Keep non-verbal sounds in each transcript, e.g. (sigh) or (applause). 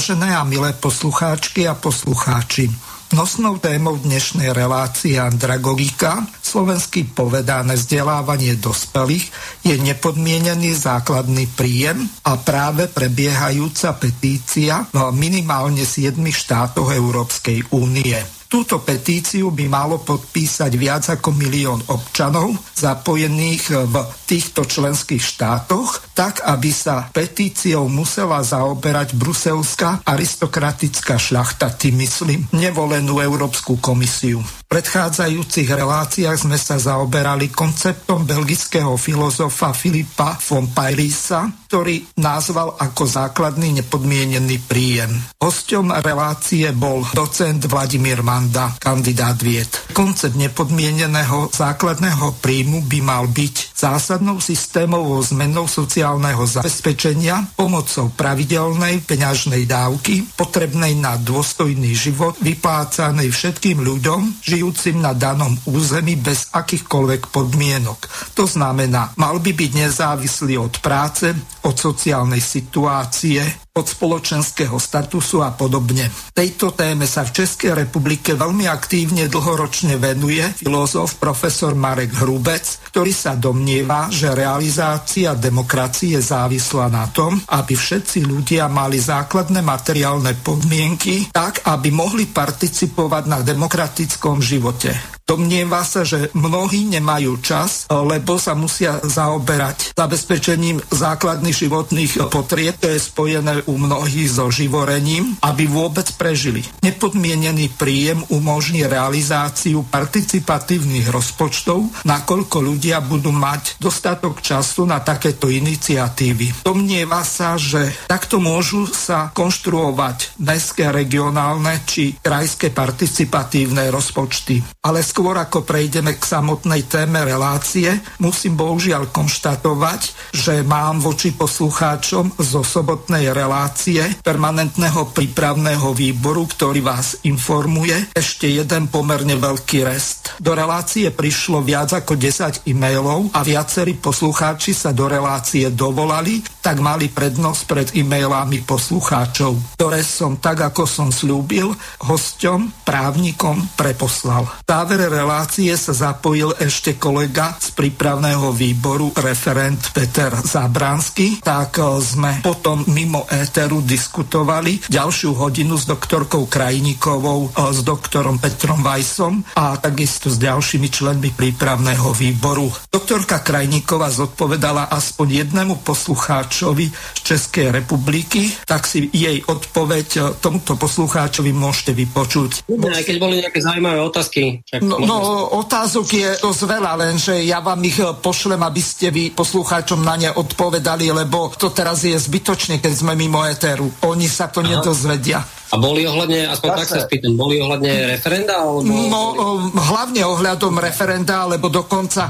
Vážené a milé poslucháčky a poslucháči, nosnou témou dnešnej relácie Andragogika, slovensky povedané vzdelávanie dospelých, je nepodmienený základný príjem a práve prebiehajúca petícia v minimálne 7 štátoch Európskej únie. Túto petíciu by malo podpísať viac ako milión občanov zapojených v týchto členských štátoch, tak aby sa petíciou musela zaoberať bruselská aristokratická šľachta, tým myslím, nevolenú Európsku komisiu. Predchádzajúcich reláciách sme sa zaoberali konceptom belgického filozofa Filipa von Pairisa, ktorý nazval ako základný nepodmienený príjem. Hosťom relácie bol docent Vladimír Manda, kandidát vied. Koncept nepodmieneného základného príjmu by mal byť zásadnou systémovou zmenou sociálneho zabezpečenia pomocou pravidelnej peňažnej dávky potrebnej na dôstojný život vyplácanej všetkým ľuďom, žijúcim na danom území bez akýchkoľvek podmienok. To znamená, mal by byť nezávislý od práce, od sociálnej situácie, od spoločenského statusu a podobne. Tejto téme sa v Českej republike veľmi aktívne dlhoročne venuje filozof profesor Marek Hrubec, ktorý sa domnieva, že realizácia demokracie závislá na tom, aby všetci ľudia mali základné materiálne podmienky tak, aby mohli participovať na demokratickom živote. Domnieva sa, že mnohí nemajú čas, lebo sa musia zaoberať zabezpečením základných životných potrieb, to je spojené u mnohých so živorením, aby vôbec prežili. Nepodmienený príjem umožní realizáciu participatívnych rozpočtov, nakoľko ľudia budú mať dostatok času na takéto iniciatívy. Domnieva sa, že takto môžu sa konštruovať mestské, regionálne či krajské participatívne rozpočty. Ale skôr skôr ako prejdeme k samotnej téme relácie, musím bohužiaľ konštatovať, že mám voči poslucháčom zo sobotnej relácie permanentného prípravného výboru, ktorý vás informuje, ešte jeden pomerne veľký rest. Do relácie prišlo viac ako 10 e-mailov a viacerí poslucháči sa do relácie dovolali, tak mali prednosť pred e-mailami poslucháčov, ktoré som tak, ako som slúbil, hosťom, právnikom preposlal. Záver relácie sa zapojil ešte kolega z prípravného výboru, referent Peter Zábransky. Tak e, sme potom mimo éteru diskutovali ďalšiu hodinu s doktorkou Krajníkovou, e, s doktorom Petrom Vajsom a takisto s ďalšími členmi prípravného výboru. Doktorka Krajníková zodpovedala aspoň jednému poslucháčovi z Českej republiky, tak si jej odpoveď e, tomuto poslucháčovi môžete vypočuť. Aj keď boli nejaké zaujímavé otázky. No, No, otázok je dosť veľa, lenže ja vám ich eh, pošlem, aby ste vy poslucháčom na ne odpovedali, lebo to teraz je zbytočne, keď sme mimo eteru. Oni sa to Aha. nedozvedia. A boli ohľadne, aspoň tak sa spýtam, boli ohľadne referenda? Alebo... No, hlavne ohľadom referenda, lebo dokonca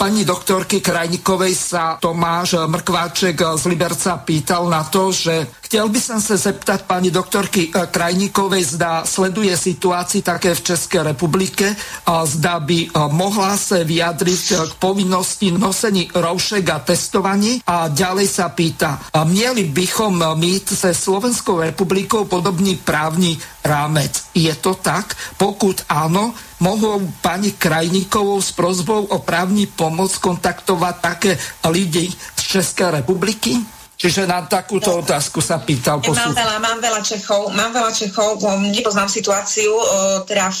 pani doktorky Krajníkovej sa Tomáš Mrkváček z Liberca pýtal na to, že chcel by som sa zeptať pani doktorky e, Krajníkovej, zda sleduje situácii také v Českej republike, a zda by e, mohla sa vyjadriť k povinnosti nosení roušek a testovaní a ďalej sa pýta, mieli bychom my se Slovenskou republikou podobne iný právny rámec. Je to tak? Pokud áno, mohol pani Krajníkovou s prozbou o právny pomoc kontaktovať také ľudí z Českej republiky? Čiže na takúto no, otázku sa pýtal posluch. Mám veľa, mám veľa Čechov, mám veľa Čechov, nepoznám situáciu, teda v,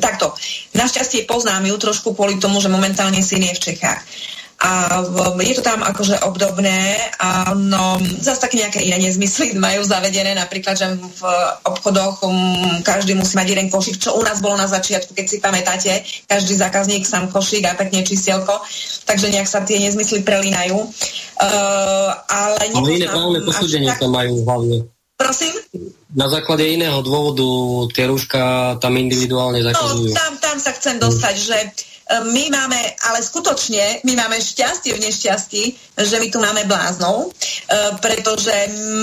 takto. Našťastie poznám ju trošku kvôli tomu, že momentálne syn je v Čechách. A je to tam akože obdobné a no, zase také nejaké iné nezmysly (laughs) majú zavedené, napríklad, že v obchodoch um, každý musí mať jeden košík, čo u nás bolo na začiatku, keď si pamätáte, každý zákazník sám košík a pekne čísielko, takže nejak sa tie nezmysly prelínajú. Uh, ale, ale iné právne posúdenie tak... to majú hlavne. Prosím? Na základe iného dôvodu tie rúška tam individuálne zakazujú. No, tam, tam sa chcem dostať, že my máme, ale skutočne, my máme šťastie v nešťastí, že my tu máme bláznov, e, pretože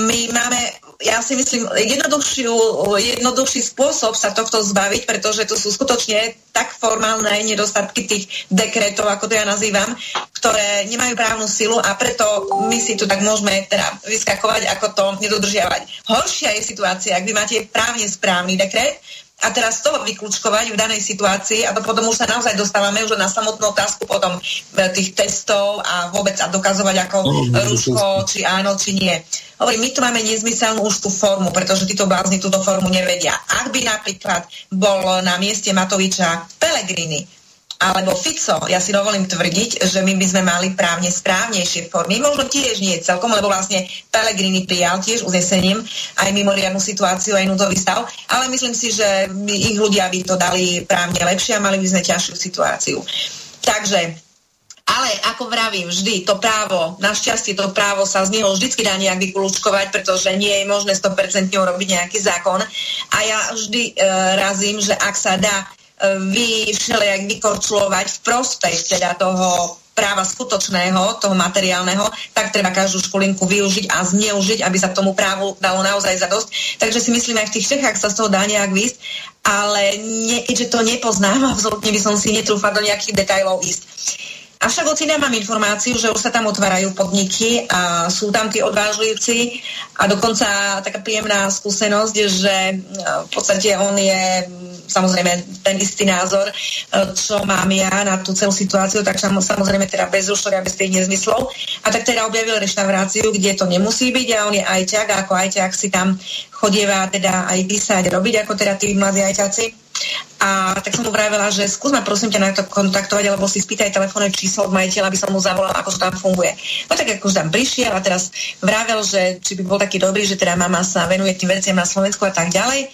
my máme, ja si myslím, jednoduchší spôsob sa tohto zbaviť, pretože to sú skutočne tak formálne nedostatky tých dekretov, ako to ja nazývam, ktoré nemajú právnu silu a preto my si tu tak môžeme teda vyskakovať, ako to nedodržiavať. Horšia je situácia, ak vy máte právne správny dekret, a teraz toho vyklúčkovať v danej situácii a to potom už sa naozaj dostávame už na samotnú otázku potom e, tých testov a vôbec a dokazovať ako no, rúško, či áno, či nie. Hovorím, my tu máme nezmyselnú už tú formu, pretože títo blázni túto formu nevedia. Ak by napríklad bol na mieste Matoviča Pelegrini, alebo Fico, ja si dovolím tvrdiť, že my by sme mali právne správnejšie formy, možno tiež nie celkom, lebo vlastne Pelegrini prijal tiež uznesením aj mimoriadnú situáciu, aj núdzový stav, ale myslím si, že my, ich ľudia by to dali právne lepšie a mali by sme ťažšiu situáciu. Takže ale ako vravím, vždy to právo, našťastie to právo sa z neho vždy dá nejak vykulúčkovať, pretože nie je možné 100% urobiť nejaký zákon. A ja vždy e, razím, že ak sa dá vy všelijak vykorčulovať v prospech teda toho práva skutočného, toho materiálneho, tak treba každú školinku využiť a zneužiť, aby sa tomu právu dalo naozaj za dosť. Takže si myslím, aj v tých Čechách sa z toho dá nejak výsť, ale nie, keďže to nepoznám, (laughs) absolútne by som si netrúfal do nejakých detajlov ísť. Avšak od mám informáciu, že už sa tam otvárajú podniky a sú tam tí odvážlivci a dokonca taká príjemná skúsenosť, že v podstate on je samozrejme ten istý názor, čo mám ja na tú celú situáciu, tak samozrejme teda bez rušok a bez tých nezmyslov. A tak teda objavil reštauráciu, kde to nemusí byť a on je ajťak a ako ajťak si tam chodieva teda aj písať, robiť ako teda tí mladí ajťaci a tak som mu vravela, že skúsme prosím ťa na to kontaktovať, alebo si spýtaj telefónne číslo od majiteľa, aby som mu zavolala, ako to tam funguje. No tak ako tam prišiel a teraz vravel, že či by bol taký dobrý, že teda mama sa venuje tým veciam na Slovensku a tak ďalej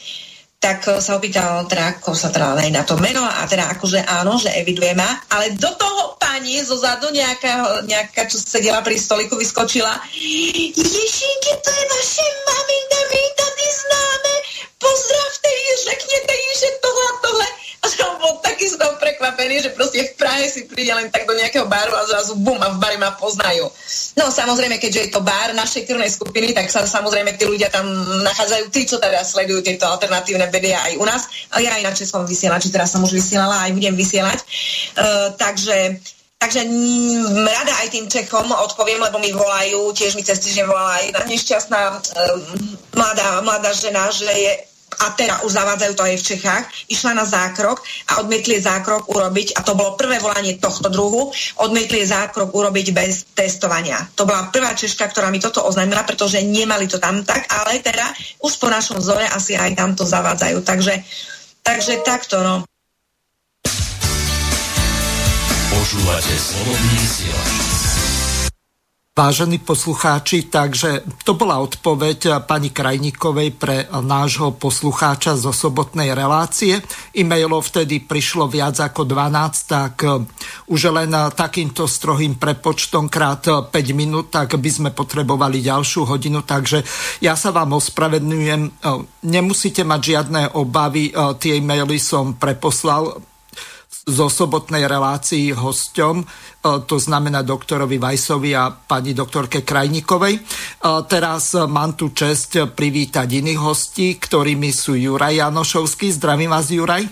tak sa opýtal, teda, ako sa teda na to meno a teda akože áno, že eviduje ma, ale do toho pani zo zadu nejaká, nejaká čo sedela pri stoliku, vyskočila Ješinke, to je vaše maminka, my tady známe, pozdravte jej, řekněte jej, že tohle a tohle. A že on bol taký z toho prekvapený, že proste v Prahe si príde len tak do nejakého baru a zrazu bum a v bari ma poznajú. No samozrejme, keďže je to bar našej krvnej skupiny, tak sa samozrejme tí ľudia tam nachádzajú, tí, čo teda sledujú tieto alternatívne médiá aj u nás. A ja aj na Českom vysielači, teraz som už vysielala aj budem vysielať. Uh, takže Takže rada aj tým Čechom odpoviem, lebo mi volajú, tiež mi cez týždeň volala jedna nešťastná um, mladá, mladá žena, že je a teda už zavádzajú to aj v Čechách, išla na zákrok a odmietli zákrok urobiť, a to bolo prvé volanie tohto druhu, odmietli zákrok urobiť bez testovania. To bola prvá Češka, ktorá mi toto oznámila, pretože nemali to tam tak, ale teda už po našom zore asi aj tam to zavádzajú. Takže, takže takto, no. Počúvate slobodný Vážení poslucháči, takže to bola odpoveď pani Krajníkovej pre nášho poslucháča zo sobotnej relácie. E-mailov vtedy prišlo viac ako 12, tak už len takýmto strohým prepočtom krát 5 minút, tak by sme potrebovali ďalšiu hodinu, takže ja sa vám ospravedňujem. Nemusíte mať žiadne obavy, tie e-maily som preposlal zo sobotnej relácii hosťom, e, to znamená doktorovi Vajsovi a pani doktorke Krajníkovej. E, teraz mám tu čest privítať iných hostí, ktorými sú Juraj Janošovský. Zdravím vás, Juraj.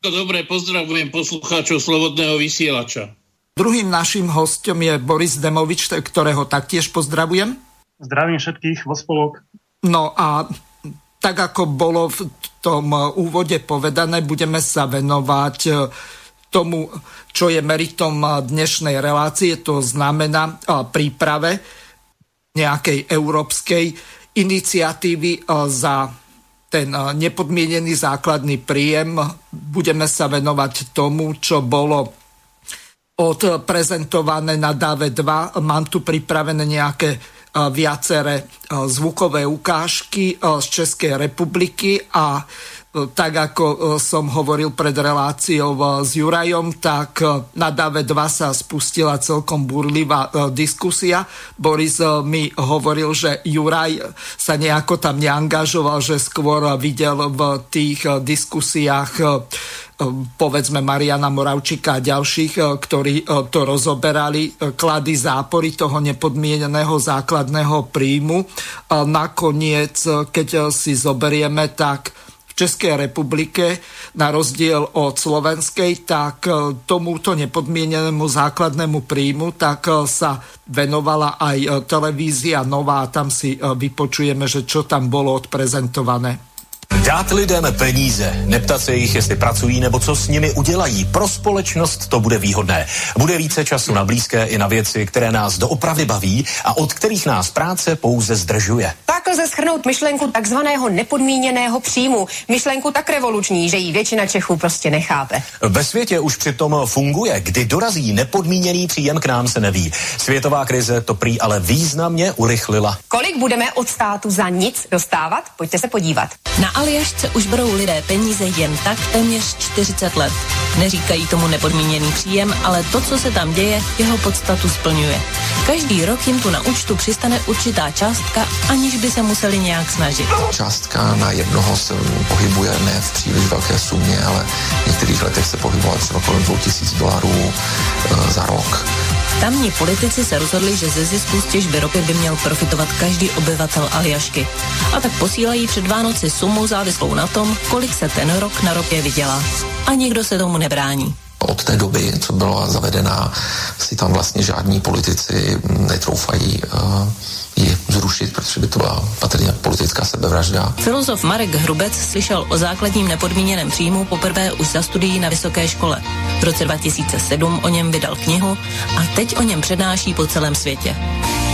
Dobre, pozdravujem poslucháčov Slobodného vysielača. Druhým našim hostom je Boris Demovič, ktorého taktiež pozdravujem. Zdravím všetkých vo spolok. No a tak ako bolo v tom úvode povedané, budeme sa venovať e, tomu, čo je meritom dnešnej relácie, to znamená e, príprave nejakej európskej iniciatívy e, za ten nepodmienený základný príjem. Budeme sa venovať tomu, čo bolo odprezentované na DAVE 2. Mám tu pripravené nejaké viaceré zvukové ukážky z Českej republiky a tak ako e, som hovoril pred reláciou e, s Jurajom, tak e, na DAVE 2 sa spustila celkom burlivá diskusia. Boris mi hovoril, že Juraj sa nejako tam neangažoval, že skôr videl v tých diskusiách povedzme Mariana Moravčíka a ďalších, ktorí to rozoberali, klady zápory toho nepodmieneného základného príjmu. Nakoniec, keď si zoberieme, tak Českej republike, na rozdiel od slovenskej, tak e, tomuto nepodmienenému základnému príjmu, tak e, sa venovala aj e, televízia Nová, tam si vypočujeme, že čo tam bolo odprezentované. Dát lidem peníze, neptat se jich, jestli pracují nebo co s nimi udělají. Pro společnost to bude výhodné. Bude více času na blízké i na věci, které nás doopravdy baví a od kterých nás práce pouze zdržuje. Tak lze schrnout myšlenku takzvaného nepodmíněného příjmu. Myšlenku tak revoluční, že ji většina Čechů prostě nechápe. Ve světě už přitom funguje. Kdy dorazí nepodmíněný příjem k nám se neví. Světová krize to prý ale významně urychlila. Kolik budeme od státu za nic dostávat? Pojďte se podívat. Na Aljašce už berou lidé peníze jen tak téměř 40 let. Neříkají tomu nepodmíněný příjem, ale to, co se tam děje, jeho podstatu splňuje. Každý rok jim tu na účtu přistane určitá částka, aniž by se museli nějak snažit. Částka na jednoho se pohybuje ne v příliš velké sumě, ale v některých letech se pohybovala třeba kolem 2000 dolarů e, za rok. Tamní politici se rozhodli, že ze zisku z těžby ropy by měl profitovat každý obyvatel Aljašky. A tak posílají před Vánoci sumu závislou na tom, kolik se ten rok na ropě vydělá. A nikdo se tomu nebrání. Od té doby, co byla zavedená, si tam vlastně žádní politici netroufají uh, ji zrušit, protože by to byla patrně politická sebevražda. Filozof Marek Hrubec slyšel o základním nepodmíněném příjmu poprvé už za studií na vysoké škole. V roce 2007 o něm vydal knihu a teď o něm přednáší po celém světě.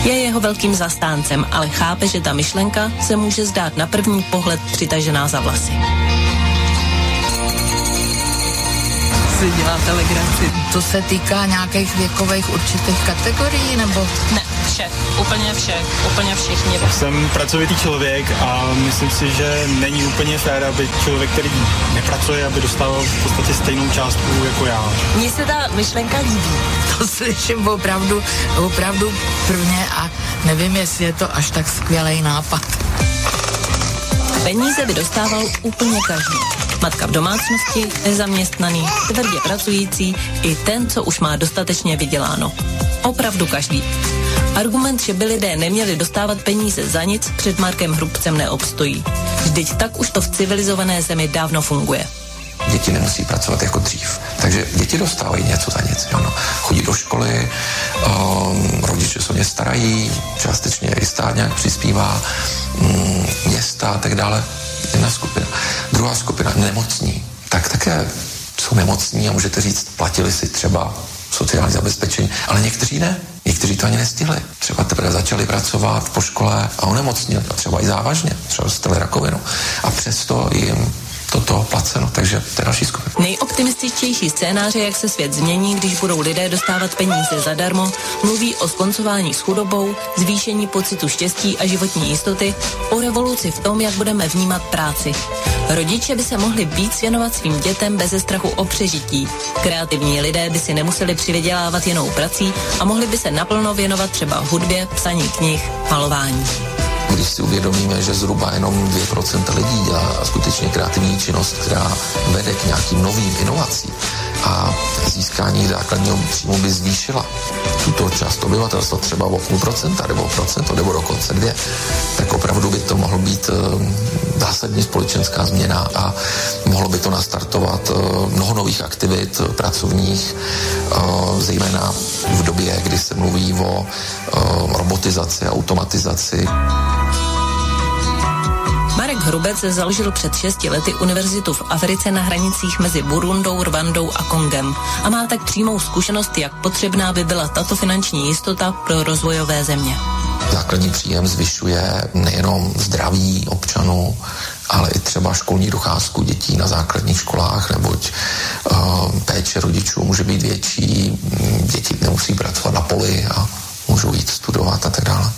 Je jeho velkým zastáncem, ale chápe, že ta myšlenka se může zdát na první pohled přitažená za vlasy. si děláte legraci. To se týká nějakých věkových určitých kategorií, nebo? Ne, vše, úplně vše, úplně všichni. Jsem pracovitý člověk a myslím si, že není úplně fér, aby člověk, který nepracuje, aby dostával v podstatě stejnou částku jako já. Mně se ta myšlenka líbí. (laughs) To slyším opravdu, opravdu prvně a nevím, jestli je to až tak skvělý nápad. Peníze by dostával úplně každý. Matka v domácnosti, nezaměstnaný, tvrdě pracující i ten, co už má dostatečně vyděláno. Opravdu každý. Argument, že by lidé neměli dostávat peníze za nic, před Markem Hrubcem neobstojí. Vždyť tak už to v civilizované zemi dávno funguje děti nemusí pracovat jako dřív. Takže děti dostávají něco za nic. Jo, no. Chodí do školy, um, rodiče se o ně starají, částečně i stát nějak přispívá, um, města a tak dále. Jedna skupina. Druhá skupina, nemocní. Tak také jsou nemocní a můžete říct, platili si třeba sociální zabezpečení, ale někteří ne. Někteří to ani nestihli. Třeba teprve začali pracovat po škole a onemocnili, třeba i závažně, třeba dostali rakovinu. A přesto jim toto placeno, takže to je další skupina. Nejoptimističtější scénáře, jak se svět změní, když budou lidé dostávat peníze zadarmo, mluví o skoncování s chudobou, zvýšení pocitu štěstí a životní jistoty, o revoluci v tom, jak budeme vnímat práci. Rodiče by se mohli víc věnovat svým dětem bez strachu o přežití. Kreativní lidé by si nemuseli přivydělávat jinou prací a mohli by se naplno věnovat třeba hudbě, psaní knih, malování když si uvědomíme, že zhruba jenom 2% lidí dělá skutečně kreativní činnost, která vede k nějakým novým inovacím a získání základního příjmu by zvýšila tuto část obyvatelstva třeba o půl procenta nebo procento nebo dokonce dvě, tak opravdu by to mohlo být eh, zásadní společenská změna a mohlo by to nastartovat eh, mnoho nových aktivit pracovních, eh, zejména v době, kdy se mluví o robotizaci, automatizaci. Hrubec založil před 6 lety univerzitu v Africe na hranicích mezi Burundou, Rwandou a Kongem a má tak přímou zkušenost, jak potřebná by byla tato finanční jistota pro rozvojové země. Základní příjem zvyšuje nejenom zdraví občanů, ale i třeba školní docházku dětí na základních školách, neboť uh, péče rodičů může být větší, děti nemusí pracovat na poli a můžou jít studovat a tak dále.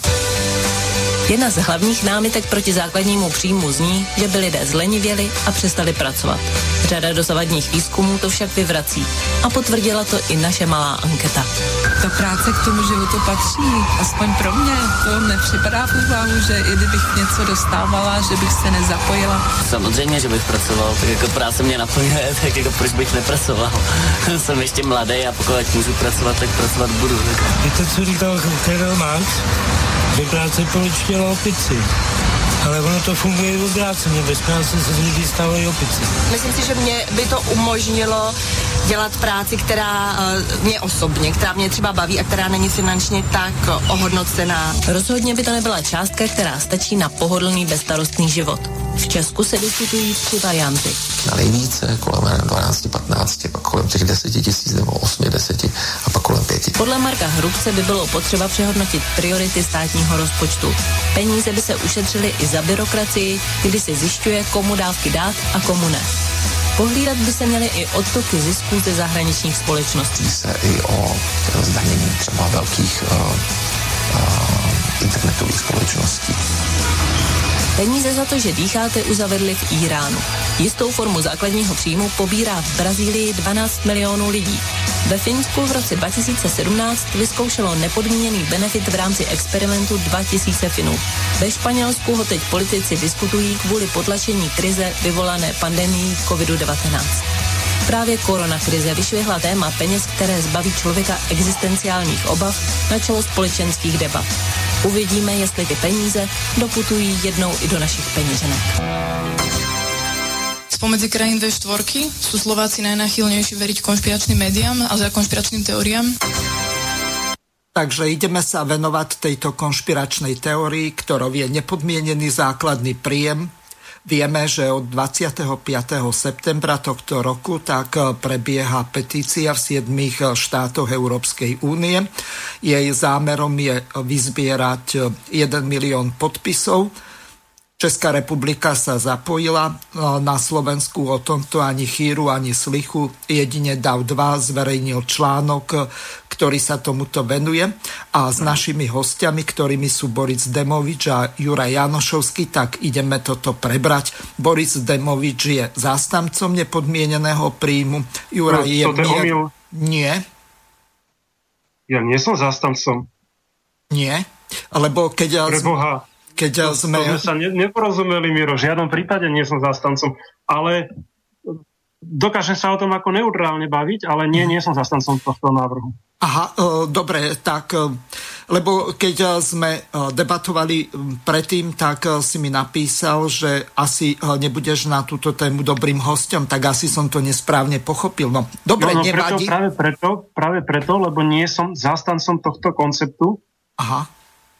Jedna z hlavních námitek proti základnímu příjmu zní, že by lidé zlenivěli a přestali pracovat. Řada dosavadních výzkumů to však vyvrací a potvrdila to i naše malá anketa. Ta práce k tomu životu patří, aspoň pro mě. To nepřipadá v úvahu, že i kdybych něco dostávala, že bych se nezapojila. Samozřejmě, že bych pracoval, tak jako práce mě naplňuje, (laughs) tak jako proč bych nepracoval. (laughs) Jsem ještě mladý a pokud můžu pracovat, tak pracovat budu. Je to, co říkal Karel Marx, že práce poličtěla opici. Ale ono to funguje i obráceně. Bez práce se z lidí stávají opici. Myslím si, že mě by to umožnilo dělat práci, která uh, mě osobně, která mě třeba baví a která není finančně tak ohodnocená. Rozhodně by to nebyla částka, která stačí na pohodlný bezstarostný život. V Česku se diskutují tři varianty. Na nejvíce kolem 12-15, pak kolem těch 10 tisíc nebo 8-10 a pak kolem 5. Podle Marka Hrubce by bylo potřeba přehodnotit priority státního rozpočtu. Peníze by se ušetřily i za byrokracii, kdy se zjišťuje, komu dávky dát a komu ne. Pohlídat by se měly i odtoky zisků ze zahraničních společností. Se i o zdanění třeba velkých uh, uh, internetových společností. Peníze za to, že dýcháte, uzavedli v Iránu. Jistou formu základního příjmu pobírá v Brazílii 12 milionů lidí. Ve Finsku v roce 2017 vyzkoušelo nepodmíněný benefit v rámci experimentu 2000 Finů. Ve Španělsku ho teď politici diskutují kvůli potlačení krize vyvolané pandemií COVID-19. Právě koronakrize vyšvihla téma peněz, které zbaví člověka existenciálních obav na čelo společenských debat. Uvidíme, jestli ty peníze doputují jednou i do našich peněženek. Spomedzi krajín V4 sú Slováci najnáchylnejší veriť konšpiračným médiám a za konšpiračným teóriám. Takže ideme sa venovať tejto konšpiračnej teórii, ktorou je nepodmienený základný príjem. Vieme, že od 25. septembra tohto roku tak prebieha petícia v 7 štátoch Európskej únie. Jej zámerom je vyzbierať 1 milión podpisov Česká republika sa zapojila, na Slovensku o tomto ani chýru, ani slichu. Jedine DAV 2 zverejnil článok, ktorý sa tomuto venuje. A s našimi hostiami, ktorými sú Boris Demovič a Juraj Janošovský, tak ideme toto prebrať. Boris Demovič je zástancom nepodmieneného príjmu. Juraj no, je... Mier... Nie. Ja nie som zástancom. Nie, lebo keď... Preboha keď to, sme... To sme sa ne, neporozumeli, Miro, v žiadnom prípade nie som zastancom, ale dokážem sa o tom ako neutrálne baviť, ale nie, nie som zastancom tohto návrhu. Aha, e, dobre, tak, e, lebo keď sme e, debatovali predtým, tak si mi napísal, že asi nebudeš na túto tému dobrým hostom, tak asi som to nesprávne pochopil. No, dobre, no, no, nevadí. Preto, práve, preto, práve preto, lebo nie som zastancom tohto konceptu. Aha.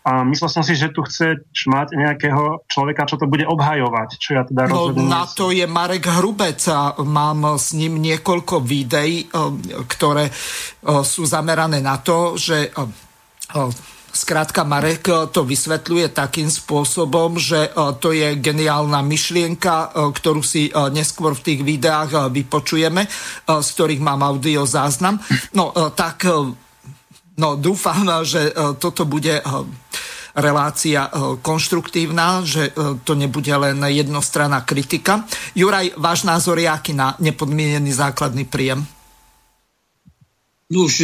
A myslel som si, že tu chce mať nejakého človeka, čo to bude obhajovať. Čo ja teda no, na to je Marek Hrubec a mám s ním niekoľko videí, eh, ktoré eh, sú zamerané na to, že eh, Skrátka Marek to vysvetľuje takým spôsobom, že to je geniálna myšlienka, ktorú si neskôr v tých videách vypočujeme, z ktorých mám audio záznam. No tak No dúfam, že e, toto bude e, relácia e, konštruktívna, že to nebude len jednostranná kritika. Juraj, váš názor je aký na nepodmienený základný príjem? Už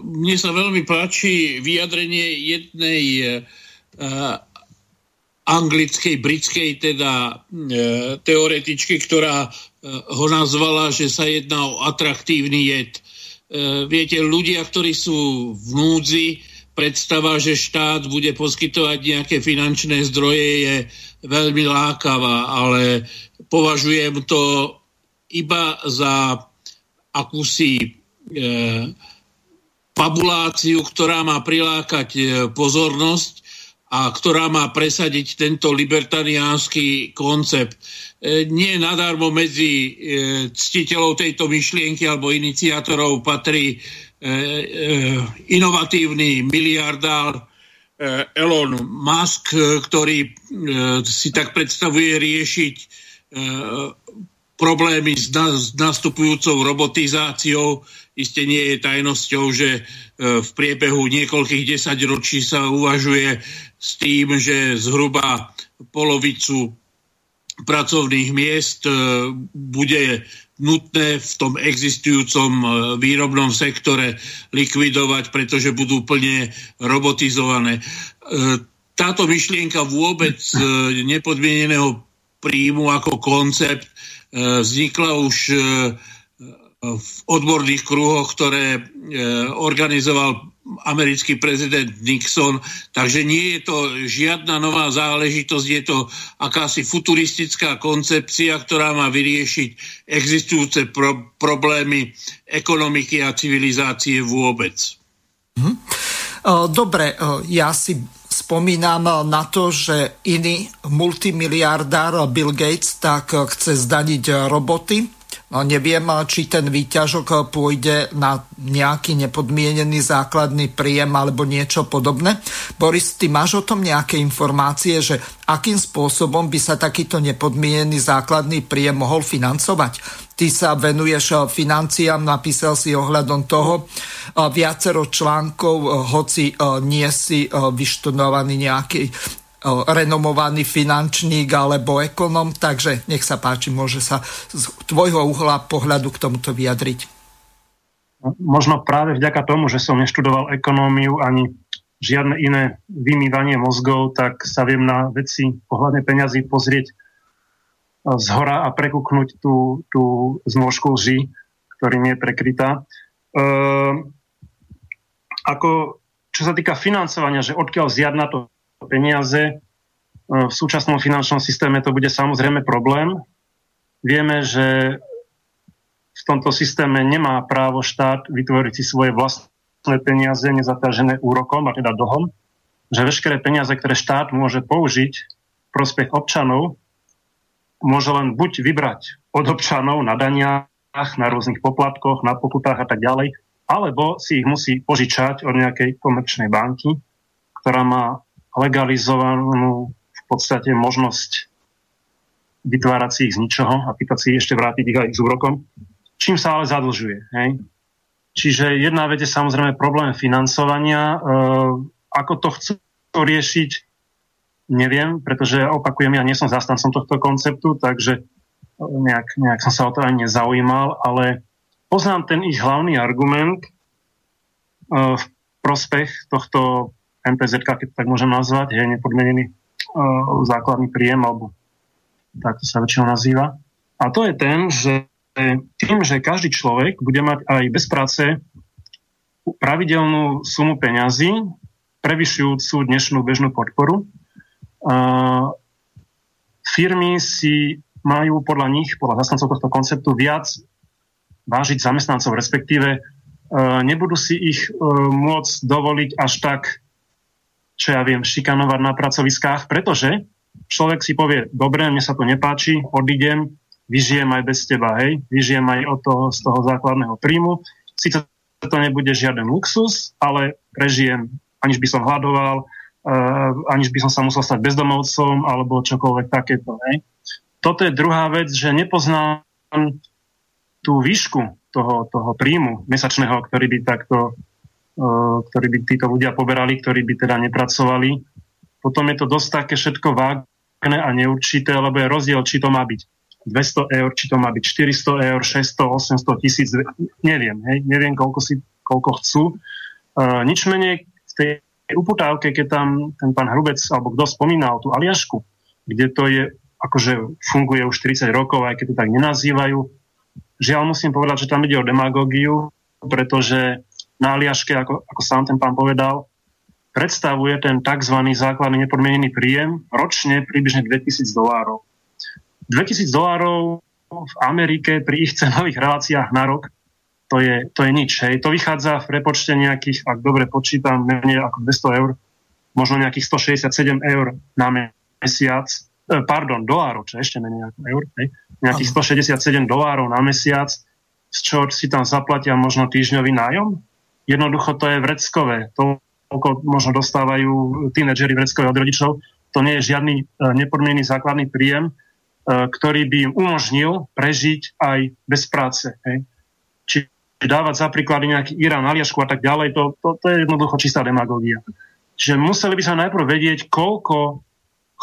mne sa veľmi páči vyjadrenie jednej anglickej, britskej teda teoretičky, ktorá ho nazvala, že sa jedná o atraktívny jed. E, viete, ľudia, ktorí sú v núdzi, predstava, že štát bude poskytovať nejaké finančné zdroje je veľmi lákavá, ale považujem to iba za akúsi e, fabuláciu, ktorá má prilákať e, pozornosť a ktorá má presadiť tento libertariánsky koncept. E, nie nadarmo medzi e, ctiteľov tejto myšlienky alebo iniciátorov patrí e, inovatívny miliardár Elon Musk, ktorý si tak predstavuje riešiť problémy s, na, s nastupujúcou robotizáciou. Isté nie je tajnosťou, že e, v priebehu niekoľkých desaťročí sa uvažuje s tým, že zhruba polovicu pracovných miest e, bude nutné v tom existujúcom e, výrobnom sektore likvidovať, pretože budú plne robotizované. Táto myšlienka vôbec nepodmieneného príjmu ako koncept vznikla už e, v odborných kruhoch, ktoré e, organizoval americký prezident Nixon. Takže nie je to žiadna nová záležitosť, je to akási futuristická koncepcia, ktorá má vyriešiť existujúce pro- problémy ekonomiky a civilizácie vôbec. Mhm. Dobre, ja si spomínam na to, že iný multimiliardár Bill Gates tak chce zdaniť roboty. No, neviem, či ten výťažok pôjde na nejaký nepodmienený základný príjem alebo niečo podobné. Boris, ty máš o tom nejaké informácie, že akým spôsobom by sa takýto nepodmienený základný príjem mohol financovať? Ty sa venuješ financiám, napísal si ohľadom toho viacero článkov, hoci nie si vyštudovaný nejaký renomovaný finančník alebo ekonom, takže nech sa páči, môže sa z tvojho uhla pohľadu k tomuto vyjadriť. Možno práve vďaka tomu, že som neštudoval ekonómiu ani žiadne iné vymývanie mozgov, tak sa viem na veci pohľadne peňazí pozrieť z hora a prekúknuť tú, tú znožku lži, ktorým je prekrytá. E, ako, čo sa týka financovania, že odkiaľ zjať na to peniaze. E, v súčasnom finančnom systéme to bude samozrejme problém. Vieme, že v tomto systéme nemá právo štát vytvoriť si svoje vlastné peniaze nezaťažené úrokom, a teda dlhom, že veškeré peniaze, ktoré štát môže použiť v prospech občanov, môže len buď vybrať od občanov na daniach, na rôznych poplatkoch, na pokutách a tak ďalej, alebo si ich musí požičať od nejakej komerčnej banky, ktorá má legalizovanú v podstate možnosť vytvárať si ich z ničoho a pýtať si ešte vrátiť ich aj s úrokom, čím sa ale zadlžuje. Hej? Čiže jedna vec je samozrejme problém financovania. E, ako to chcú riešiť, neviem, pretože opakujem, ja nie som zastancom tohto konceptu, takže nejak, nejak som sa o to ani nezaujímal, ale poznám ten ich hlavný argument e, v prospech tohto MPZ, keď tak môžem nazvať, je nepodmenený uh, základný príjem, alebo tak to sa väčšinou nazýva. A to je ten, že tým, že každý človek bude mať aj bez práce pravidelnú sumu peňazí, prevyšujúcu dnešnú bežnú podporu, firmy si majú podľa nich, podľa zastancov tohto konceptu, viac vážiť zamestnancov, respektíve uh, nebudú si ich uh, môcť dovoliť až tak čo ja viem, šikanovať na pracoviskách, pretože človek si povie, dobre, mne sa to nepáči, odídem, vyžijem aj bez teba, hej, vyžijem aj od toho, z toho základného príjmu. Sice to nebude žiaden luxus, ale prežijem, aniž by som hľadoval, aniž by som sa musel stať bezdomovcom alebo čokoľvek takéto. Hej. Toto je druhá vec, že nepoznám tú výšku toho, toho príjmu mesačného, ktorý by takto ktorí by títo ľudia poberali, ktorí by teda nepracovali. Potom je to dosť také všetko vágne a neurčité, lebo je rozdiel, či to má byť 200 eur, či to má byť 400 eur, 600, 800 tisíc, neviem, hej, neviem, koľko, si, koľko chcú. Uh, nič menej v tej uputávke, keď tam ten pán Hrubec, alebo kto spomínal tú Aliašku, kde to je, akože funguje už 30 rokov, aj keď to tak nenazývajú, žiaľ musím povedať, že tam ide o demagógiu, pretože na Aliaške, ako, ako sám ten pán povedal, predstavuje ten tzv. základný nepodmienený príjem ročne približne 2000 dolárov. 2000 dolárov v Amerike pri ich cenových reláciách na rok to je, to je nič. Hej. To vychádza v prepočte nejakých, ak dobre počítam, menej ako 200 eur, možno nejakých 167 eur na mesiac, eh, pardon, dolárov, čo ešte menej ako eur, hej. nejakých 167 dolárov na mesiac, z čo si tam zaplatia možno týždňový nájom, Jednoducho to je vreckové. To, koľko možno dostávajú tínedžeri vreckové od rodičov, to nie je žiadny e, nepodmienený základný príjem. ktorý by im umožnil prežiť aj bez práce. Hej. Dávať za príklady nejaký Irán, Aliašku a tak ďalej, to, to, to je jednoducho čistá demagógia. Čiže museli by sa najprv vedieť, koľko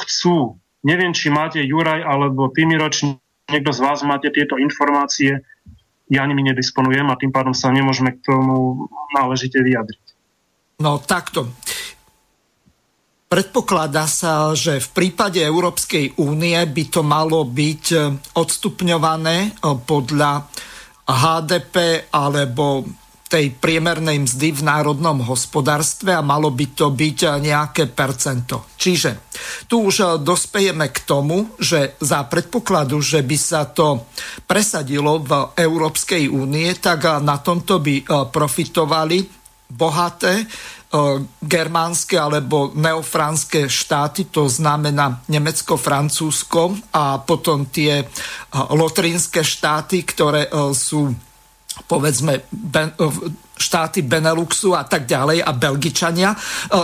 chcú. Neviem, či máte Juraj alebo ročný, niekto z vás máte tieto informácie, ja nimi nedisponujem a tým pádom sa nemôžeme k tomu náležite vyjadriť. No takto. Predpokladá sa, že v prípade Európskej únie by to malo byť e, odstupňované e, podľa HDP alebo tej priemernej mzdy v národnom hospodárstve a malo by to byť nejaké percento. Čiže tu už dospejeme k tomu, že za predpokladu, že by sa to presadilo v Európskej únie, tak na tomto by profitovali bohaté germánske alebo neofránske štáty, to znamená Nemecko, Francúzsko a potom tie lotrínske štáty, ktoré sú povedzme štáty Beneluxu a tak ďalej a Belgičania. E,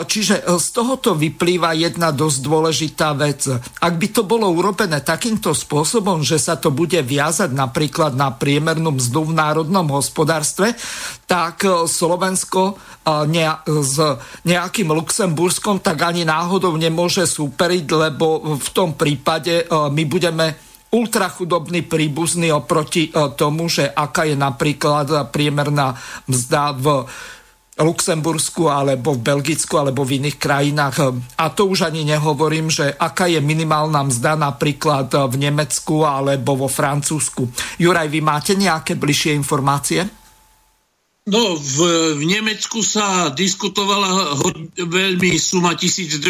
čiže e, z tohoto vyplýva jedna dosť dôležitá vec. Ak by to bolo urobené takýmto spôsobom, že sa to bude viazať napríklad na priemernú mzdu v národnom hospodárstve, tak e, Slovensko s nejakým Luxemburskom tak ani náhodou nemôže súperiť, lebo v tom prípade my budeme ultrachudobný príbuzný oproti e, tomu, že aká je napríklad priemerná mzda v Luxembursku alebo v Belgicku alebo v iných krajinách. A to už ani nehovorím, že aká je minimálna mzda napríklad v Nemecku alebo vo Francúzsku. Juraj, vy máte nejaké bližšie informácie? No, v, v Nemecku sa diskutovala ho, veľmi suma 1200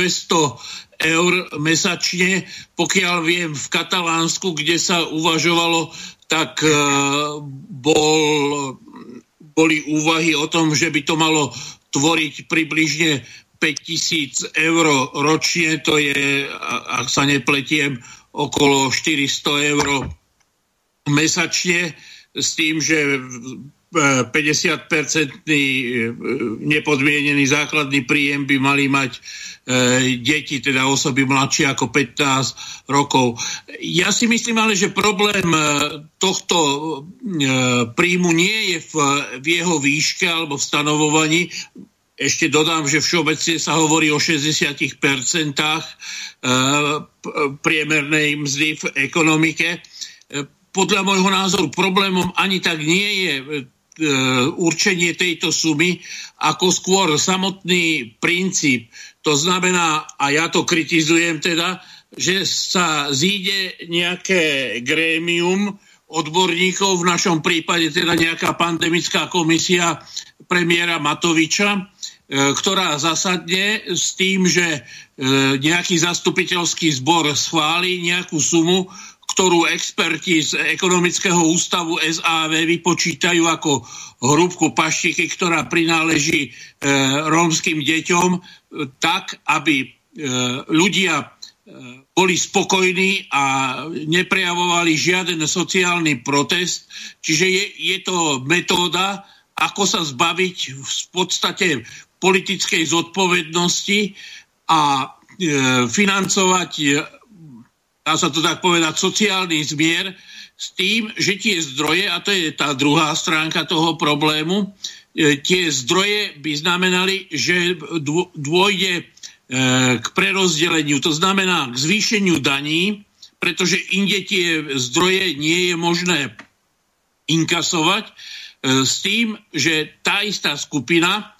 eur mesačne. Pokiaľ viem, v Katalánsku, kde sa uvažovalo, tak e, bol, boli úvahy o tom, že by to malo tvoriť približne 5000 eur ročne, to je, ak sa nepletiem, okolo 400 eur mesačne, s tým, že 50-percentný e, nepodmienený základný príjem by mali mať e, deti, teda osoby mladšie ako 15 rokov. Ja si myslím ale, že problém e, tohto príjmu nie je v, jeho výške alebo v stanovovaní. Ešte dodám, že všeobecne sa hovorí o 60% priemernej mzdy v ekonomike podľa môjho názoru problémom ani tak nie je určenie tejto sumy, ako skôr samotný princíp. To znamená, a ja to kritizujem teda, že sa zíde nejaké grémium odborníkov, v našom prípade teda nejaká pandemická komisia premiéra Matoviča, e, ktorá zasadne s tým, že e, nejaký zastupiteľský zbor schváli nejakú sumu, ktorú experti z ekonomického ústavu SAV vypočítajú ako hrúbku paštiky, ktorá prináleží e, rómskym deťom, e, tak, aby e, ľudia e, boli spokojní a neprejavovali žiaden sociálny protest. Čiže je, je to metóda, ako sa zbaviť v podstate politickej zodpovednosti a e, financovať dá sa to tak povedať, sociálny zmier s tým, že tie zdroje, a to je tá druhá stránka toho problému, e, tie zdroje by znamenali, že dôjde e, k prerozdeleniu, to znamená k zvýšeniu daní, pretože inde tie zdroje nie je možné inkasovať, e, s tým, že tá istá skupina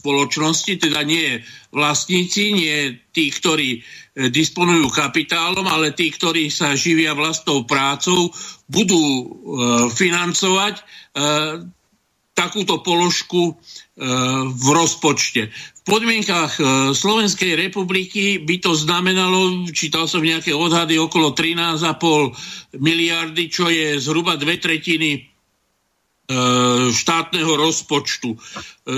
spoločnosti, teda nie vlastníci, nie tí, ktorí E, disponujú kapitálom, ale tí, ktorí sa živia vlastnou prácou, budú e, financovať e, takúto položku v rozpočte. V podmienkach Slovenskej republiky by to znamenalo, čítal som nejaké odhady, okolo 13,5 miliardy, čo je zhruba dve tretiny štátneho rozpočtu. E,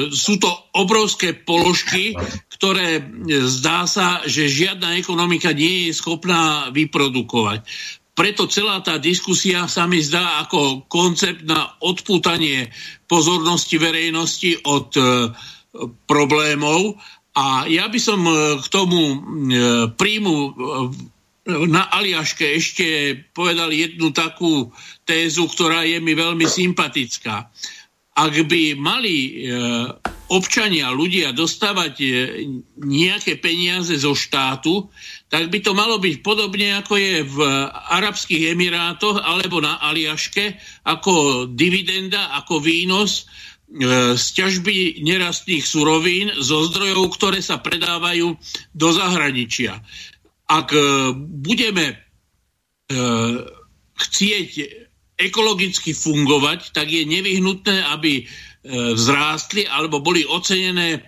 sú to obrovské položky, ktoré e, zdá sa, že žiadna ekonomika nie je schopná vyprodukovať. Preto celá tá diskusia sa mi zdá ako koncept na odpútanie pozornosti verejnosti od problémov. A ja by som k tomu príjmu na Aliaške ešte povedal jednu takú tézu, ktorá je mi veľmi sympatická. Ak by mali e, občania, ľudia dostávať e, nejaké peniaze zo štátu, tak by to malo byť podobne ako je v Arabských Emirátoch alebo na Aliaške, ako dividenda, ako výnos z ťažby nerastných surovín zo zdrojov, ktoré sa predávajú do zahraničia ak e, budeme e, chcieť ekologicky fungovať, tak je nevyhnutné, aby e, vzrástli alebo boli ocenené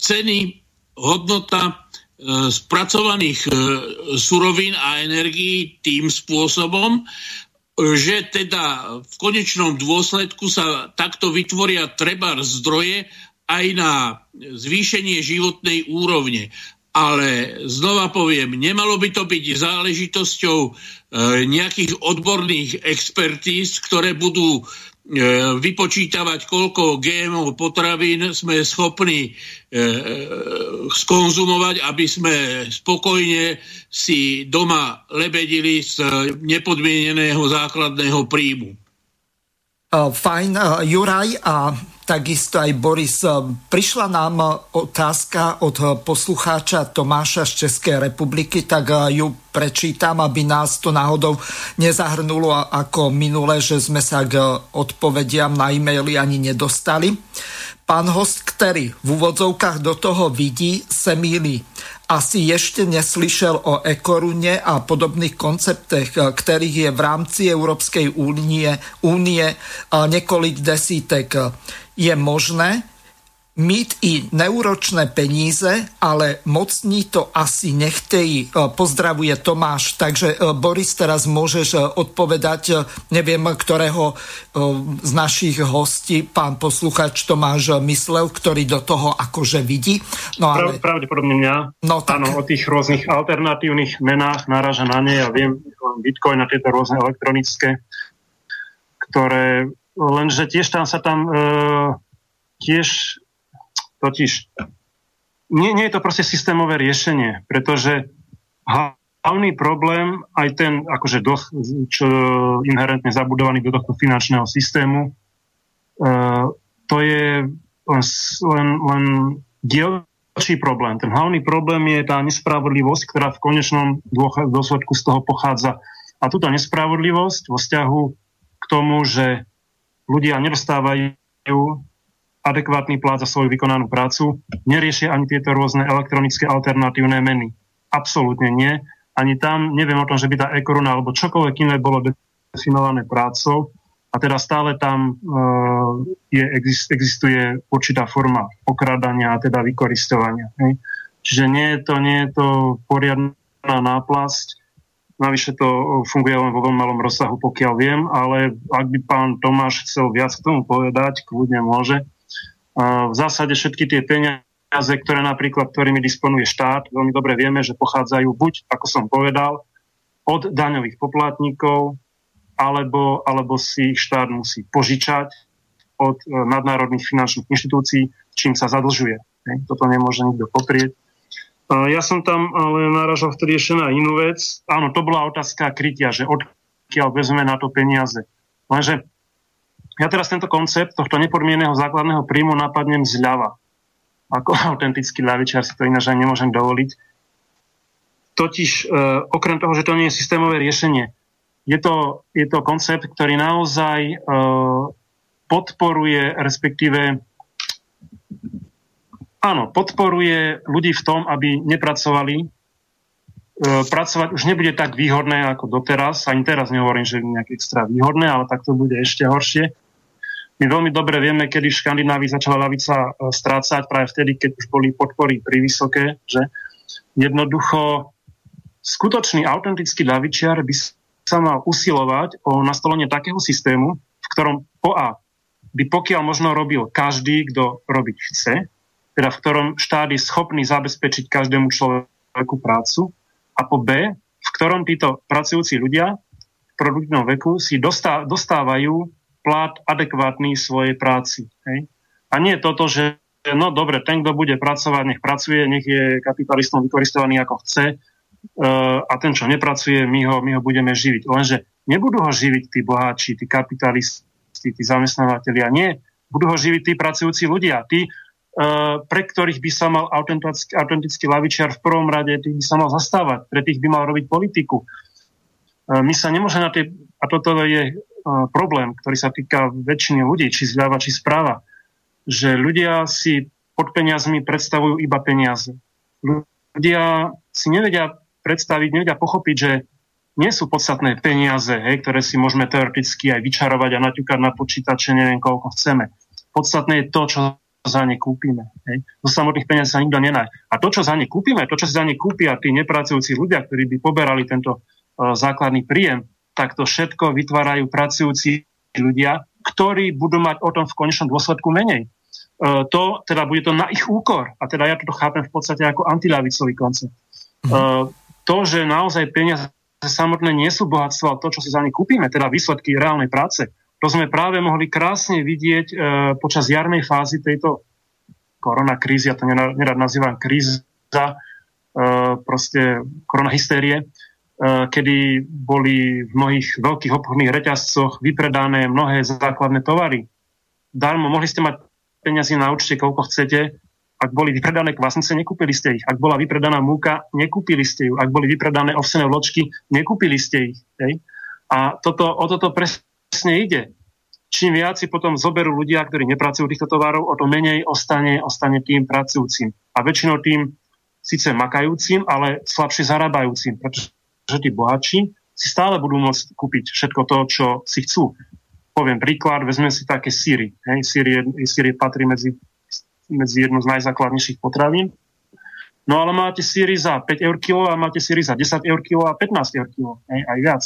ceny, hodnota spracovaných surovín a energií tým spôsobom, že teda v konečnom dôsledku sa takto vytvoria treba zdroje aj na zvýšenie životnej úrovne ale znova poviem, nemalo by to byť záležitosťou e, nejakých odborných expertíz, ktoré budú e, vypočítavať, koľko GMO potravín sme schopní e, skonzumovať, aby sme spokojne si doma lebedili z nepodmieneného základného príjmu. Fajn, Juraj, a takisto aj Boris. Prišla nám otázka od poslucháča Tomáša z Českej republiky, tak ju prečítam, aby nás to náhodou nezahrnulo ako minule, že sme sa k odpovediam na e-maily ani nedostali. Pán host, ktorý v úvodzovkách do toho vidí, se míli. Asi ešte neslyšel o ekorune a podobných konceptech, ktorých je v rámci Európskej únie, únie niekoľko desítek je možné mít i neuročné peníze, ale mocní to asi nechtejí. E, pozdravuje Tomáš. Takže e, Boris, teraz môžeš e, odpovedať, neviem, ktorého z našich hostí pán posluchač Tomáš myslel, ktorý do toho akože vidí. No, ale... Pravdepodobne mňa. No, tak... Áno, o tých rôznych alternatívnych menách náraža na ne. Ja viem, Bitcoin a tieto rôzne elektronické, ktoré lenže tiež tam sa tam e, tiež totiž nie, nie je to proste systémové riešenie, pretože hlavný problém, aj ten akože doch, čo inherentne zabudovaný do tohto finančného systému, e, to je len, len, len dielčí problém. Ten hlavný problém je tá nespravodlivosť, ktorá v konečnom dôsledku z toho pochádza. A túto nespravodlivosť vo vzťahu k tomu, že ľudia nedostávajú adekvátny plát za svoju vykonanú prácu, neriešia ani tieto rôzne elektronické alternatívne meny. Absolútne nie. Ani tam neviem o tom, že by tá e-koruna alebo čokoľvek iné bolo definované prácou a teda stále tam uh, je, existuje určitá forma okradania a teda vykoristovania. Hej. Čiže nie je to, nie je to poriadná náplasť, Navyše to funguje len vo veľmi malom rozsahu, pokiaľ viem, ale ak by pán Tomáš chcel viac k tomu povedať, kľudne môže. V zásade všetky tie peniaze, ktoré napríklad, ktorými disponuje štát, veľmi dobre vieme, že pochádzajú buď, ako som povedal, od daňových poplatníkov, alebo, alebo si ich štát musí požičať od e, nadnárodných finančných inštitúcií, čím sa zadlžuje. Toto nemôže nikto poprieť. Ja som tam ale naražal vtedy ešte na inú vec. Áno, to bola otázka krytia, že odkiaľ vezme na to peniaze. Lenže ja teraz tento koncept tohto nepodmieneného základného príjmu napadnem zľava. Ako (laughs) autentický ľavičiar si to ináč aj nemôžem dovoliť. Totiž e, okrem toho, že to nie je systémové riešenie, je to, je to koncept, ktorý naozaj e, podporuje, respektíve áno, podporuje ľudí v tom, aby nepracovali. E, pracovať už nebude tak výhodné ako doteraz. Ani teraz nehovorím, že je nejaké extra výhodné, ale tak to bude ešte horšie. My veľmi dobre vieme, kedy v Škandinávii začala lavica e, strácať práve vtedy, keď už boli podpory pri vysoké, že jednoducho skutočný autentický ľavičiar by sa mal usilovať o nastolenie takého systému, v ktorom po A by pokiaľ možno robil každý, kto robiť chce, teda v ktorom štát je schopný zabezpečiť každému človeku prácu a po B, v ktorom títo pracujúci ľudia v produktívnom veku si dostá, dostávajú plát adekvátny svojej práci. Hej? A nie toto, že no dobre, ten, kto bude pracovať, nech pracuje, nech je kapitalistom vykoristovaný ako chce a ten, čo nepracuje, my ho, my ho budeme živiť. Lenže nebudú ho živiť tí boháči, tí kapitalisti, tí zamestnávateľia. Nie, budú ho živiť tí pracujúci ľudia, tí, pre ktorých by sa mal autentický, autentický lavičiar v prvom rade, tých by sa mal zastávať, pre tých by mal robiť politiku. My sa nemôžeme na tie, a toto je problém, ktorý sa týka väčšiny ľudí, či zľava, či správa, že ľudia si pod peniazmi predstavujú iba peniaze. Ľudia si nevedia predstaviť, nevedia pochopiť, že nie sú podstatné peniaze, hej, ktoré si môžeme teoreticky aj vyčarovať a naťukať na počítače, neviem koľko chceme. Podstatné je to, čo za ne kúpime. Hej. Zo samotných peniazí sa nikto nenaj. A to, čo za ne kúpime, to, čo si za ne kúpia tí nepracujúci ľudia, ktorí by poberali tento uh, základný príjem, tak to všetko vytvárajú pracujúci ľudia, ktorí budú mať o tom v konečnom dôsledku menej. Uh, to, teda bude to na ich úkor. A teda ja toto chápem v podstate ako antilavicový koncept. Uh, to, že naozaj peniaze samotné nie sú bohatstvo, ale to, čo si za ne kúpime, teda výsledky reálnej práce, to sme práve mohli krásne vidieť e, počas jarnej fázy tejto koronakrízy, ja to nerad nazývam kríza, e, proste koronahystérie, e, kedy boli v mnohých veľkých obchodných reťazcoch vypredané mnohé základné tovary. Darmo, mohli ste mať peniazy na účte, koľko chcete, ak boli vypredané kvasnice, nekúpili ste ich. Ak bola vypredaná múka, nekúpili ste ju. Ak boli vypredané ovsené vločky, nekúpili ste ich. Hej? A toto, o toto presne ide. Čím viac si potom zoberú ľudia, ktorí nepracujú týchto tovarov, o to menej ostane, ostane tým pracujúcim. A väčšinou tým síce makajúcim, ale slabšie zarábajúcim, pretože tí bohatší si stále budú môcť kúpiť všetko to, čo si chcú. Poviem príklad, vezme si také síry. Hej, síry, síry patrí medzi medzi jednu z najzákladnejších potravín. No ale máte síry za 5 eur kilo a máte síry za 10 eur kilo a 15 eur kilo, aj, aj viac.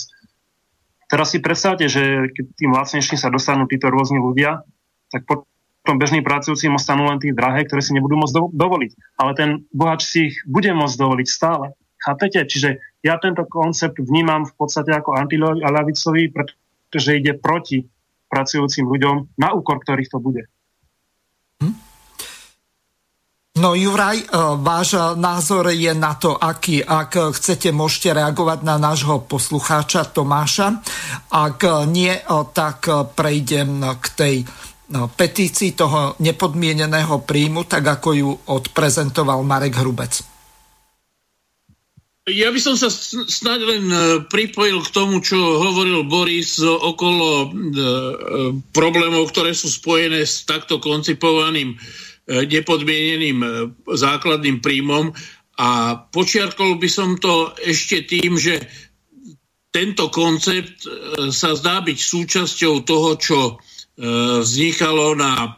Teraz si predstavte, že keď tým lacnejším sa dostanú títo rôzni ľudia, tak potom bežným pracujúcim ostanú len tí drahé, ktoré si nebudú môcť dovoliť. Ale ten bohač si ich bude môcť dovoliť stále. Chápete? Čiže ja tento koncept vnímam v podstate ako antilavicový, pretože ide proti pracujúcim ľuďom, na úkor ktorých to bude. No Juraj, e, váš názor je na to, aký. Ak chcete, môžete reagovať na nášho poslucháča Tomáša. Ak nie, e, tak prejdem k tej e, petícii toho nepodmieneného príjmu, tak ako ju odprezentoval Marek Hrubec. Ja by som sa snad len pripojil k tomu, čo hovoril Boris okolo problémov, ktoré sú spojené s takto koncipovaným E, nepodmieneným e, základným príjmom a počiarkol by som to ešte tým, že tento koncept e, sa zdá byť súčasťou toho, čo vznikalo na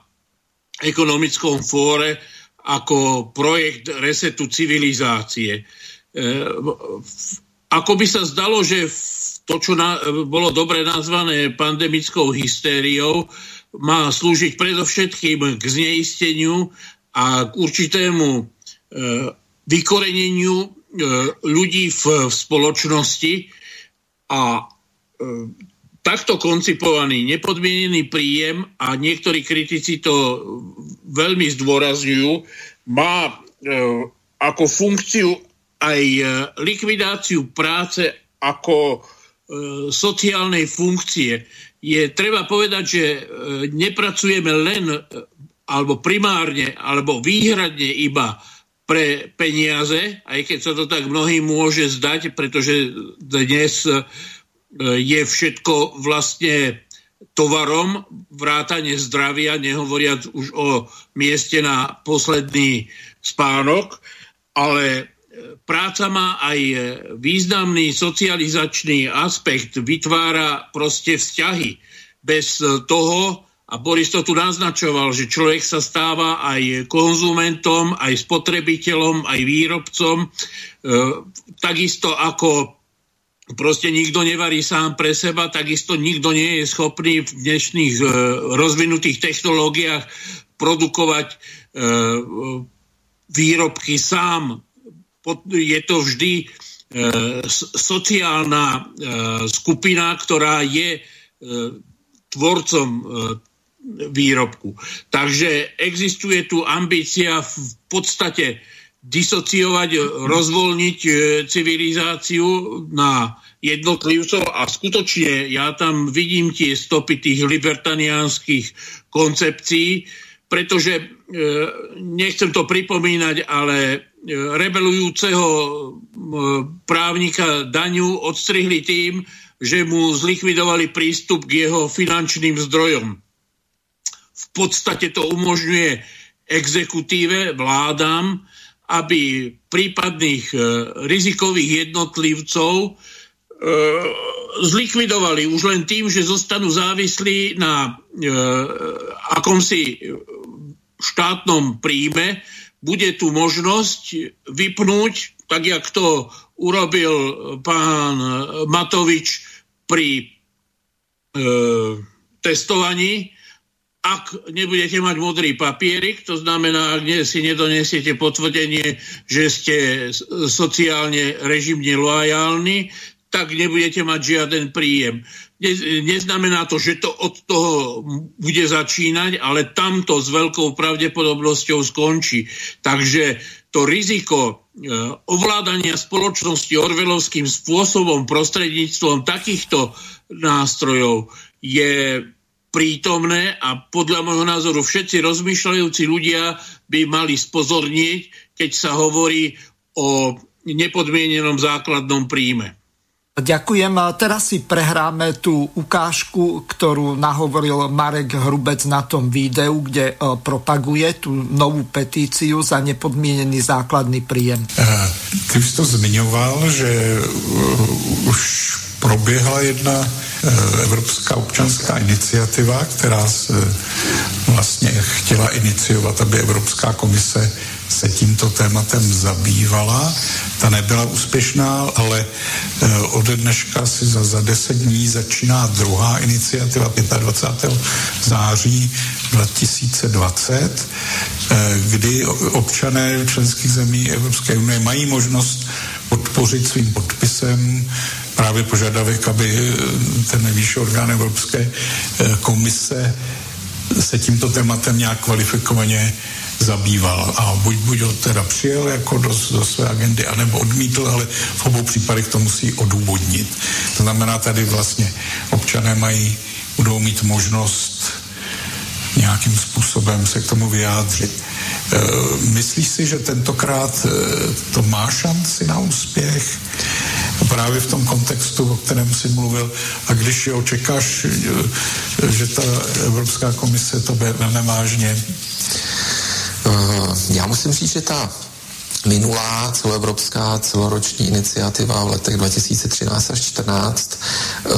ekonomickom fóre ako projekt resetu civilizácie. Ako by sa zdalo, že to, čo bolo dobre nazvané pandemickou hystériou, má slúžiť predovšetkým k zneisteniu a k určitému e, vykoreneniu e, ľudí v, v spoločnosti. A e, takto koncipovaný nepodmienený príjem a niektorí kritici to veľmi zdôrazňujú, má e, ako funkciu aj e, likvidáciu práce ako e, sociálnej funkcie je treba povedať, že e, nepracujeme len e, alebo primárne, alebo výhradne iba pre peniaze, aj keď sa to tak mnohým môže zdať, pretože dnes e, je všetko vlastne tovarom, vrátane zdravia, nehovoriac už o mieste na posledný spánok, ale práca má aj významný socializačný aspekt, vytvára proste vzťahy. Bez toho, a Boris to tu naznačoval, že človek sa stáva aj konzumentom, aj spotrebiteľom, aj výrobcom, e, takisto ako proste nikto nevarí sám pre seba, takisto nikto nie je schopný v dnešných e, rozvinutých technológiách produkovať e, výrobky sám je to vždy e, sociálna e, skupina, ktorá je e, tvorcom výrobku. Takže existuje tu ambícia v podstate disociovať, rozvolniť civilizáciu na jednotlivcov a skutočne ja tam vidím tie stopy tých libertaniánskych koncepcií, pretože nechcem to pripomínať, ale rebelujúceho e, právnika Daňu odstrihli tým, že mu zlikvidovali prístup k jeho finančným zdrojom. V podstate to umožňuje exekutíve, vládam, aby prípadných rizikových jednotlivcov zlikvidovali už len tým, že zostanú závislí na akomsi štátnom príjme bude tu možnosť vypnúť, tak jak to urobil pán Matovič pri e, testovaní, ak nebudete mať modrý papierik, to znamená, ak si nedonesiete potvrdenie, že ste sociálne režimne loajálni, tak nebudete mať žiaden príjem neznamená to, že to od toho bude začínať, ale tamto s veľkou pravdepodobnosťou skončí. Takže to riziko e, ovládania spoločnosti orvelovským spôsobom prostredníctvom takýchto nástrojov je prítomné a podľa môjho názoru všetci rozmýšľajúci ľudia by mali spozornieť, keď sa hovorí o nepodmienenom základnom príjme. Ďakujem. Teraz si prehráme tú ukážku, ktorú nahovoril Marek Hrubec na tom videu, kde e, propaguje tú novú petíciu za nepodmienený základný príjem. E, ty už to zmiňoval, že e, už proběhla jedna Evropská občanská iniciativa, která se vlastně chtěla iniciovat, aby Evropská komise se tímto tématem zabývala. Ta nebyla úspěšná, ale eh, ode dneška si za, za 10 dní začíná druhá iniciativa 25. září 2020, eh, kdy občané členských zemí Evropské unie mají možnost podpořit svým podpisem právě požadavek, aby eh, ten nejvyšší orgán Evropské komise se tímto tématem nějak kvalifikovaně zabýval a buď, buď ho teda přijel jako do, do své agendy, anebo odmítl, ale v obou případech to musí odůvodnit. To znamená, tady vlastně občané mají, budou mít možnost nějakým způsobem se k tomu vyjádřit. E, myslíš si, že tentokrát e, to má šanci na úspěch? Právě v tom kontextu, o kterém jsi mluvil. A když jo, čekáš, e, že ta Evropská komise to vezme vážně, já musím říct, že ta minulá celoevropská celoroční iniciativa v letech 2013 až 2014 e,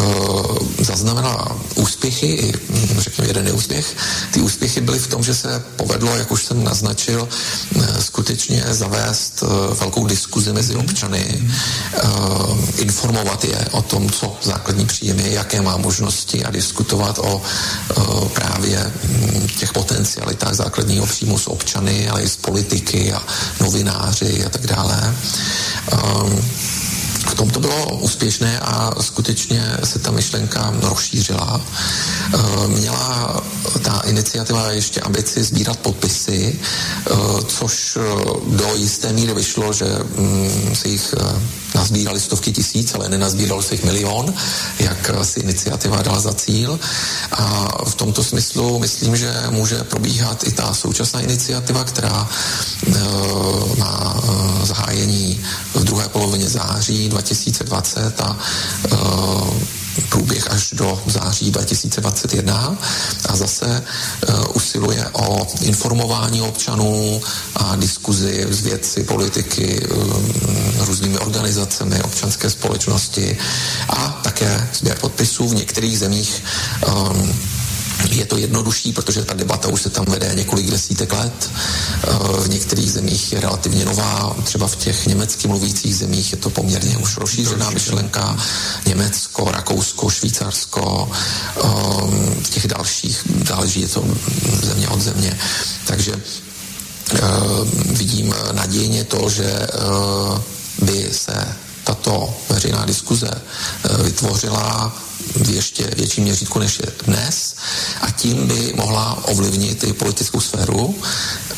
eh, zaznamenala úspěchy i, hm, řekněme, jeden neúspěch. Ty úspěchy byly v tom, že se povedlo, jak už jsem naznačil, e, skutečně zavést e, velkou diskuzi mezi mhm. občany, e, informovat je o tom, co základní příjem je, jaké má možnosti a diskutovat o e, právě hm, těch potencialitách základního příjmu s občany, ale i s politiky a novináři novináři a tak dále. Um, v tom to bylo úspěšné a skutečně se ta myšlenka rozšířila. Ehm, měla ta iniciativa ještě ambici sbírat podpisy, ehm, což do jisté míry vyšlo, že mm, se jich nazbírali stovky tisíc, ale nenazbíralo se jich milion, jak si iniciativa dala za cíl. A v tomto smyslu myslím, že může probíhat i ta současná iniciativa, která má zahájení v druhé polovině září 2020 a e, průběh až do září 2021 a zase uh, usiluje o informování občanů a diskuzi z věci, politiky, um, různými organizacemi občanské společnosti a také sběr podpisů v některých zemích je to jednodušší, protože ta debata už se tam vede několik desítek let. Eh, v některých zemích je relativně nová, třeba v těch německy mluvících zemích je to poměrně už rozšířená myšlenka. Německo, Rakousko, Švýcarsko, v těch dalších záleží je to země od země. Takže ehm, vidím nadějně to, že eh, by se tato veřejná diskuze eh, vytvořila v ještě větším měřítku než je dnes a tím by mohla ovlivnit i politickou sféru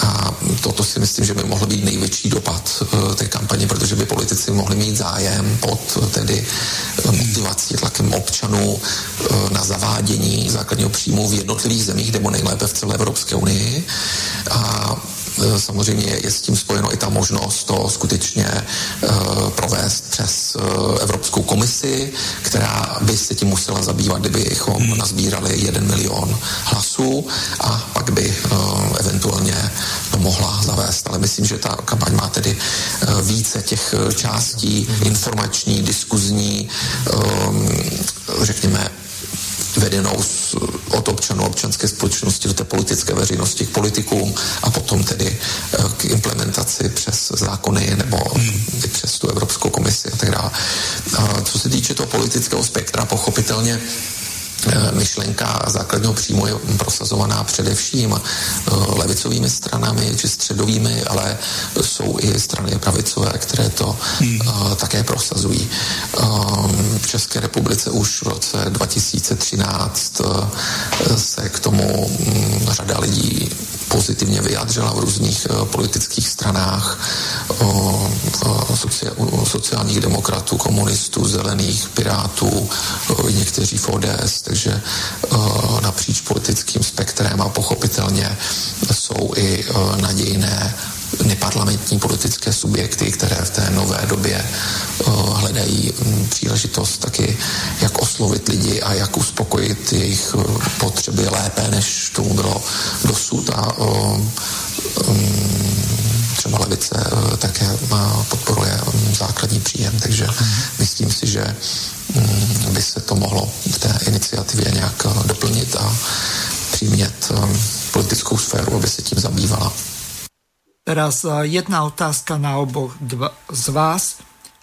a toto si myslím, že by mohl být největší dopad uh, té kampaně, protože by politici mohli mít zájem pod uh, tedy uh, motivací, tlakem občanů na zavádění základního příjmu v jednotlivých zemích, nebo nejlépe v celé Evropské unii. A samozřejmě je s tím spojeno i ta možnost to skutečně uh, provést přes uh, Evropskou komisi, která by se tím musela zabývat, kdybychom hmm. nazbírali jeden milion hlasů a pak by eventuálně to mohla zavést. Ale myslím, že ta kampaň má tedy více těch částí informační, diskuzní, řekněme, vedenou z, od občanů občanské společnosti do té politické veřejnosti k politikům a potom tedy eh, k implementaci přes zákony nebo hmm. přes tu Evropskou komisi a tak dále. Co se týče toho politického spektra, pochopitelně Eh, myšlenka základního příjmu je prosazovaná především eh, levicovými stranami či středovými, ale jsou i strany pravicové, které to hmm. Eh, také prosazují. V České republice už v roce 2013 se k tomu hm, řada lidí pozitivně vyjádřila v různých politických stranách sociálních demokratů, komunistů, zelených, pirátů, někteří v ODS, takže uh, napříč politickým spektrem a pochopitelně jsou i uh, nadějné neparlamentní politické subjekty, které v té nové době uh, hledají um, příležitost taky, jak oslovit lidi a jak uspokojit jejich uh, potřeby lépe, než tomu bylo dosud a uh, um, třeba levice také podporuje um, základní příjem, takže myslím si, že by se to mohlo v té iniciativě nějak eh, doplnit a přimět eh, politickou sféru, aby se tím zabývala. Teraz eh, jedna otázka na oboch z vás.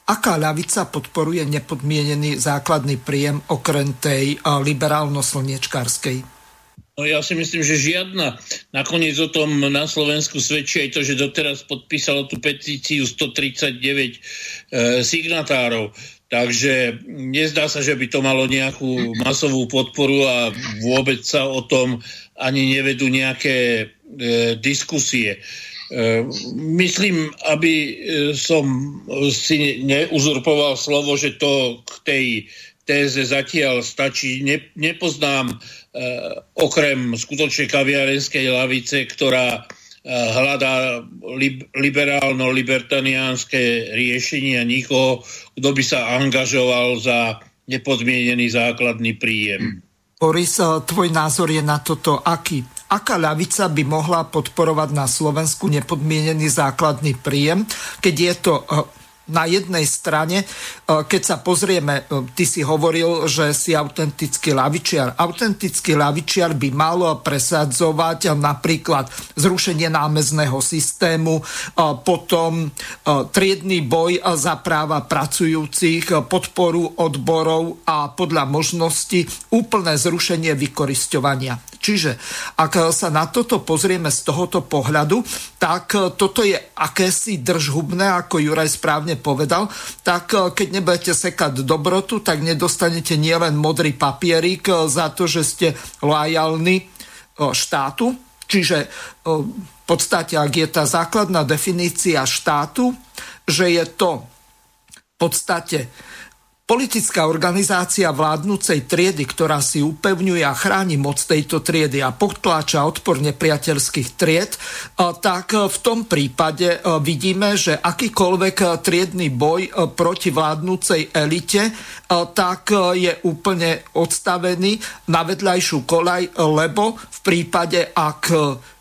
Aká ľavica podporuje nepodmienený základný príjem okrem tej liberálno-slniečkárskej? No ja si myslím, že žiadna. Nakoniec o tom na Slovensku svedčí aj to, že doteraz podpísalo tú petíciu 139 e, signatárov. Takže nezdá sa, že by to malo nejakú masovú podporu a vôbec sa o tom ani nevedú nejaké e, diskusie. E, myslím, aby e, som si neuzurpoval slovo, že to k tej téze zatiaľ stačí. Ne, nepoznám e, okrem skutočne kaviarenskej lavice, ktorá hľadá liberálno-libertaniánske riešenia nikoho, kto by sa angažoval za nepodmienený základný príjem. Boris, tvoj názor je na toto aký? Aká ľavica by mohla podporovať na Slovensku nepodmienený základný príjem, keď je to na jednej strane, e, keď sa pozrieme, e, ty si hovoril, že si autentický lavičiar. Autentický lavičiar by mal presadzovať napríklad zrušenie námezného systému, e, potom triedny boj za práva pracujúcich, podporu odborov a podľa možnosti úplné zrušenie vykorisťovania. Čiže ak sa na toto pozrieme z tohoto pohľadu, tak toto je akési držhubné, ako Juraj správne povedal, tak keď nebudete sekať dobrotu, tak nedostanete nielen modrý papierik za to, že ste lojalní štátu, čiže v podstate, ak je tá základná definícia štátu, že je to v podstate Politická organizácia vládnúcej triedy, ktorá si upevňuje a chráni moc tejto triedy a potláča odpor nepriateľských tried, tak v tom prípade vidíme, že akýkoľvek triedny boj proti vládnúcej elite, tak je úplne odstavený na vedľajšiu kolaj, lebo v prípade, ak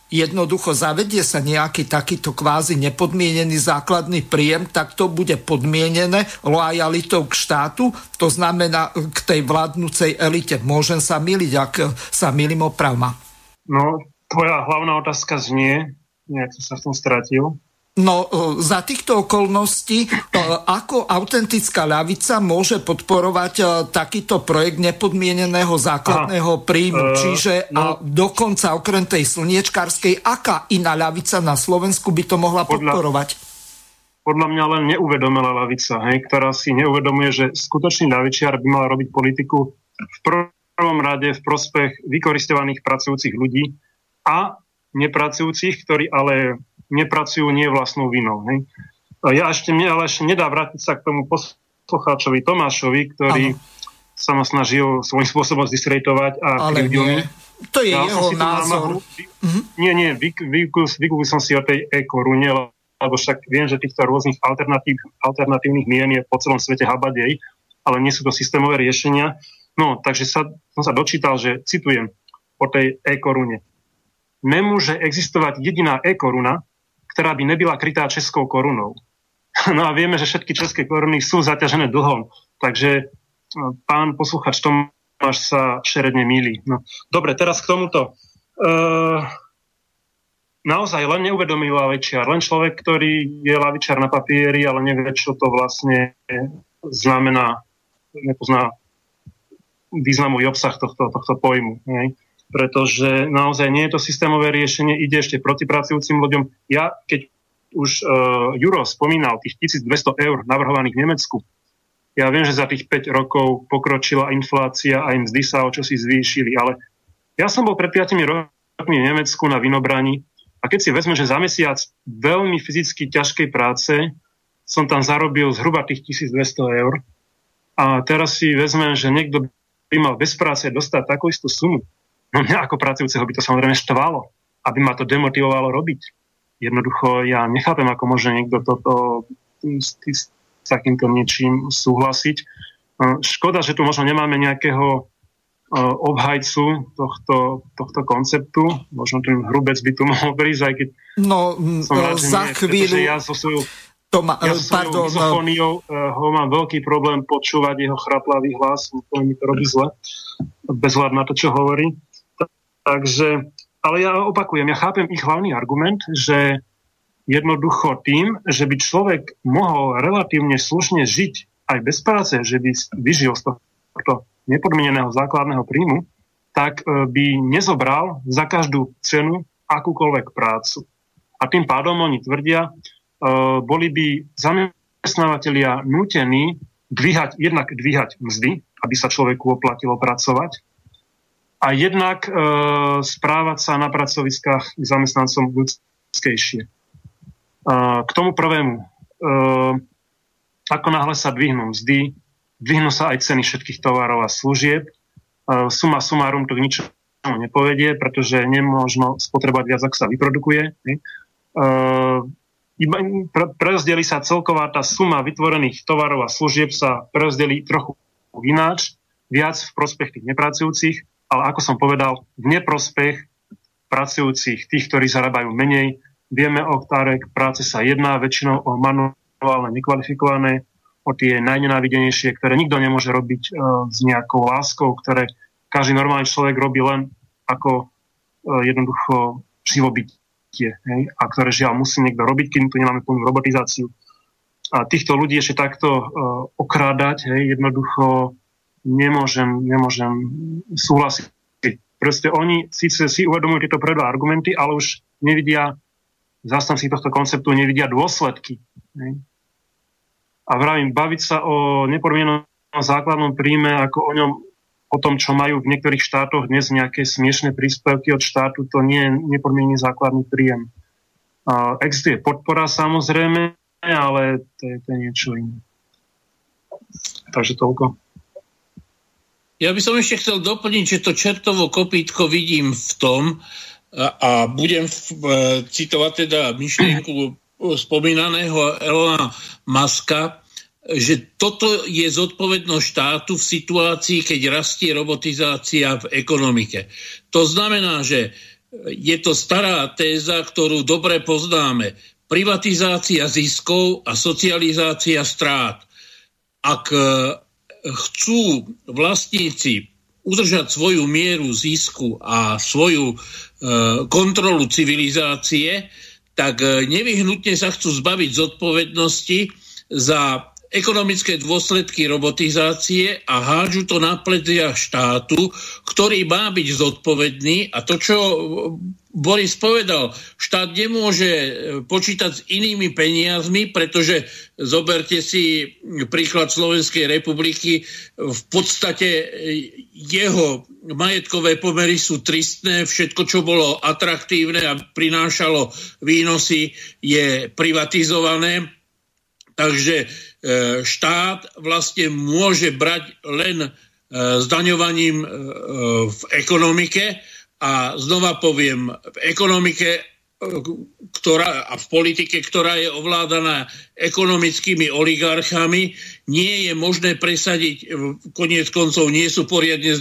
jednoducho zavedie sa nejaký takýto kvázi nepodmienený základný príjem, tak to bude podmienené lojalitou k štátu, to znamená k tej vládnúcej elite. Môžem sa miliť, ak sa milím opravma. No, tvoja hlavná otázka znie, nejak som sa v tom stratil, No e, za týchto okolností, e, ako autentická ľavica môže podporovať e, takýto projekt nepodmieneného základného príjmu? Uh, Čiže no, a dokonca okrem tej slniečkárskej, aká iná ľavica na Slovensku by to mohla podľa, podporovať? Podľa mňa len neuvedomila ľavica, hej, ktorá si neuvedomuje, že skutočný ľavičiar by mal robiť politiku v prvom rade v prospech vykoristovaných pracujúcich ľudí a nepracujúcich, ktorí ale nepracujú nie vlastnou vinou. Hej. Ja ešte, mne ale ešte nedá vrátiť sa k tomu poslucháčovi Tomášovi, ktorý ano. sa ma snažil svojím spôsobom zdiskreditovať a ale nie. To je ja jeho názor. Mm-hmm. Nie, nie, vygúbil som si o tej e-korune, lebo však viem, že týchto rôznych alternatív, alternatívnych mien je po celom svete habadej, ale nie sú to systémové riešenia. No, takže sa, som sa dočítal, že citujem o tej e-korune. Nemôže existovať jediná e-koruna, ktorá by nebyla krytá českou korunou. (laughs) No a vieme, že všetky české koruny sú zaťažené dlhom. Takže e, pán posluchač Tomáš sa šeredne míli. No, dobre, teraz k tomuto. E, naozaj len neuvedomý lavičiar, len človek, ktorý je lavičiar na papieri, ale nevie, čo to vlastne znamená, nepozná významový obsah tohto, tohto pojmu. Nie? Pretože naozaj nie je to systémové riešenie, ide ešte proti pracujúcim ľuďom. Ja, keď už uh, Juro spomínal tých 1200 eur navrhovaných v Nemecku, ja viem, že za tých 5 rokov pokročila inflácia a im mzdy sa o čosi zvýšili, ale ja som bol pred 5 rokmi v Nemecku na Vinobrani a keď si vezme, že za mesiac veľmi fyzicky ťažkej práce som tam zarobil zhruba tých 1200 eur a teraz si vezme, že niekto by mal bez práce dostať takú istú sumu, No mňa ako pracujúceho by to samozrejme štvalo, aby ma to demotivovalo robiť. Jednoducho ja nechápem, ako môže niekto toto s, s takýmto niečím súhlasiť. Škoda, že tu možno nemáme nejakého obhajcu tohto, tohto konceptu. Možno ten hrubec by tu (laughs) mohol prísť, aj keď no, som rád, za nie, chvíľu... Ja so svojou, to ma, ja so pardon, uh, ho mám veľký problém počúvať jeho chraplavý hlas, mi to robí zle, bez hľadu na to, čo hovorí. Takže, ale ja opakujem, ja chápem ich hlavný argument, že jednoducho tým, že by človek mohol relatívne slušne žiť aj bez práce, že by vyžil z tohto nepodmieneného základného príjmu, tak e, by nezobral za každú cenu akúkoľvek prácu. A tým pádom oni tvrdia, e, boli by zamestnávateľia nútení dvíhať, jednak dvíhať mzdy, aby sa človeku oplatilo pracovať, a jednak e, správať sa na pracoviskách k zamestnancom ľudskejšie. E, k tomu prvému. E, ako náhle sa dvihnú mzdy, dvihnú sa aj ceny všetkých tovarov a služieb. E, suma sumárum to k ničomu nepovedie, pretože nemôžno spotrebovať viac, ako sa vyprodukuje. E, iba, pre, prerozdeli sa celková tá suma vytvorených tovarov a služieb sa prerozdeli trochu ináč, viac v prospech tých nepracujúcich ale ako som povedal, v neprospech pracujúcich, tých, ktorí zarábajú menej. Vieme, o ktoré práce sa jedná, väčšinou o manuálne nekvalifikované, o tie najnenávidenejšie, ktoré nikto nemôže robiť uh, s nejakou láskou, ktoré každý normálny človek robí len ako uh, jednoducho živobytie, hej, a ktoré žiaľ musí niekto robiť, kým tu nemáme plnú robotizáciu. A týchto ľudí ešte takto uh, okrádať, hej, jednoducho nemôžem, nemôžem súhlasiť. Proste oni síce si uvedomujú tieto predva argumenty, ale už nevidia, zastanci tohto konceptu nevidia dôsledky. Ne? A vravím, baviť sa o nepodmienenom základnom príjme, ako o ňom, o tom, čo majú v niektorých štátoch dnes nejaké smiešné príspevky od štátu, to nie je nepodmienený základný príjem. Uh, existuje podpora samozrejme, ale to je, to je niečo iné. Takže toľko. Ja by som ešte chcel doplniť, že to čertovo kopítko vidím v tom, a, a budem v, e, citovať teda myšlienku spomínaného Elona Maska, že toto je zodpovednosť štátu v situácii, keď rastie robotizácia v ekonomike. To znamená, že je to stará téza, ktorú dobre poznáme. Privatizácia ziskov a socializácia strát. Ak chcú vlastníci udržať svoju mieru zisku a svoju e, kontrolu civilizácie, tak e, nevyhnutne sa chcú zbaviť zodpovednosti za ekonomické dôsledky robotizácie a hádžu to na plecia štátu, ktorý má byť zodpovedný. A to, čo Boris povedal, štát nemôže e, počítať s inými peniazmi, pretože zoberte si príklad Slovenskej republiky, v podstate e, jeho majetkové pomery sú tristné, všetko, čo bolo atraktívne a prinášalo výnosy, je privatizované. Takže štát vlastne môže brať len zdaňovaním v ekonomike a znova poviem, v ekonomike ktorá, a v politike, ktorá je ovládaná ekonomickými oligarchami, nie je možné presadiť, koniec koncov nie sú poriadne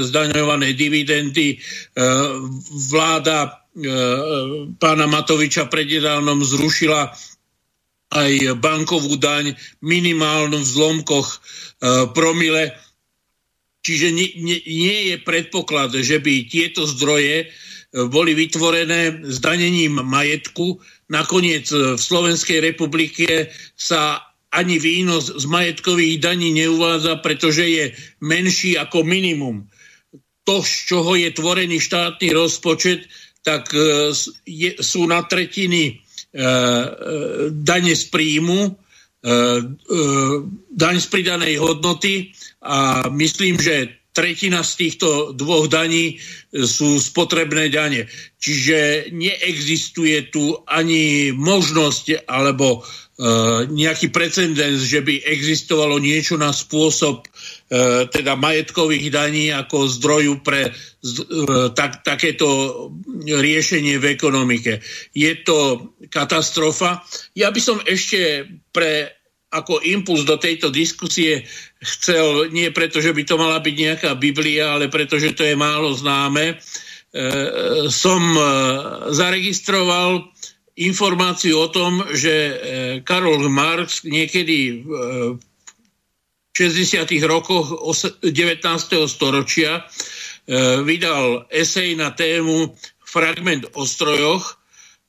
zdaňované dividendy. E, vláda e, pána Matoviča prednedávnom zrušila aj bankovú daň minimálnu v zlomkoch e, promile Čiže nie, nie, nie je predpoklad, že by tieto zdroje e, boli vytvorené zdanením majetku. Nakoniec e, v Slovenskej republike sa ani výnos z majetkových daní neuvádza, pretože je menší ako minimum. To, z čoho je tvorený štátny rozpočet, tak e, je, sú na tretiny e, dane z príjmu, e, e, daň z pridanej hodnoty a myslím, že tretina z týchto dvoch daní sú spotrebné dane. Čiže neexistuje tu ani možnosť alebo e, nejaký precedens, že by existovalo niečo na spôsob e, teda majetkových daní ako zdroju pre e, tak, takéto riešenie v ekonomike. Je to katastrofa. Ja by som ešte pre ako impuls do tejto diskusie chcel, nie preto, že by to mala byť nejaká Biblia, ale preto, že to je málo známe, e, som e, zaregistroval informáciu o tom, že e, Karol Marx niekedy v 60. rokoch 19. storočia vydal esej na tému Fragment o strojoch,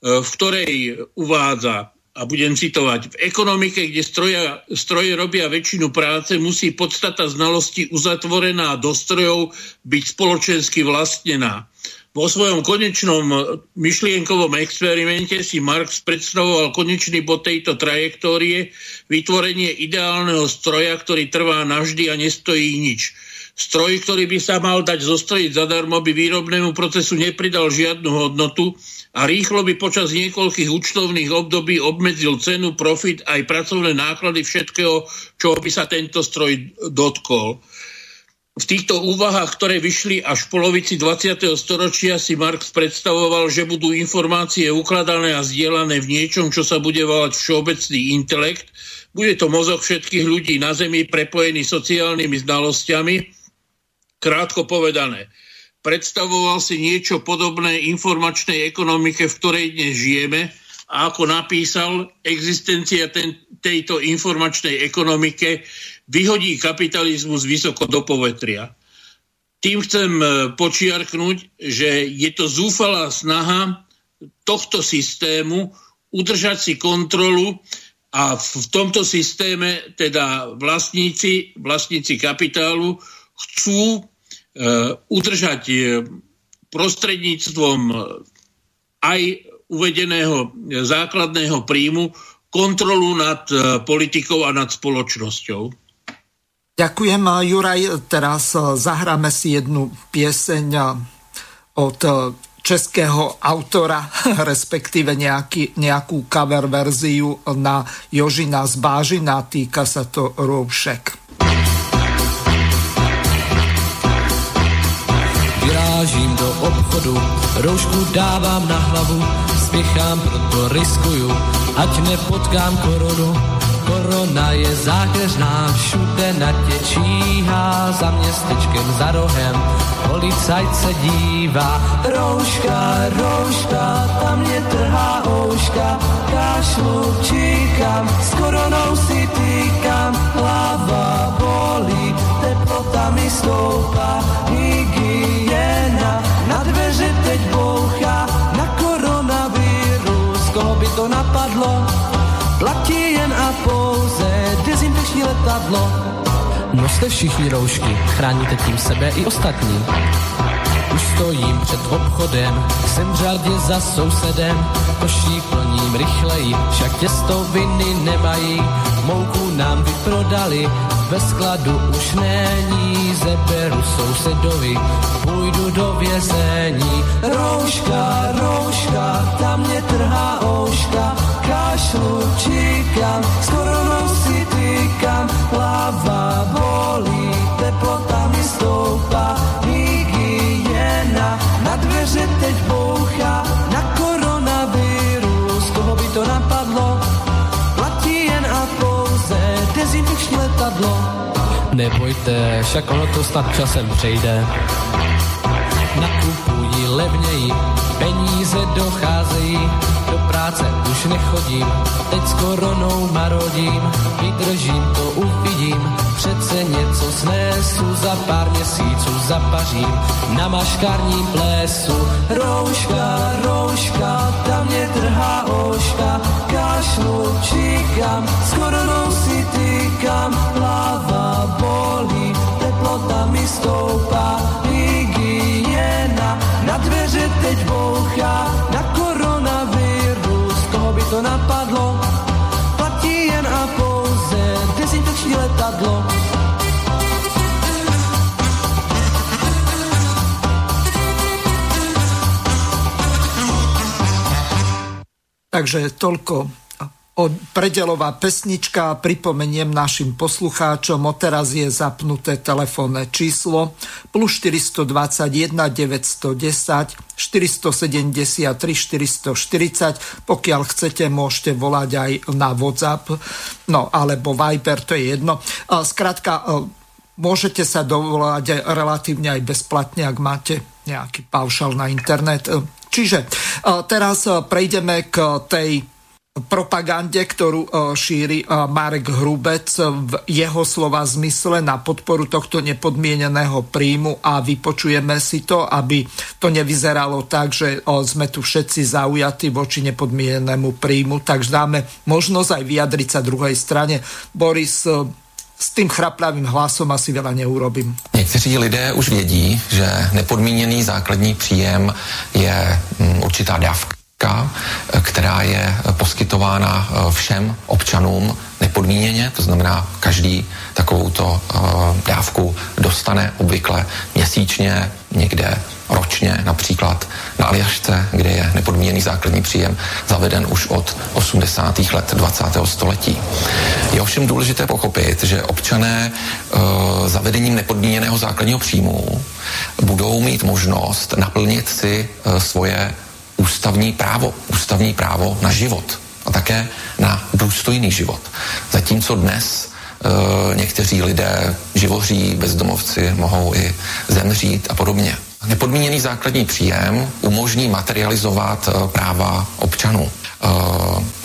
v ktorej uvádza a budem citovať, v ekonomike, kde stroja, stroje robia väčšinu práce, musí podstata znalosti uzatvorená do strojov byť spoločensky vlastnená. Vo svojom konečnom myšlienkovom experimente si Marx predstavoval konečný bod tejto trajektórie, vytvorenie ideálneho stroja, ktorý trvá navždy a nestojí nič. Stroj, ktorý by sa mal dať zostrojiť zadarmo, by výrobnému procesu nepridal žiadnu hodnotu, a rýchlo by počas niekoľkých účtovných období obmedzil cenu, profit aj pracovné náklady všetkého, čo by sa tento stroj dotkol. V týchto úvahách, ktoré vyšli až v polovici 20. storočia, si Marx predstavoval, že budú informácie ukladané a zdieľané v niečom, čo sa bude volať všeobecný intelekt. Bude to mozog všetkých ľudí na Zemi prepojený sociálnymi znalosťami. Krátko povedané, predstavoval si niečo podobné informačnej ekonomike, v ktorej dnes žijeme a ako napísal, existencia ten, tejto informačnej ekonomike vyhodí kapitalizmus vysoko do povetria. Tým chcem e, počiarknúť, že je to zúfalá snaha tohto systému udržať si kontrolu a v tomto systéme teda vlastníci, vlastníci kapitálu chcú udržať eh, prostredníctvom eh, aj uvedeného základného príjmu kontrolu nad politikou a nad spoločnosťou. Ďakujem, Juraj. Teraz zahráme si jednu pieseň od českého autora, (laughs) respektíve nejaký, nejakú cover verziu na Jožina z Bážina, týka sa to Rovšek. Vyrážím do obchodu, roušku dávám na hlavu, spěchám, proto riskuju, ať nepotkám koronu. Korona je zákeřná, všude na tě číhá, za městečkem, za rohem, policajt se dívá. Rouška, rouška, tam mě trhá ouška, kašlu, číkám, s koronou si týkám, hlava bolí, teplota mi stoupá, hygiena, letadlo. Noste všichni roušky, chráníte tím sebe i ostatní. už stojím před obchodem, jsem řadě za sousedem, koší plním rychleji, však těsto viny nemají, mouku nám vyprodali, ve skladu už není, zeberu sousedovi, půjdu do vězení. Rouška, rouška, tam mě trhá ouška, kašlu, číkám, skoro si tykám, hlava bolí, teplota mi stoupá, hygiena, na dveře teď bouchá, na letadlo. Nebojte, však ono to snad časem přejde. Nakupují levněji, docházejí, do práce už nechodím, teď s koronou marodím, vydržím to, uvidím, přece něco snesu, za pár měsíců zapařím, na maškarním plésu. Rouška, rouška, tam mě trhá oška, kašlu, číkám, s koronou si tykám, hlava bolí, teplota mi stoupá, teď bouchá, na koronavirus, koho by to napadlo, platí jen a pouze dezinfekční letadlo. Takže toľko predelová pesnička. Pripomeniem našim poslucháčom, odteraz je zapnuté telefónne číslo plus 421 910 473 440. Pokiaľ chcete, môžete volať aj na WhatsApp, no alebo Viber, to je jedno. Skrátka, môžete sa dovolať relatívne aj bezplatne, ak máte nejaký paušal na internet. Čiže teraz prejdeme k tej propagande, ktorú e, šíri e, Marek Hrubec v jeho slova zmysle na podporu tohto nepodmieneného príjmu a vypočujeme si to, aby to nevyzeralo tak, že e, sme tu všetci zaujatí voči nepodmienenému príjmu, takže dáme možnosť aj vyjadriť sa druhej strane. Boris, s tým chraplavým hlasom asi veľa neurobím. Někteří lidé už vědí, že nepodmíněný základní příjem je mm, určitá dávka která je poskytována eh, všem občanům nepodmíněně, to znamená, každý takovouto eh, dávku dostane obvykle měsíčně, někde ročně, například na Aljašce, kde je nepodmíněný základní příjem zaveden už od 80. let 20. století. Je ovšem důležité pochopit, že občané e, zavedením nepodmíněného základního příjmu budou mít možnost naplnit si e, svoje ústavní právo, ústavní právo na život a také na důstojný život. Zatímco dnes e, někteří lidé, živoří, bezdomovci, mohou i zemřít a podobně. Nepodmíněný základní příjem umožní materializovat e, práva občanů. E,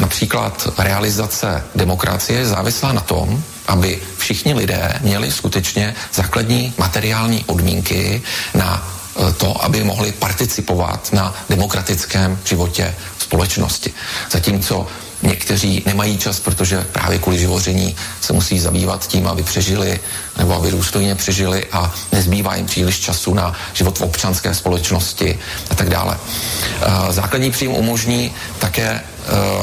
například realizace demokracie je závislá na tom, aby všichni lidé měli skutečně základní materiální podmínky na to, aby mohli participovat na demokratickém životě společnosti. Zatímco někteří nemají čas, protože právě kvůli živoření se musí zabývat tím, aby přežili nebo aby důstojně přežili a nezbývá jim příliš času na život v občanské společnosti a tak dále. Eh, základní příjem umožní také eh,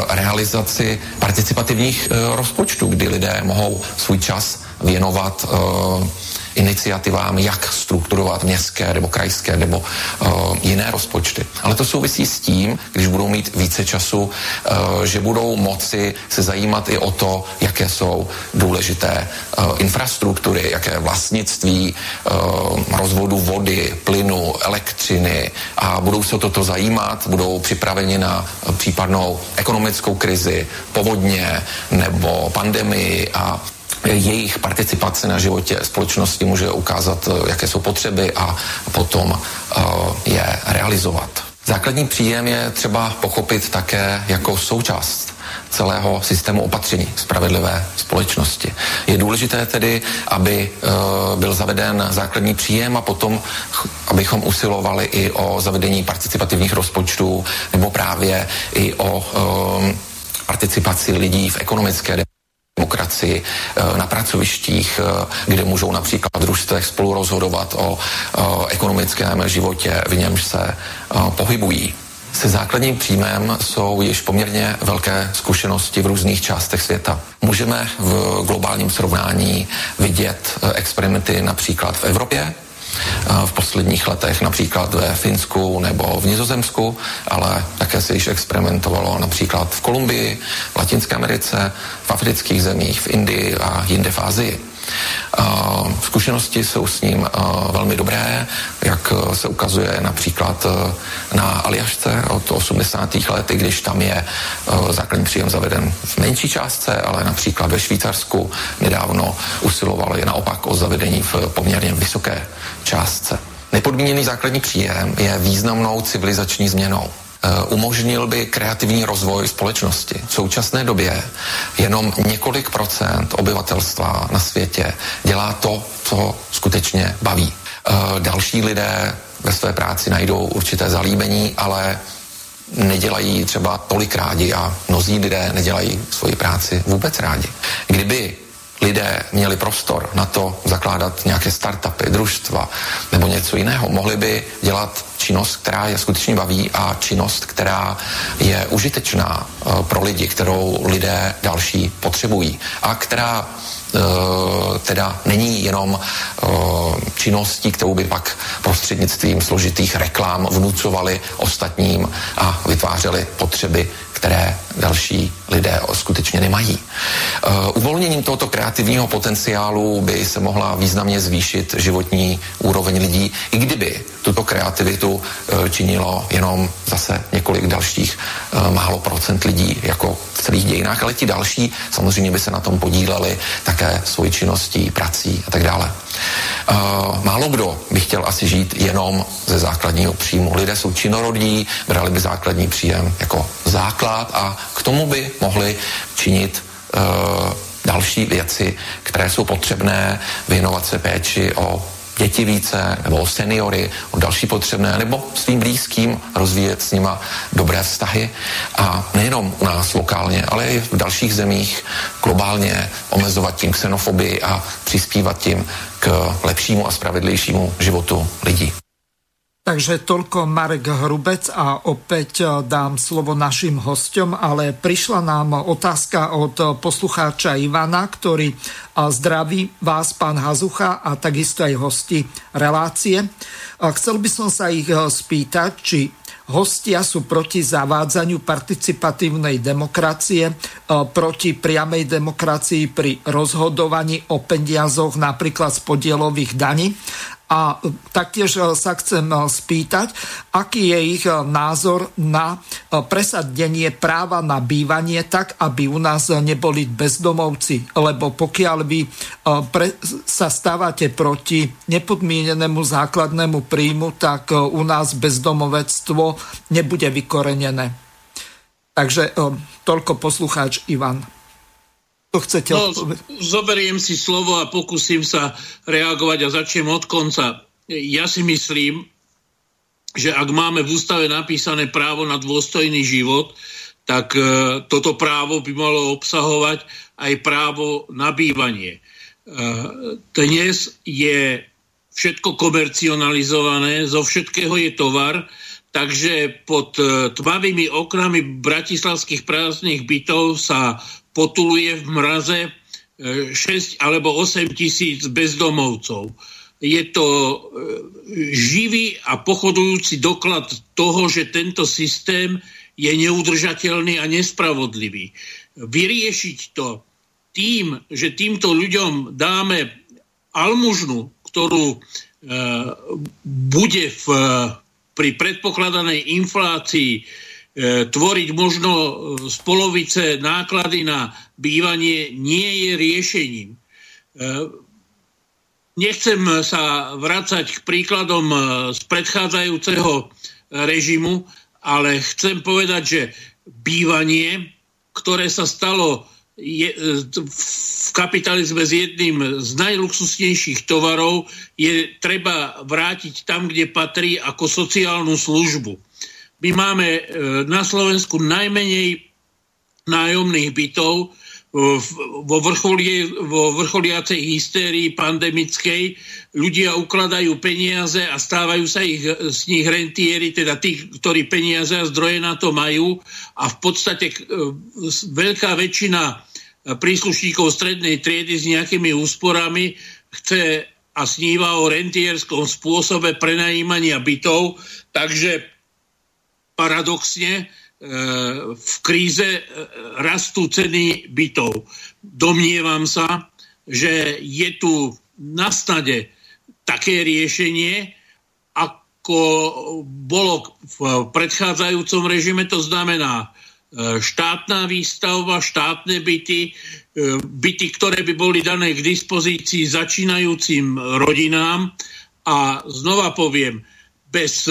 realizaci participativních rozpočtů, kdy lidé mohou svůj čas věnovat iniciativám, jak strukturovat městské nebo krajské nebo uh, jiné rozpočty. Ale to souvisí s tím, když budou mít více času, uh, že budou moci se zajímat i o to, jaké jsou důležité uh, infrastruktury, jaké vlastnictví uh, rozvodu vody, plynu, elektřiny a budou se toto zajímat, budou připraveni na případnou ekonomickou krizi, povodně nebo pandemii a jejich participace na životě společnosti může ukázat, eh, jaké jsou potřeby a potom uh, je realizovat. Základní příjem je třeba pochopit také jako součást celého systému opatření spravedlivé společnosti. Je důležité tedy, aby uh, byl zaveden základní příjem a potom, abychom usilovali i o zavedení participativních rozpočtů nebo právě i o participaci lidí v ekonomické demokracii eh, na pracovištích, eh, kde můžou například v družstvech spolu rozhodovat o ekonomickém životě, v němž se eh, pohybují. Se základním příjmem jsou již poměrně velké zkušenosti v různých částech světa. Můžeme v globálním srovnání vidět experimenty například v Evropě, v posledních letech, například ve Finsku nebo v Nizozemsku, ale také se již experimentovalo například v Kolumbii, v Latinské Americe, v afrických zemích, v Indii a jinde v Ázii. Zkušenosti jsou s ním velmi dobré, jak se ukazuje například na Aljašce od 80. let, i když tam je základní příjem zaveden v menší částce, ale například ve Švýcarsku nedávno usilovali naopak o zavedení v poměrně vysoké částce. Nepodmíněný základní příjem je významnou civilizační změnou. Eh, umožnil by kreativní rozvoj společnosti. V současné době jenom několik procent obyvatelstva na světě dělá to, co skutečně baví. Eh, další lidé ve své práci najdou určité zalíbení, ale nedělají třeba tolik rádi a mnozí lidé nedělají svoji práci vůbec rádi. Kdyby lidé měli prostor na to zakládat nějaké startupy, družstva nebo něco jiného, mohli by dělat činnost, která je skutečně baví a činnost, která je užitečná eh, pro lidi, kterou lidé další potřebují. A která eh, teda není jenom eh, činností, kterou by pak prostřednictvím složitých reklám vnucovali ostatním a vytvářeli potřeby které další lidé skutečně nemají. Uh, uvolněním tohoto kreativního potenciálu by se mohla významně zvýšit životní úroveň lidí, i kdyby tuto kreativitu uh, činilo jenom zase několik dalších uh, málo procent lidí jako v celých dějinách, ale ti další samozřejmě by se na tom podíleli také svojí činností, prací a tak dále. Málo kdo by chtěl asi žít jenom ze základního příjmu. Lidé jsou činorodí, brali by základní příjem jako základ a k tomu by mohli činit uh, další věci, které jsou potřebné, věnovat se péči o děti více, nebo o seniory, o další potřebné, nebo svým blízkým rozvíjet s nima dobré vztahy a nejenom u nás lokálně, ale i v dalších zemích globálně omezovat tím xenofobii a přispívat tím k lepšímu a spravedlejšímu životu lidí. Takže toľko Marek Hrubec a opäť eh, dám slovo našim hostom, ale prišla nám otázka od poslucháča Ivana, ktorý eh, zdraví vás, pán Hazucha, a takisto aj hosti relácie. Chcel by som sa ich spýtať, či hostia sú proti zavádzaniu participatívnej demokracie, proti priamej demokracii pri rozhodovaní o peniazoch napríklad z podielových daní a taktiež e, sa chcem e, spýtať, aký je ich e, názor na presadenie práva na bývanie tak, aby u nás neboli bezdomovci. Lebo pokiaľ vy pre, sa stávate proti nepodmienenému základnému príjmu, tak u nás bezdomovectvo nebude vykorenené. Takže toľko poslucháč Ivan. To chcete no, Zoberiem si slovo a pokúsim sa reagovať a začnem od konca. Ja si myslím, že ak máme v ústave napísané právo na dôstojný život, tak e, toto právo by malo obsahovať aj právo na bývanie. E, dnes je všetko komercionalizované, zo všetkého je tovar, takže pod e, tmavými oknami bratislavských prázdnych bytov sa potuluje v mraze 6 e, alebo 8 tisíc bezdomovcov. Je to e, živý a pochodujúci doklad toho, že tento systém je neudržateľný a nespravodlivý. Vyriešiť to tým, že týmto ľuďom dáme almužnu, ktorú e, bude v, pri predpokladanej inflácii tvoriť možno e, z polovice náklady na bývanie nie je riešením. E, nechcem sa vrácať k príkladom z predchádzajúceho režimu, ale chcem povedať, že bývanie, ktoré sa stalo v kapitalizme s jedným z najluxusnejších tovarov, je treba vrátiť tam, kde patrí ako sociálnu službu my máme e, na Slovensku najmenej nájomných bytov vo, vrcholie, vo vrcholiacej hystérii pandemickej. Ľudia ukladajú peniaze a stávajú sa ich, z nich rentieri, teda tých, ktorí peniaze a zdroje na to majú. A v podstate veľká väčšina príslušníkov strednej triedy s nejakými úsporami chce a sníva o rentierskom spôsobe prenajímania bytov, takže paradoxne v kríze e, rastú ceny bytov. Domnievam sa, že je tu na snade také riešenie, ako bolo v predchádzajúcom režime, to znamená e, štátna výstavba, štátne byty, e, byty, ktoré by boli dané k dispozícii začínajúcim rodinám. A znova poviem, bez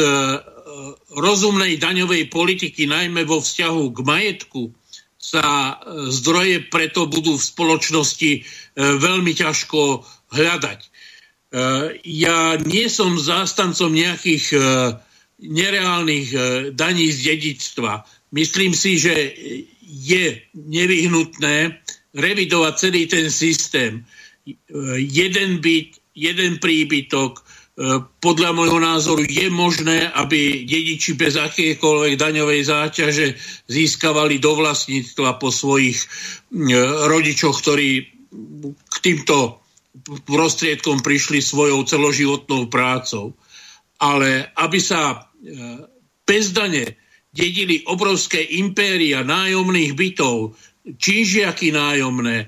rozumnej daňovej politiky, najmä vo vzťahu k majetku, sa e, zdroje preto budú v spoločnosti e, veľmi ťažko hľadať. E, ja nie som zástancom nejakých nereálnych daní z dedictva. Myslím si, že je nevyhnutné revidovať celý ten systém. Jeden byt, jeden príbytok, podľa môjho názoru je možné, aby dediči bez akékoľvek daňovej záťaže získavali do vlastníctva po svojich rodičoch, ktorí k týmto prostriedkom prišli svojou celoživotnou prácou. Ale aby sa e, bez dane dedili obrovské impéria nájomných bytov, čížiaky nájomné, e,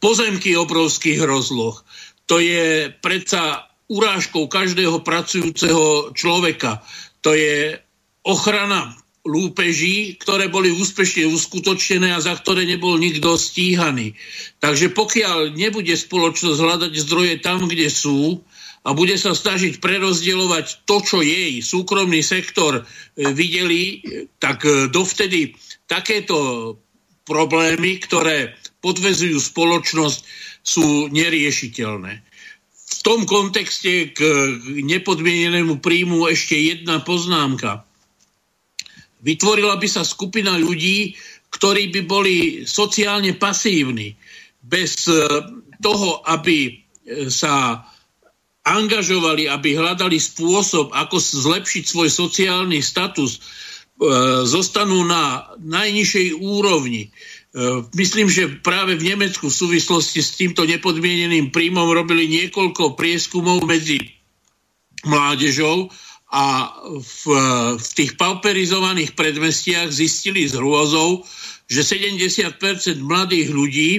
pozemky obrovských rozloh, to je predsa urážkou každého pracujúceho človeka. To je ochrana lúpeží, ktoré boli úspešne uskutočnené a za ktoré nebol nikto stíhaný. Takže pokiaľ nebude spoločnosť hľadať zdroje tam, kde sú a bude sa snažiť prerozdielovať to, čo jej súkromný sektor e, videli, tak e, dovtedy takéto problémy, ktoré podvezujú spoločnosť, sú neriešiteľné v tom kontexte k nepodmienenému príjmu ešte jedna poznámka. Vytvorila by sa skupina ľudí, ktorí by boli sociálne pasívni, bez e, toho, aby e, sa angažovali, aby hľadali spôsob, ako zlepšiť svoj sociálny status, e, zostanú na najnižšej úrovni myslím, že práve v Nemecku v súvislosti s týmto nepodmieneným príjmom robili niekoľko prieskumov medzi mládežou a v, v tých pauperizovaných predmestiach zistili s hrôzou, že 70% mladých ľudí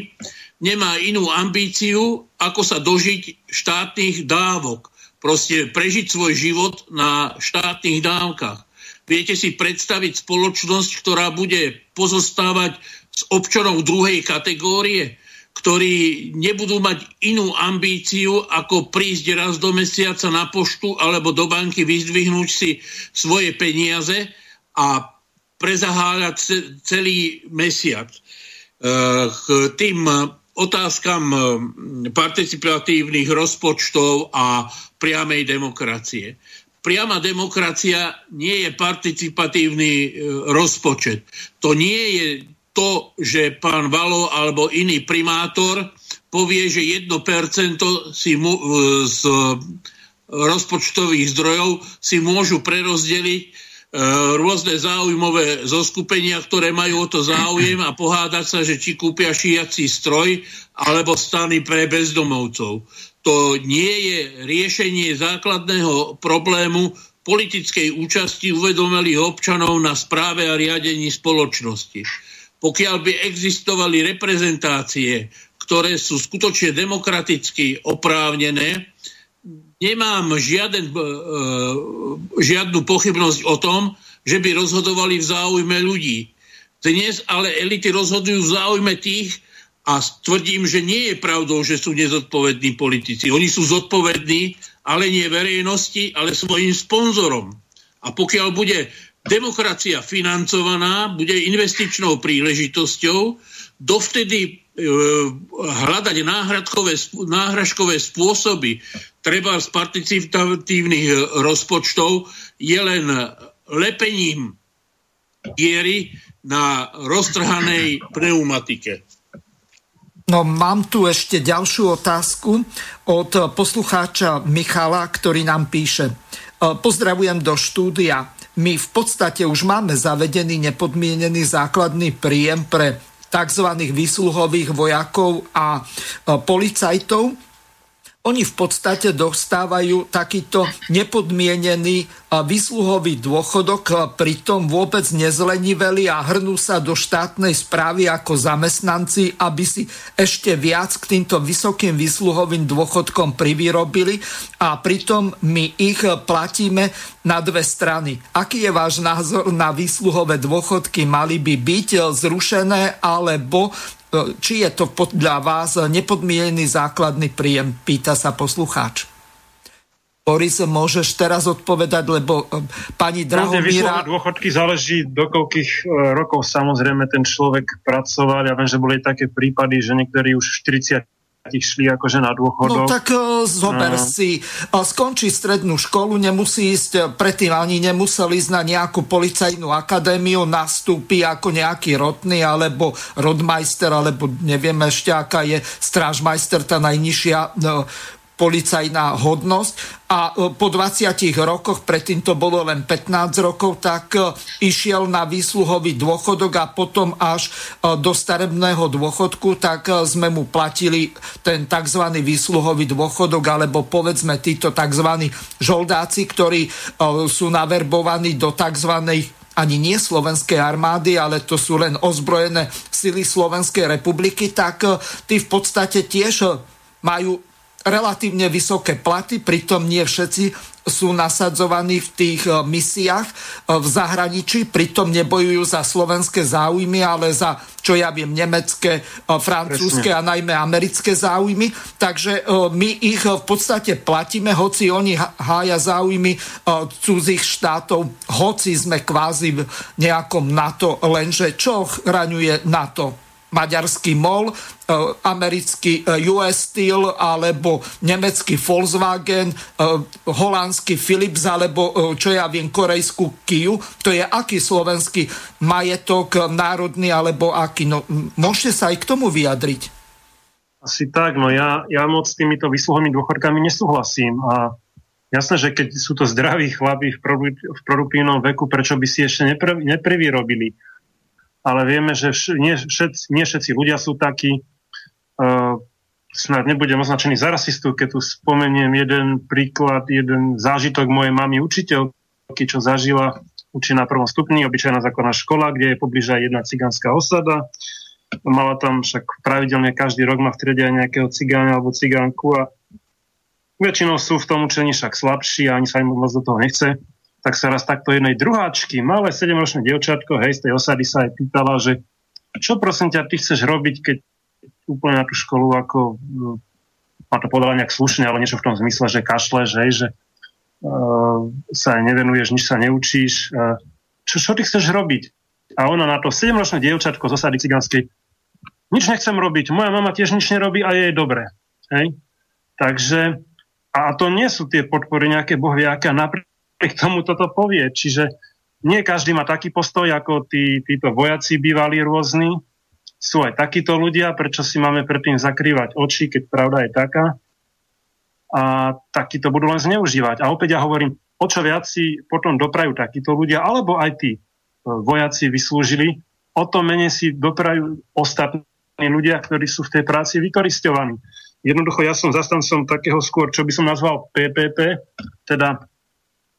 nemá inú ambíciu, ako sa dožiť štátnych dávok. Proste prežiť svoj život na štátnych dávkach. Viete si predstaviť spoločnosť, ktorá bude pozostávať z občanov druhej kategórie, ktorí nebudú mať inú ambíciu, ako prísť raz do mesiaca na poštu alebo do banky, vyzdvihnúť si svoje peniaze a prezaháľať celý mesiac. E, k tým otázkam e, participatívnych rozpočtov a priamej demokracie. Priama demokracia nie je participatívny e, rozpočet. To nie je to, že pán Valo alebo iný primátor povie, že 1% si mu, z rozpočtových zdrojov si môžu prerozdeliť e, rôzne záujmové zoskupenia, ktoré majú o to záujem a pohádať sa, že či kúpia šiací stroj alebo stany pre bezdomovcov. To nie je riešenie základného problému politickej účasti uvedomelých občanov na správe a riadení spoločnosti pokiaľ by existovali reprezentácie, ktoré sú skutočne demokraticky oprávnené, nemám žiaden, e, žiadnu pochybnosť o tom, že by rozhodovali v záujme ľudí. Dnes ale elity rozhodujú v záujme tých, a tvrdím, že nie je pravdou, že sú nezodpovední politici. Oni sú zodpovední, ale nie verejnosti, ale svojim sponzorom. A pokiaľ bude demokracia financovaná, bude investičnou príležitosťou, dovtedy e, hľadať náhražkové spôsoby treba z participatívnych rozpočtov je len lepením diery na roztrhanej pneumatike. No mám tu ešte ďalšiu otázku od poslucháča Michala, ktorý nám píše. Pozdravujem do štúdia. My v podstate už máme zavedený nepodmienený základný príjem pre tzv. výsluhových vojakov a policajtov oni v podstate dostávajú takýto nepodmienený výsluhový dôchodok, pritom vôbec nezleniveli a hrnú sa do štátnej správy ako zamestnanci, aby si ešte viac k týmto vysokým výsluhovým dôchodkom privyrobili a pritom my ich platíme na dve strany. Aký je váš názor na výsluhové dôchodky? Mali by byť zrušené alebo či je to podľa vás nepodmienený základný príjem, pýta sa poslucháč. Boris, môžeš teraz odpovedať, lebo e, pani Drahomíra... dôchodky záleží do koľkých e, rokov samozrejme ten človek pracoval. Ja viem, že boli také prípady, že niektorí už 40 išli akože na dôchodok. No tak uh, zober uh. si, uh, skončí strednú školu, nemusí ísť, uh, predtým ani nemusel ísť na nejakú policajnú akadémiu, nastúpi ako nejaký rotný, alebo rodmajster, alebo neviem ešte, aká je strážmajster, tá najnižšia policajná hodnosť a e, po 20 rokoch, predtým to bolo len 15 rokov, tak e, išiel na výsluhový dôchodok a potom až e, do starebného dôchodku, tak sme mu platili ten tzv. výsluhový dôchodok, alebo povedzme títo tzv. žoldáci, ktorí sú naverbovaní do tzv ani nie slovenskej armády, ale to sú len ozbrojené sily Slovenskej republiky, tak tí v podstate tiež majú relatívne vysoké platy, pritom nie všetci sú nasadzovaní v tých e, misiách e, v zahraničí, pritom nebojujú za slovenské záujmy, ale za, čo ja viem, nemecké, e, francúzske a najmä americké záujmy. Takže my ich v podstate platíme, hoci oni hája záujmy cudzích štátov, hoci sme kvázi v nejakom NATO, lenže čo ochraňuje NATO? Maďarský MOL, e, americký e, US Steel alebo nemecký Volkswagen, e, holandský Philips alebo čo ja viem, korejskú Kiu. To je aký slovenský majetok národný alebo aký. No, môžete sa aj k tomu vyjadriť. Asi tak, no ja, ja moc s týmito vysluhovými dôchodkami nesúhlasím a jasné, že keď sú to zdraví chlapí v, produktívnom veku, prečo by si ešte nepre, neprevyrobili? Ale vieme, že vš- nie, všetci, nie všetci ľudia sú takí. Uh, snad nebudem označený za rasistu, keď tu spomeniem jeden príklad, jeden zážitok mojej mamy učiteľky, čo zažila učí na prvom stupni, obyčajná základná škola, kde je pobliža jedna cigánska osada. Mala tam však pravidelne každý rok má v triede aj nejakého cigána alebo cigánku a väčšinou sú v tom učení však slabší a ani sa im moc do toho nechce tak sa raz takto jednej druháčky, malé 7-ročné dievčatko, hej, z tej osady sa aj pýtala, že čo prosím ťa, ty chceš robiť, keď úplne na tú školu ako ma to povedala nejak slušne, ale niečo v tom zmysle, že kašleš, hej, že uh, sa nevenuješ, nič sa neučíš. Uh, čo, čo ty chceš robiť? A ona na to 7-ročné dievčatko z osady cigánskej nič nechcem robiť, moja mama tiež nič nerobí a je dobre. Hej? Takže, a to nie sú tie podpory nejaké bohviaké napríklad k tomu toto povie. Čiže nie každý má taký postoj, ako tí, títo vojaci bývali rôzni. Sú aj takíto ľudia, prečo si máme predtým zakrývať oči, keď pravda je taká. A takíto budú len zneužívať. A opäť ja hovorím, o čo viac si potom doprajú takíto ľudia, alebo aj tí e, vojaci vyslúžili, o to menej si doprajú ostatní ľudia, ktorí sú v tej práci vykoristovaní. Jednoducho ja som zastancom takého skôr, čo by som nazval PPP, teda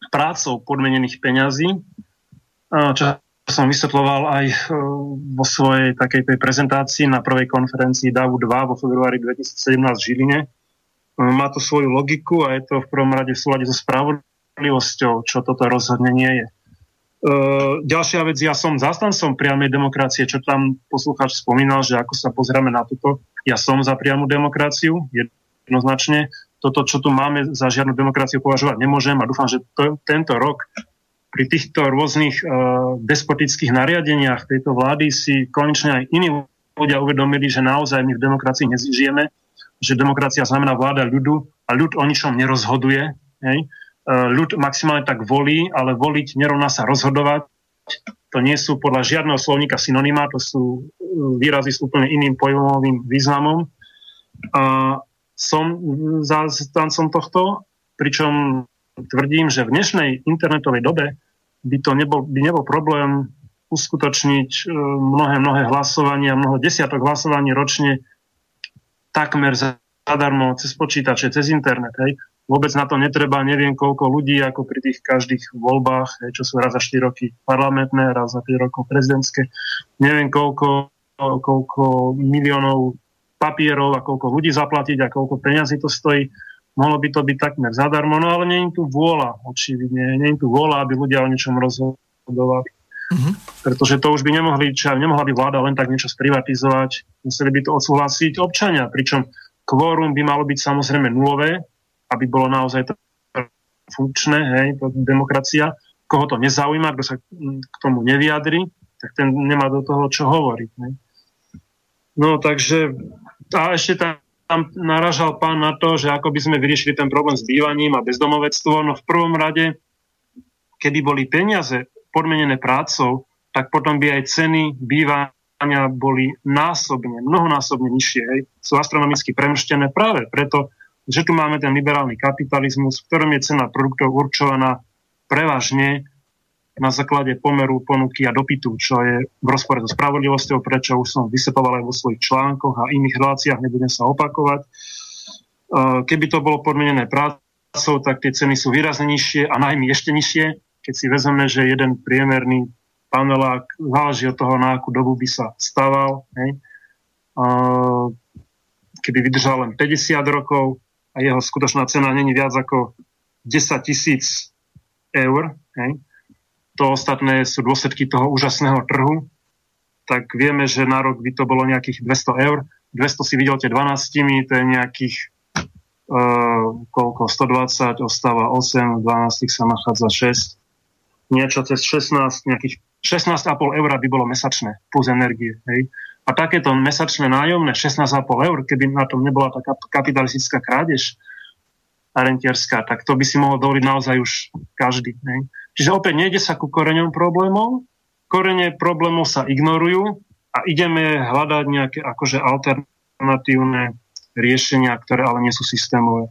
prácou podmenených peňazí, čo som vysvetloval aj e, vo svojej takej tej prezentácii na prvej konferencii DAVu 2 vo februári 2017 v Žiline. E, má to svoju logiku a je to v prvom rade v súlade so spravodlivosťou, čo toto rozhodne je. E, ďalšia vec, ja som zastancom priamej demokracie, čo tam poslucháč spomínal, že ako sa pozrieme na toto. Ja som za priamu demokraciu, jednoznačne toto, čo tu máme, za žiadnu demokraciu považovať nemôžem a dúfam, že to, tento rok pri týchto rôznych uh, despotických nariadeniach tejto vlády si konečne aj iní ľudia uvedomili, že naozaj my v demokracii nežijeme, že demokracia znamená vláda ľudu a ľud o ničom nerozhoduje. Hej? Uh, ľud maximálne tak volí, ale voliť nerovná sa rozhodovať to nie sú podľa žiadneho slovníka synonymá, to sú e, výrazy s úplne iným pojmovým významom. A som zástancom tohto, pričom tvrdím, že v dnešnej internetovej dobe by to nebol, by nebol problém uskutočniť e, mnohé, mnohé hlasovania, mnoho desiatok hlasovaní ročne takmer zadarmo cez počítače, cez internet. Hej. Vôbec na to netreba neviem koľko ľudí, ako pri tých každých voľbách, čo sú raz za 4 roky parlamentné, raz za 5 rokov prezidentské. Neviem koľko, koľko miliónov papierov a koľko ľudí zaplatiť a koľko peňazí to stojí. Mohlo by to byť takmer zadarmo, no ale nie je tu vôľa, očividne. Nie je tu vôľa, aby ľudia o niečom rozhodovali. Mm-hmm. Pretože to už by nemohli, čo nemohla by vláda len tak niečo sprivatizovať, museli by to odsúhlasiť občania, pričom kvórum by malo byť samozrejme nulové, aby bolo naozaj to funkčné, hej, to demokracia. Koho to nezaujíma, kto sa k tomu nevyjadri, tak ten nemá do toho čo hovoriť. Hej. No takže, a ešte tam, tam naražal pán na to, že ako by sme vyriešili ten problém s bývaním a bezdomovectvo. No v prvom rade, keby boli peniaze podmenené prácou, tak potom by aj ceny bývania boli násobne, mnohonásobne nižšie. Hej. Sú astronomicky premrštené práve preto, že tu máme ten liberálny kapitalizmus, v ktorom je cena produktov určovaná prevažne na základe pomeru ponuky a dopytu, čo je v rozpore so spravodlivosťou, prečo už som vysepoval aj vo svojich článkoch a iných reláciách, nebudem sa opakovať. E, keby to bolo podmienené prácou, tak tie ceny sú výrazne nižšie a najmä ešte nižšie, keď si vezme, že jeden priemerný panelák záleží od toho, na akú dobu by sa staval. Hej. Keby vydržal len 50 rokov, a jeho skutočná cena není viac ako 10 tisíc eur, hej, to ostatné sú dôsledky toho úžasného trhu, tak vieme, že na rok by to bolo nejakých 200 eur. 200 si videlte 12, to je nejakých uh, koľko, 120, ostáva 8, 12 sa nachádza 6. Niečo cez 16, nejakých 16,5 eur by bolo mesačné plus energie. Hej. A takéto mesačné nájomné 16,5 eur, keby na tom nebola taká kapitalistická krádež rentierská, tak to by si mohol dovoliť naozaj už každý. Ne? Čiže opäť nejde sa ku koreňom problémov, korene problémov sa ignorujú a ideme hľadať nejaké akože alternatívne riešenia, ktoré ale nie sú systémové.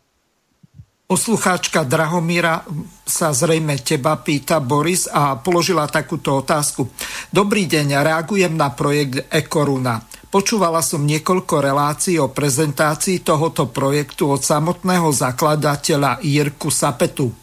Poslucháčka Drahomíra sa zrejme teba pýta Boris a položila takúto otázku. Dobrý deň, reagujem na projekt Ekoruna. Počúvala som niekoľko relácií o prezentácii tohoto projektu od samotného zakladateľa Jirku Sapetu.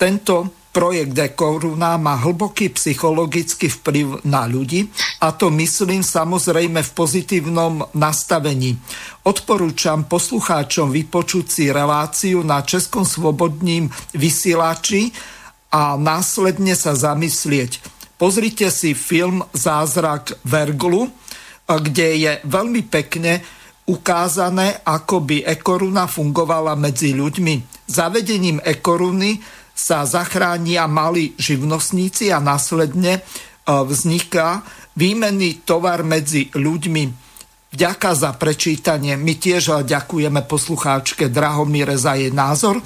Tento projekt Dekoruna má hlboký psychologický vplyv na ľudí a to myslím samozrejme v pozitívnom nastavení. Odporúčam poslucháčom vypočuť si reláciu na Českom svobodním vysielači a následne sa zamyslieť. Pozrite si film Zázrak Verglu, kde je veľmi pekne ukázané, ako by ekoruna fungovala medzi ľuďmi. Zavedením ekoruny sa zachránia malí živnostníci a následne e, vzniká výmenný tovar medzi ľuďmi. Vďaka za prečítanie. My tiež ďakujeme poslucháčke Drahomíre za jej názor.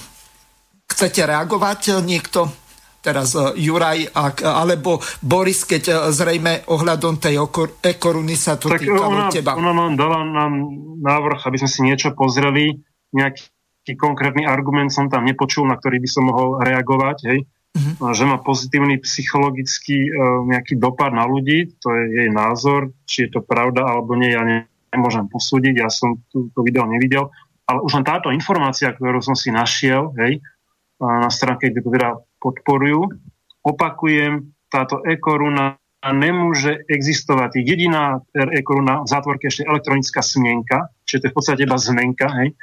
Chcete reagovať niekto? Teraz e, Juraj alebo Boris, keď e, zrejme ohľadom tej ekoruny sa to tak týkalo ona, teba. Ona nám dala nám návrh, aby sme si niečo pozreli, nejaký konkrétny argument som tam nepočul, na ktorý by som mohol reagovať, hej. Uh-huh. Že má pozitívny psychologický uh, nejaký dopad na ľudí, to je jej názor, či je to pravda alebo nie, ja ne, nemôžem posúdiť, ja som tú, to video nevidel, ale už len táto informácia, ktorú som si našiel, hej, na stránke, kde to teda podporujú, opakujem, táto ekoruna nemôže existovať. Jediná ekoruna v zátvorke ešte elektronická smienka, čiže to je v podstate iba zmenka, hej,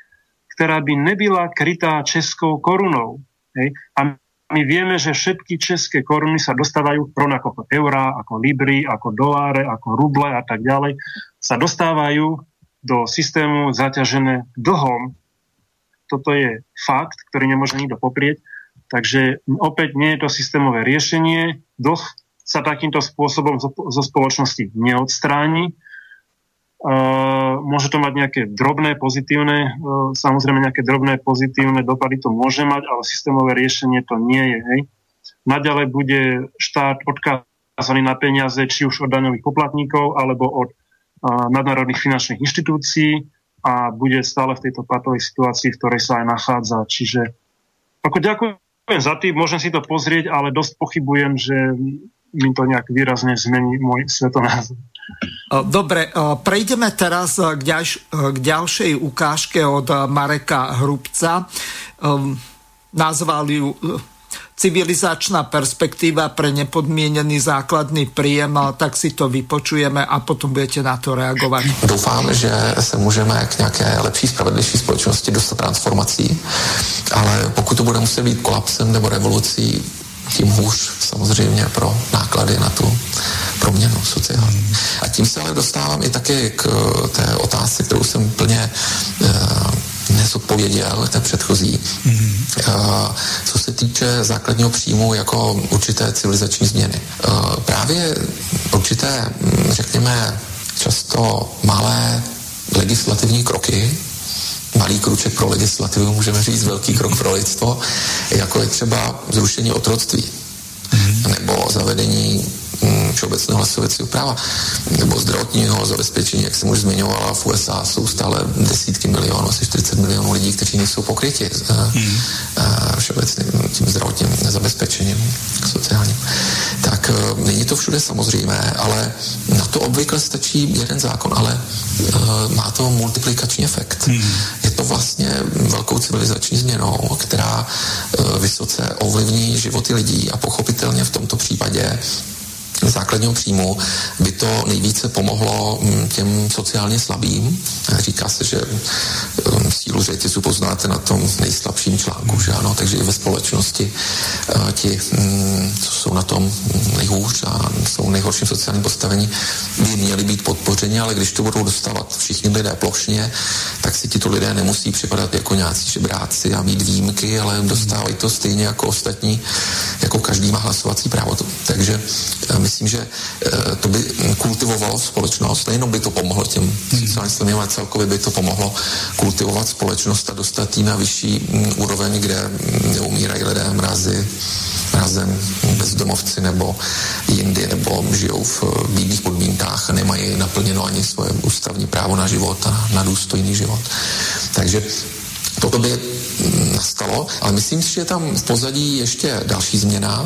ktorá by nebyla krytá českou korunou. Hej? A my vieme, že všetky české koruny sa dostávajú rovnako ako eurá, ako libry, ako doláre, ako ruble a tak ďalej, sa dostávajú do systému zaťažené dlhom. Toto je fakt, ktorý nemôže nikto poprieť. Takže opäť nie je to systémové riešenie. Dlh sa takýmto spôsobom zo spoločnosti neodstráni Uh, môže to mať nejaké drobné pozitívne, uh, samozrejme nejaké drobné pozitívne dopady to môže mať, ale systémové riešenie to nie je. Hej. Naďalej bude štát odkázať naviazaný na peniaze či už od daňových poplatníkov alebo od nadnárodných finančných inštitúcií a bude stále v tejto patovej situácii, v ktorej sa aj nachádza. Čiže ako ďakujem za tým, môžem si to pozrieť, ale dosť pochybujem, že mi to nejak výrazne zmení môj svetonázor. Dobre, prejdeme teraz k, ďalš- k ďalšej ukážke od Mareka Hrubca. Ehm, nazvali ju civilizačná perspektíva pre nepodmienený základný príjem, tak si to vypočujeme a potom budete na to reagovat. Doufám, že se můžeme k nějaké lepší, spravedlivější společnosti dostat transformací, ale pokud to bude muset být kolapsem nebo revolucí, tím hůř samozřejmě pro náklady na tu proměnu sociální. A tím se ale dostávám i taky k té otázce, kterou jsem plně uh, nezodpověděl, ten předchozí. Mm-hmm. Uh, co se týče základního příjmu jako určité civilizační změny. Uh, právě určité, hm, řekněme, často malé legislativní kroky, malý kruček pro legislativu, můžeme říct velký krok pro lidstvo, jako je třeba zrušení otroctví mm-hmm. nebo zavedení Mm, všeobecného hlasovacího práva nebo zdravotního zabezpečení, jak jsem už zmiňovala, v USA jsou stále desítky milionů, asi 40 milionů lidí, kteří nejsou pokryti mm. všeobecným tím zdravotním zabezpečením sociálním. Tak e, není to všude samozřejmé, ale na to obvykle stačí jeden zákon, ale má to multiplikační efekt. Mm. Je to vlastně velkou civilizační změnou, která vysoce ovlivní životy lidí a pochopitelně v tomto případě základního příjmu by to nejvíce pomohlo mm, těm sociálně slabým. Říká se, že mm, sílu řetězu poznáte na tom nejslabším článku, že ano, takže i ve společnosti eh, ti, mm, co jsou na tom nejhůř a jsou nejhorším sociálním postavení, by měli být podpořeni, ale když to budou dostávat všichni lidé plošně, tak si tito lidé nemusí připadat jako nějací žebráci a mít výjimky, ale dostávají to stejně jako ostatní, jako každý má hlasovací právo. Takže my myslím, že eh, to by kultivovalo společnost, nejenom by to pomohlo těm sociálním ale celkově by to pomohlo kultivovat společnost a dostat ji na vyšší mm, úroveň, kde mm, neumírají lidé mrazy, mrazem, bezdomovci nebo jindy, nebo žijou v eh, bídných podmínkách a nemají naplněno ani svoje ústavní právo na život a na důstojný život. Takže toto by mm, nastalo, ale myslím si, že je tam v pozadí ještě další změna,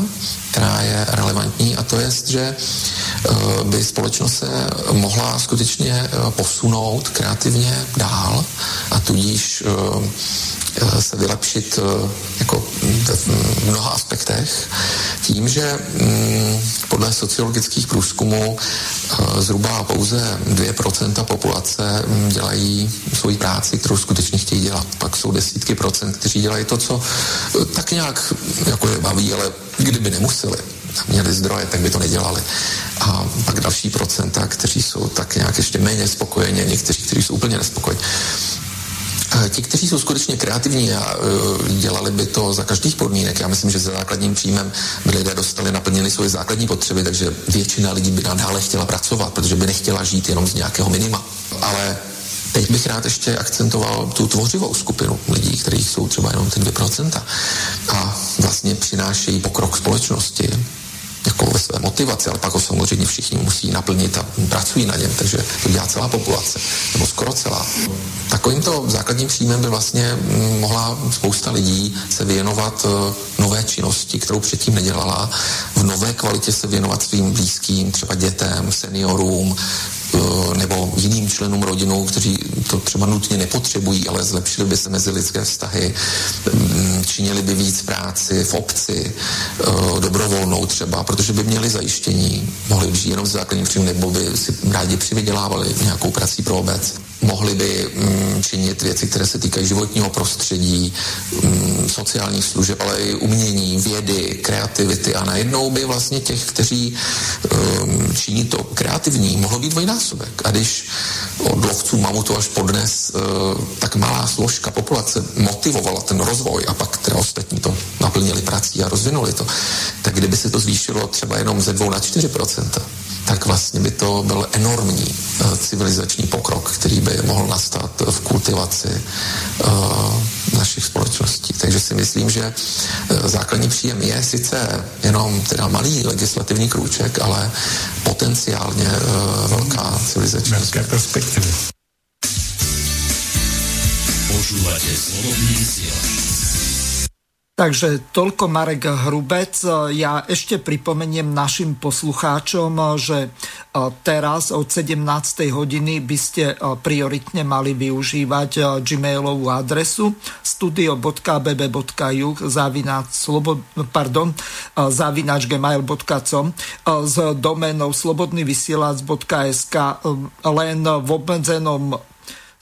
která je relevantní a to je, že eh, by společnost se mohla skutečně eh, posunout kreativně dál a tudíž eh, se vylepšit jako v mnoha aspektech tím, že mm, podle sociologických průzkumů zhruba pouze 2% populace mm, dělají svoji práci, kterou skutečně chtějí dělat. Pak jsou desítky procent, kteří dělají to, co tak nějak jako je baví, ale kdyby nemuseli, měli zdroje, tak by to nedělali. A pak další procenta, kteří jsou tak nějak ještě méně spokojeni, někteří, kteří jsou úplně nespokojeni. Ti, kteří jsou skutečně kreativní a uh, dělali by to za každých podmínek, já myslím, že za základním příjmem by lidé dostali, naplnili svoje základní potřeby, takže většina lidí by nadále chtěla pracovat, protože by nechtěla žít jenom z nějakého minima. Ale Teď bych rád ještě akcentoval tu tvořivou skupinu lidí, kteří jsou třeba jenom ty 2% a vlastně přinášejí pokrok společnosti jako ve své motivaci, ale pak ho samozřejmě všichni musí naplnit a pracují na něm, takže to dělá celá populace, nebo skoro celá. Takovýmto základním příjmem by vlastně mm, mohla spousta lidí se věnovat e, nové činnosti, kterou předtím nedělala, v nové kvalitě se věnovat svým blízkým, třeba dětem, seniorům, Eh, nebo jiným členům rodinou, kteří to třeba nutně nepotřebují, ale zlepšily by se mezi lidské vztahy, mm, činili by víc práci v obci, eh, dobrovolnou třeba, protože by měli zajištění, mohli by žít jenom z základním příjmu, nebo by si rádi přivydělávali nějakou prací pro obec mohli by mm, činit věci, které se týkají životního prostředí, mm, sociálních služeb, ale i umění, vědy, kreativity a najednou by vlastně těch, kteří um, činí to kreativní, mohlo být dvojnásobek. A když od lovců mamutu až podnes uh, tak malá složka populace motivovala ten rozvoj a pak teda ostatní to naplnili prací a rozvinuli to, tak kdyby se to zvýšilo třeba jenom ze 2 na 4 tak vlastně by to byl enormní uh, civilizační pokrok, který by mohl nastat v kultivaci uh, našich společností. Takže si myslím, že uh, základní příjem je sice jenom teda malý legislativní krůček, ale potenciálně velká civilizační Velké perspektivy. Počúvate slobodný Takže toľko Marek Hrubec. Ja ešte pripomeniem našim poslucháčom, že teraz od 17. hodiny by ste prioritne mali využívať gmailovú adresu studio.bb.juh zavinač, pardon, zavinač s doménou slobodnyvysielac.sk len v obmedzenom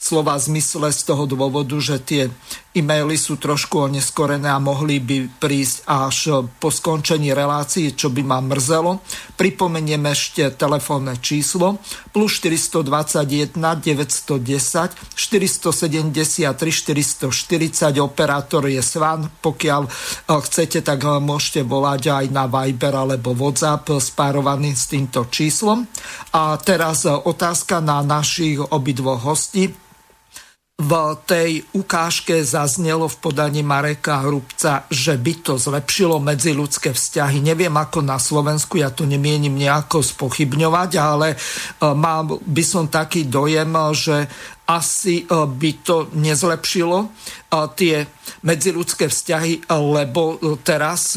slova zmysle z toho dôvodu, že tie e-maily sú trošku oneskorené a mohli by prísť až po skončení relácií, čo by ma mrzelo. Pripomeniem ešte telefónne číslo plus 421 910 473 440 operátor je Svan. Pokiaľ eh, chcete, tak eh, môžete volať aj na Viber alebo WhatsApp spárovaný s týmto číslom. A teraz eh, otázka na našich obidvoch hostí v tej ukážke zaznelo v podaní Mareka Hrubca, že by to zlepšilo medziludské vzťahy. Neviem ako na Slovensku, ja to nemienim nejako spochybňovať, ale e, mám, by som taký dojem, že asi e, by to nezlepšilo e, tie medziludské vzťahy, lebo teraz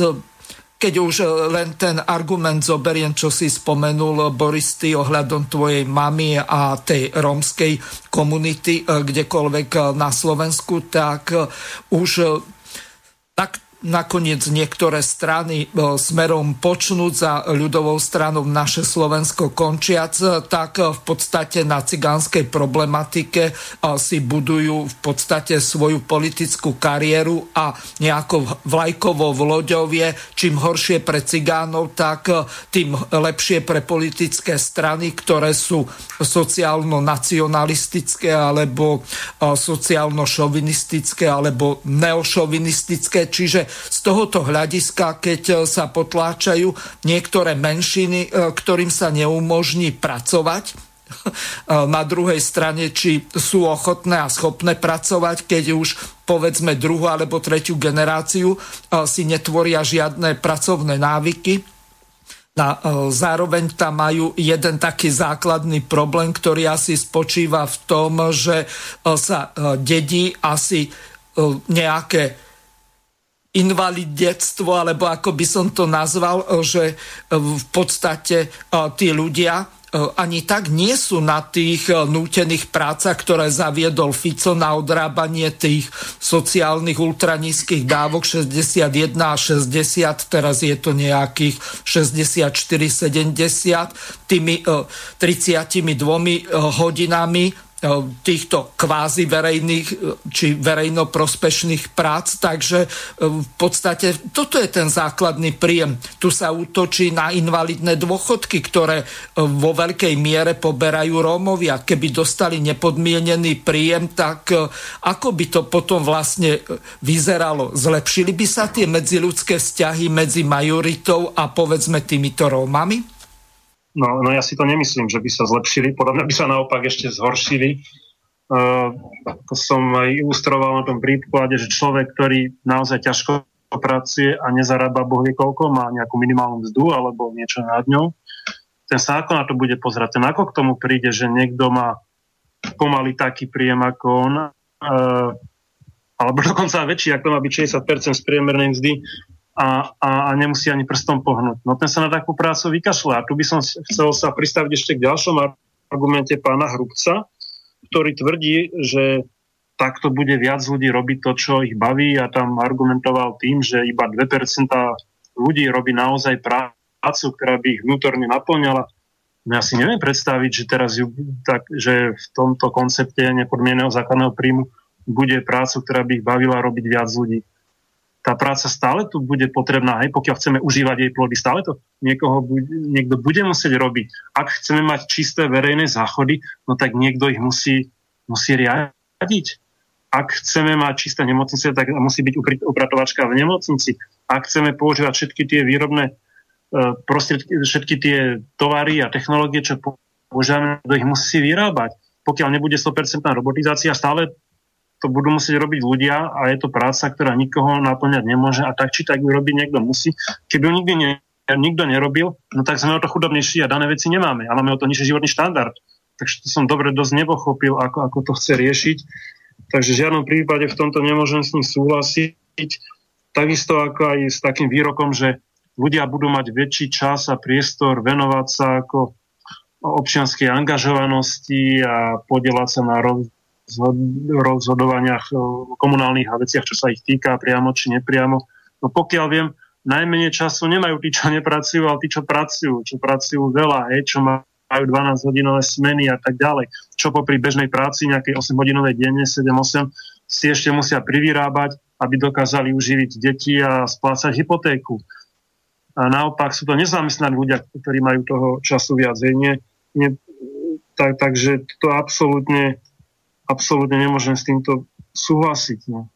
keď už e, len ten argument zoberiem, čo si spomenul, Boris, ty ohľadom tvojej mamy a tej rómskej komunity e, kdekoľvek e, na Slovensku, tak už tak nakoniec niektoré strany e, smerom počnúť za ľudovou stranou naše Slovensko končiac, e, tak e, v podstate na cigánskej problematike si budujú v podstate svoju politickú kariéru a nejako vlajkovo v loďovie, čím horšie pre cigánov, tak tým lepšie pre politické strany, ktoré sú sociálno-nacionalistické alebo sociálno-šovinistické alebo neošovinistické. Čiže z tohoto hľadiska, keď e, sa potláčajú niektoré menšiny, e, ktorým sa neumožní pracovať, (laughs) e, na druhej strane, či sú ochotné a schopné pracovať, keď už povedzme druhú alebo tretiu generáciu si netvoria žiadne pracovné návyky. A zároveň tam majú jeden taký základný problém, ktorý asi spočíva v tom, že sa dedí asi nejaké invalidectvo, alebo ako by som to nazval, e, že e, v podstate e, tí ľudia ani tak nie sú na tých nútených prácach, ktoré zaviedol Fico na odrábanie tých sociálnych ultranízkych dávok 61 a 60, teraz je to nejakých 64-70, tými 32 hodinami týchto kvázi verejných e, či verejnoprospešných prác. Takže e, v podstate toto je ten základný príjem. Tu sa útočí na invalidné dôchodky, ktoré vo veľkej miere poberajú Rómovia. Keby dostali nepodmienený príjem, tak ako by to potom vlastne vyzeralo? Zlepšili by sa tie medziludské vzťahy medzi majoritou a povedzme týmito Rómami? No, no ja si to nemyslím, že by sa zlepšili, podľa mňa by sa naopak ešte zhoršili. Uh, ako som aj ilustroval na tom príklade, že človek, ktorý naozaj ťažko pracuje a nezarába boh vie koľko, má nejakú minimálnu mzdu alebo niečo nad ňou, ten sa ako na to bude pozerať. Ten ako k tomu príde, že niekto má pomaly taký príjem ako on, uh, alebo dokonca väčší, ako má byť 60% z priemernej mzdy, a, a, a nemusí ani prstom pohnúť. No ten sa na takú prácu vykašľa. A tu by som chcel sa pristaviť ešte k ďalšom argumente pána Hrubca, ktorý tvrdí, že takto bude viac ľudí robiť to, čo ich baví a tam argumentoval tým, že iba 2% ľudí robí naozaj prácu, ktorá by ich vnútorne naplňala. No ja si neviem predstaviť, že teraz ju, tak, že v tomto koncepte nepodmieneného základného príjmu bude prácu, ktorá by ich bavila robiť viac ľudí tá práca stále tu bude potrebná, hej, pokiaľ chceme užívať jej plody, stále to niekoho bude, niekto bude musieť robiť. Ak chceme mať čisté verejné záchody, no tak niekto ich musí, musí riadiť. Ak chceme mať čisté nemocnice, tak musí byť upratovačka v nemocnici. Ak chceme používať všetky tie výrobné prostriedky, všetky tie tovary a technológie, čo používame, kto ich musí vyrábať. Pokiaľ nebude 100% robotizácia, stále to budú musieť robiť ľudia a je to práca, ktorá nikoho naplňať nemôže a tak či tak ju robiť niekto musí. Keby ju nikdy ne, nikto nerobil, no tak sme o to chudobnejší a dané veci nemáme a máme o to nižší životný štandard. Takže to som dobre dosť nepochopil, ako, ako to chce riešiť. Takže v žiadnom prípade v tomto nemôžem s ním súhlasiť. Takisto ako aj s takým výrokom, že ľudia budú mať väčší čas a priestor venovať sa ako občianskej angažovanosti a podielať sa na rozhodovaniach komunálnych a veciach, čo sa ich týka priamo či nepriamo. No pokiaľ viem, najmenej času nemajú tí, čo nepracujú, ale tí, čo pracujú, čo pracujú veľa, hej, čo majú 12-hodinové smeny a tak ďalej. Čo popri bežnej práci, nejakej 8-hodinovej denne, 7-8, si ešte musia privyrábať, aby dokázali uživiť deti a splácať hypotéku. A naopak sú to nezamestnaní ľudia, ktorí majú toho času viac. Nie, nie, tak, takže to absolútne absolútne nemôžem s týmto súhlasiť. No.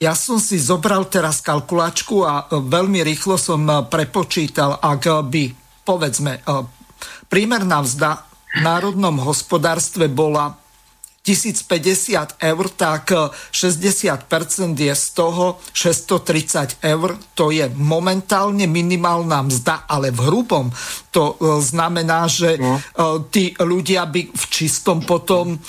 Ja som si zobral teraz kalkulačku a e, veľmi rýchlo som e, prepočítal, ak by, povedzme, e, prímerná vzda v národnom hospodárstve bola 1050 eur, tak 60% je z toho 630 eur. To je momentálne minimálna mzda, ale v hrubom to znamená, že no. tí ľudia by v čistom potom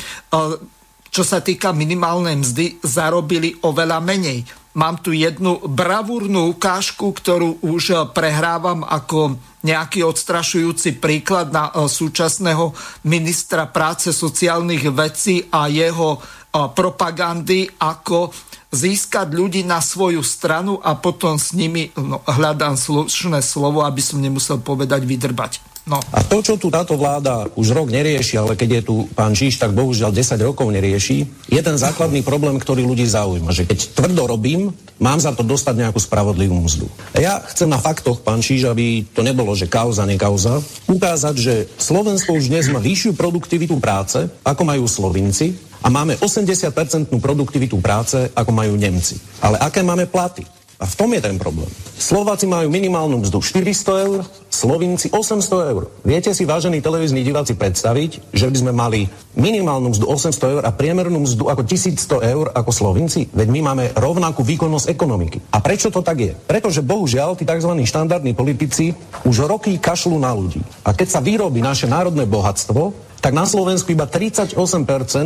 čo sa týka minimálnej mzdy, zarobili oveľa menej. Mám tu jednu bravúrnu ukážku, ktorú už eh, prehrávam ako nejaký odstrašujúci príklad na eh, súčasného ministra práce sociálnych vecí a jeho eh, propagandy, ako získať ľudí na svoju stranu a potom s nimi no, hľadám slušné slovo, aby som nemusel povedať vydrbať. No. A to, čo tu táto vláda už rok nerieši, ale keď je tu pán Číš, tak bohužiaľ 10 rokov nerieši, je ten základný problém, ktorý ľudí zaujíma. Že keď tvrdo robím, mám za to dostať nejakú spravodlivú mzdu. A ja chcem na faktoch, pán Číš, aby to nebolo, že kauza, nekauza, ukázať, že Slovensko už dnes má vyššiu produktivitu práce, ako majú Slovinci, a máme 80% produktivitu práce, ako majú Nemci. Ale aké máme platy? A v tom je ten problém. Slováci majú minimálnu mzdu 400 eur, Slovinci 800 eur. Viete si, vážení televízni diváci, predstaviť, že by sme mali minimálnu mzdu 800 eur a priemernú mzdu ako 1100 eur ako Slovinci? Veď my máme rovnakú výkonnosť ekonomiky. A prečo to tak je? Pretože bohužiaľ tí tzv. štandardní politici už roky kašľú na ľudí. A keď sa vyrobí naše národné bohatstvo, tak na Slovensku iba 38%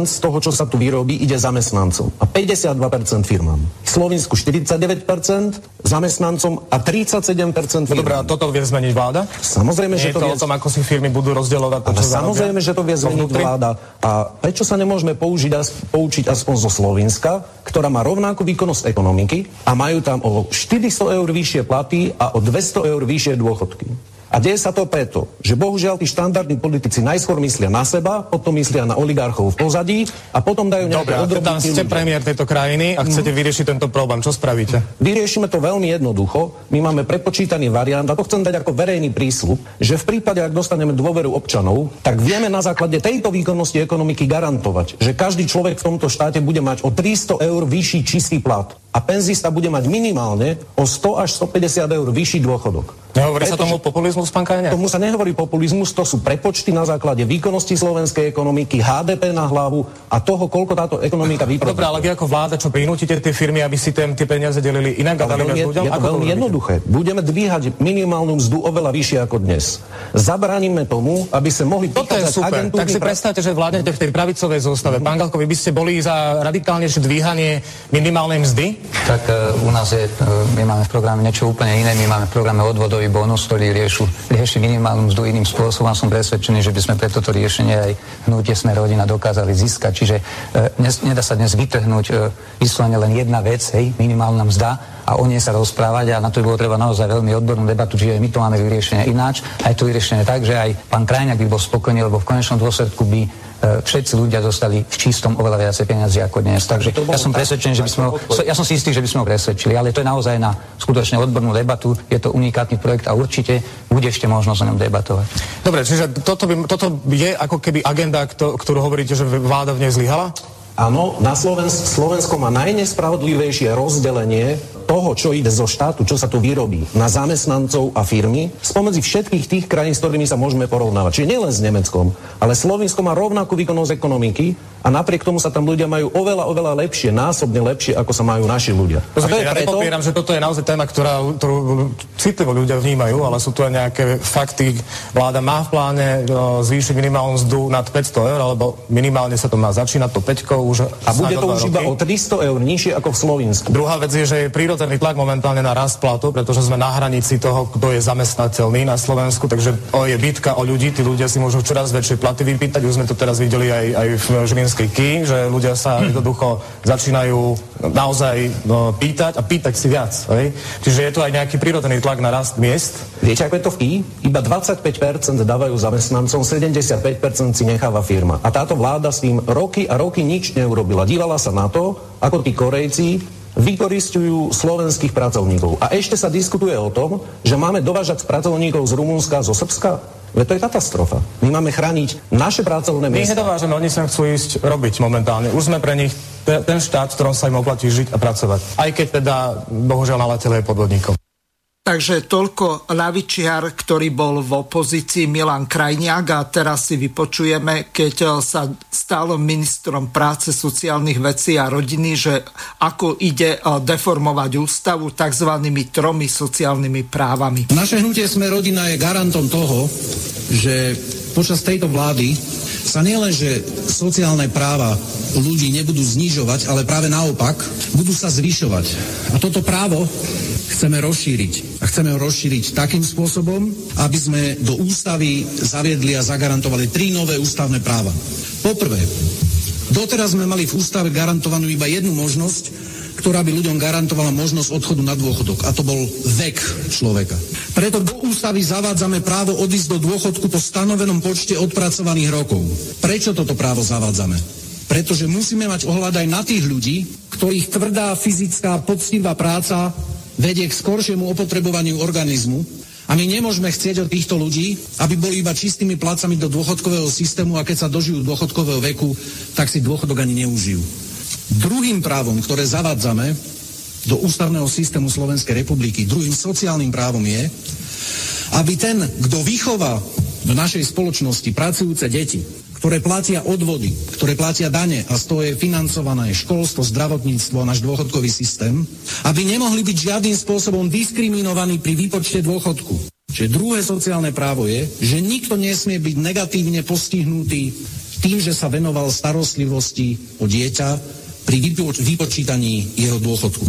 z toho, čo sa tu vyrobí, ide zamestnancom a 52% firmám. V Slovensku 49% zamestnancom a 37% firmám. No dobré, a toto vie zmeniť vláda? Samozrejme, Nie že to, to vie... o tom, ako si firmy budú rozdielovať to, čo Samozrejme, že to vie zmeniť vláda. A prečo sa nemôžeme použiť, poučiť aspoň zo Slovenska, ktorá má rovnakú výkonnosť ekonomiky a majú tam o 400 eur vyššie platy a o 200 eur vyššie dôchodky. A deje sa to preto, že bohužiaľ tí štandardní politici najskôr myslia na seba, potom myslia na oligarchov v pozadí a potom dajú nejaké Dobre, a ste premiér tejto krajiny a chcete mm. vyriešiť tento problém. Čo spravíte? Vyriešime to veľmi jednoducho. My máme prepočítaný variant a to chcem dať ako verejný prísľub, že v prípade, ak dostaneme dôveru občanov, tak vieme na základe tejto výkonnosti ekonomiky garantovať, že každý človek v tomto štáte bude mať o 300 eur vyšší čistý plat a penzista bude mať minimálne o 100 až 150 eur vyšší dôchodok. Nehovorí sa tomu populizmus, pán Kajňák? Tomu sa nehovorí populizmus, to sú prepočty na základe výkonnosti slovenskej ekonomiky, HDP na hlavu a toho, koľko táto ekonomika vyprodukuje. Dobre, ale vy ako vláda, čo prinútite tie firmy, aby si tém, tie peniaze delili inak a dali ľuďom? Je to veľmi jednoduché. Budeme dvíhať minimálnu mzdu oveľa vyššie ako dnes. Zabraníme tomu, aby sa mohli Toto je super. Tak si predstavte, že vládnete v tej pravicovej zostave. Pán Galko, vy by ste boli za radikálnejšie dvíhanie minimálnej mzdy? Tak uh, u nás je, uh, my máme v programe niečo úplne iné. My máme v programe odvodový bonus, ktorý riešu, rieši minimálnu mzdu iným spôsobom. Som presvedčený, že by sme pre toto riešenie aj hnutie sme rodina dokázali získať. Čiže e, nes, nedá sa dnes vytrhnúť e, vyslovene len jedna vec, hej, minimálna mzda a o nej sa rozprávať a na to by bolo treba naozaj veľmi odbornú debatu, čiže my to máme vyriešenie ináč. Aj to vyriešenie tak, že aj pán Krajňák by bol spokojný, lebo v konečnom dôsledku by E, všetci ľudia dostali v čistom oveľa viacej peniazy ako dnes. Takže ja som presvedčený, že by sme ho, ja som si istý, že by sme ho presvedčili, ale to je naozaj na skutočne odbornú debatu. Je to unikátny projekt a určite bude ešte možnosť o ňom debatovať. Dobre, čiže toto, by, toto je ako keby agenda, ktorú hovoríte, že vláda v nej zlyhala? Áno, na Slovensk, Slovensko má najnespravodlivejšie rozdelenie toho, čo ide zo štátu, čo sa tu vyrobí na zamestnancov a firmy, spomedzi všetkých tých krajín, s ktorými sa môžeme porovnávať. Čiže nielen s Nemeckom, ale Slovinsko má rovnakú výkonnosť ekonomiky a napriek tomu sa tam ľudia majú oveľa, oveľa lepšie, násobne lepšie, ako sa majú naši ľudia. Ja preto... nepopieram, že toto je naozaj téma, ktorá, ktorú citlivo ľudia vnímajú, ale sú tu aj nejaké fakty. Vláda má v pláne no, zvýšiť minimálnu mzdu nad 500 eur, alebo minimálne sa to má začínať to 5 už. A bude to už iba o 300 eur nižšie ako v Slovensku. Druhá vec je, že je prírodzený tlak momentálne na rast platu, pretože sme na hranici toho, kto je zamestnateľný na Slovensku, takže o, je bitka o ľudí, tí ľudia si môžu čoraz väčšie platy vypýtať. Už sme to teraz videli aj, aj v Žilinskej Ky, že ľudia sa (clears throat) jednoducho začínajú naozaj no, pýtať a pýtať si viac. Hej? Čiže je tu aj nejaký prírodzený tlak na rast miest. Viete, ako je to v Ky? Iba 25% dávajú zamestnancom, 75% si necháva firma. A táto vláda s tým roky a roky nič neurobila. Dívala sa na to, ako tí Korejci vykoristujú slovenských pracovníkov. A ešte sa diskutuje o tom, že máme dovážať pracovníkov z Rumunska, zo Srbska. Veď to je katastrofa. My máme chrániť naše pracovné miesta. My nedovážeme, oni sa chcú ísť robiť momentálne. Už sme pre nich ten štát, v ktorom sa im oplatí žiť a pracovať. Aj keď teda, bohužiaľ, na je podvodníkom. Takže toľko lavičiar, ktorý bol v opozícii Milan Krajniak a teraz si vypočujeme, keď sa stal ministrom práce, sociálnych vecí a rodiny, že ako ide deformovať ústavu tzv. tromi sociálnymi právami. Naše hnutie Sme rodina je garantom toho, že počas tejto vlády sa nielenže sociálne práva ľudí nebudú znižovať, ale práve naopak budú sa zvyšovať. A toto právo chceme rozšíriť. A chceme ho rozšíriť takým spôsobom, aby sme do ústavy zaviedli a zagarantovali tri nové ústavné práva. Poprvé, doteraz sme mali v ústave garantovanú iba jednu možnosť, ktorá by ľuďom garantovala možnosť odchodu na dôchodok. A to bol vek človeka. Preto do ústavy zavádzame právo odísť do dôchodku po stanovenom počte odpracovaných rokov. Prečo toto právo zavádzame? Pretože musíme mať ohľad aj na tých ľudí, ktorých tvrdá fyzická poctivá práca vedie k skoršiemu opotrebovaniu organizmu a my nemôžeme chcieť od týchto ľudí, aby boli iba čistými placami do dôchodkového systému a keď sa dožijú dôchodkového veku, tak si dôchodok ani neužijú. Druhým právom, ktoré zavádzame do ústavného systému Slovenskej republiky, druhým sociálnym právom je, aby ten, kto vychová v našej spoločnosti pracujúce deti, ktoré platia odvody, ktoré platia dane a z toho je financované školstvo, zdravotníctvo a náš dôchodkový systém, aby nemohli byť žiadnym spôsobom diskriminovaní pri výpočte dôchodku. Čiže druhé sociálne právo je, že nikto nesmie byť negatívne postihnutý tým, že sa venoval starostlivosti o dieťa pri vypočítaní jeho dôchodku.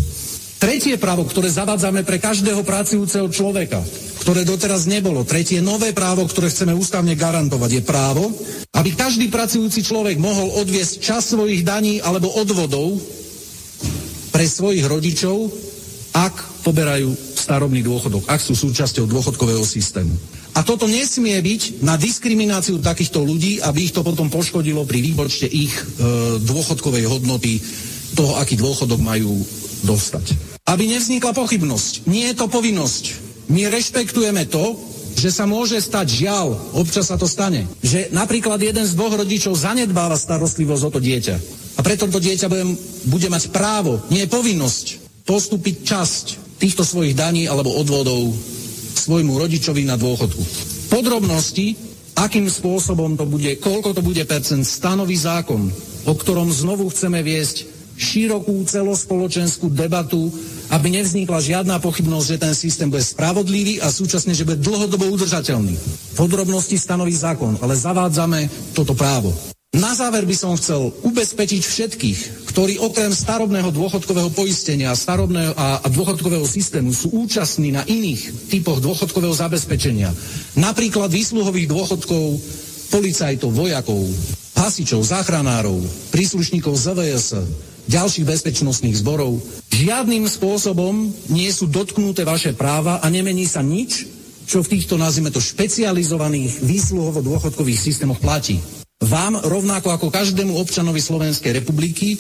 Tretie právo, ktoré zavádzame pre každého pracujúceho človeka, ktoré doteraz nebolo. Tretie nové právo, ktoré chceme ústavne garantovať, je právo, aby každý pracujúci človek mohol odviesť čas svojich daní alebo odvodov pre svojich rodičov, ak poberajú starobný dôchodok, ak sú súčasťou dôchodkového systému. A toto nesmie byť na diskrimináciu takýchto ľudí, aby ich to potom poškodilo pri výpočte ich e, dôchodkovej hodnoty, toho, aký dôchodok majú dostať. Aby nevznikla pochybnosť. Nie je to povinnosť. My rešpektujeme to, že sa môže stať žiaľ, občas sa to stane, že napríklad jeden z dvoch rodičov zanedbáva starostlivosť o to dieťa. A preto to dieťa bude, bude mať právo, nie povinnosť, postúpiť časť týchto svojich daní alebo odvodov svojmu rodičovi na dôchodku. Podrobnosti, akým spôsobom to bude, koľko to bude percent, stanoví zákon, o ktorom znovu chceme viesť širokú celospoločenskú debatu, aby nevznikla žiadna pochybnosť, že ten systém bude spravodlivý a súčasne, že bude dlhodobo udržateľný. Podrobnosti stanoví zákon, ale zavádzame toto právo. Na záver by som chcel ubezpečiť všetkých, ktorí okrem starobného dôchodkového poistenia starobného a, dôchodkového systému sú účastní na iných typoch dôchodkového zabezpečenia, napríklad výsluhových dôchodkov policajtov, vojakov, hasičov, záchranárov, príslušníkov ZVS, ďalších bezpečnostných zborov. Žiadnym spôsobom nie sú dotknuté vaše práva a nemení sa nič, čo v týchto, nazvime to, špecializovaných výsluhovo-dôchodkových systémoch platí. Vám, rovnako ako každému občanovi Slovenskej republiky,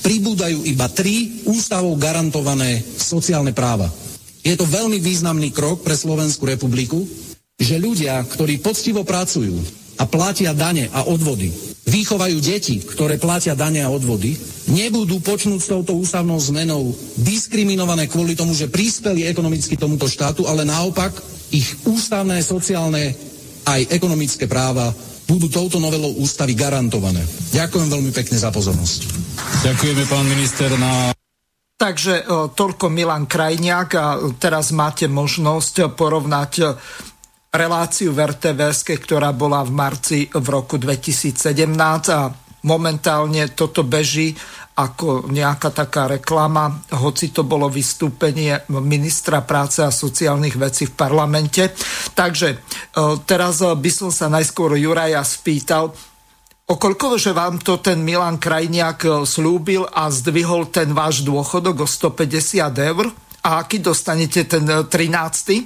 pribúdajú iba tri ústavou garantované sociálne práva. Je to veľmi významný krok pre Slovenskú republiku, že ľudia, ktorí poctivo pracujú a platia dane a odvody, vychovajú deti, ktoré platia dane a odvody, nebudú počnúť s touto ústavnou zmenou diskriminované kvôli tomu, že prispeli ekonomicky tomuto štátu, ale naopak ich ústavné, sociálne aj ekonomické práva budú touto novelou ústavy garantované. Ďakujem veľmi pekne za pozornosť. Ďakujeme, pán minister, na Takže e, toľko Milan Krajniak a teraz máte možnosť porovnať e, reláciu v RTVS, ktorá bola v marci v roku 2017 a momentálne toto beží ako nejaká taká reklama, hoci to bolo vystúpenie ministra práce a sociálnych vecí v parlamente. Takže e, teraz by som sa najskôr Juraja spýtal, Okoľko, že vám to ten Milan Krajniak e, slúbil a zdvihol ten váš dôchodok o 150 eur? A aký dostanete ten 13. E,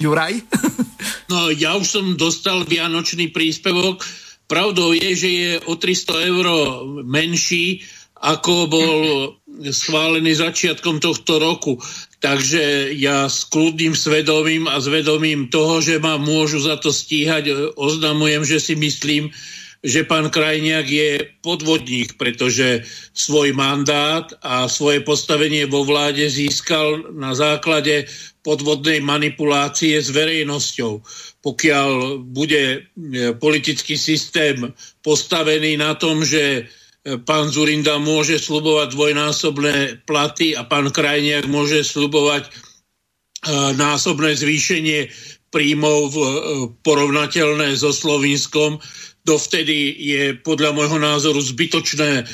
Juraj? (laughs) No, ja už som dostal vianočný príspevok. Pravdou je, že je o 300 eur menší, ako bol schválený začiatkom tohto roku. Takže ja s kľudným svedomím a svedomím toho, že ma môžu za to stíhať, oznamujem, že si myslím, že pán Krajniak je podvodník, pretože svoj mandát a svoje postavenie vo vláde získal na základe podvodnej manipulácie s verejnosťou. Pokiaľ bude e, politický systém postavený na tom, že e, pán Zurinda môže slubovať dvojnásobné platy a pán Krajniak môže slubovať e, násobné zvýšenie príjmov porovnateľné so Slovinskom, dovtedy je podľa môjho názoru zbytočné e,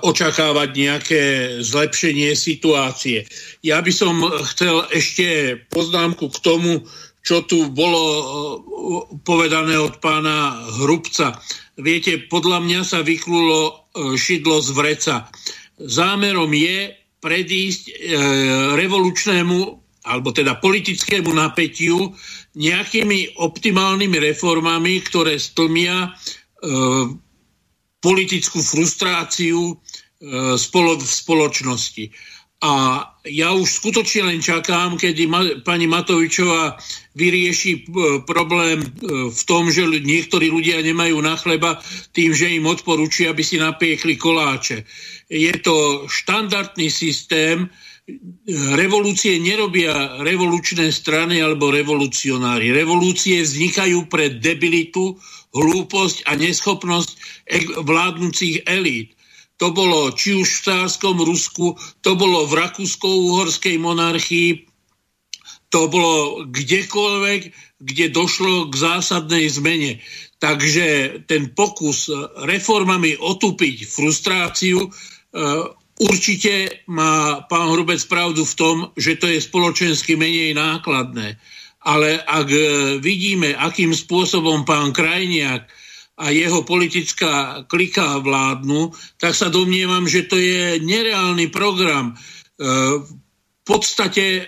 očakávať nejaké zlepšenie situácie. Ja by som chcel ešte poznámku k tomu, čo tu bolo e, povedané od pána Hrubca. Viete, podľa mňa sa vyklulo e, šidlo z vreca. Zámerom je predísť revolučnému alebo teda politickému napätiu nejakými optimálnymi reformami, ktoré stlmia e, politickú frustráciu e, spolo- v spoločnosti. A ja už skutočne len čakám, kedy ma- pani Matovičová vyrieši e, problém e, v tom, že niektorí ľudia nemajú na chleba tým, že im odporúči, aby si napiekli koláče. Je to štandardný systém, revolúcie nerobia revolučné strany alebo revolucionári. Revolúcie vznikajú pre debilitu, hlúposť a neschopnosť vládnúcich elít. To bolo či už v cárskom Rusku, to bolo v rakúsko-uhorskej monarchii, to bolo kdekoľvek, kde došlo k zásadnej zmene. Takže ten pokus reformami otupiť frustráciu Určite má pán Hrubec pravdu v tom, že to je spoločensky menej nákladné. Ale ak e, vidíme, akým spôsobom pán Krajniak a jeho politická klika vládnu, tak sa domnievam, že to je nereálny program. E, v podstate e,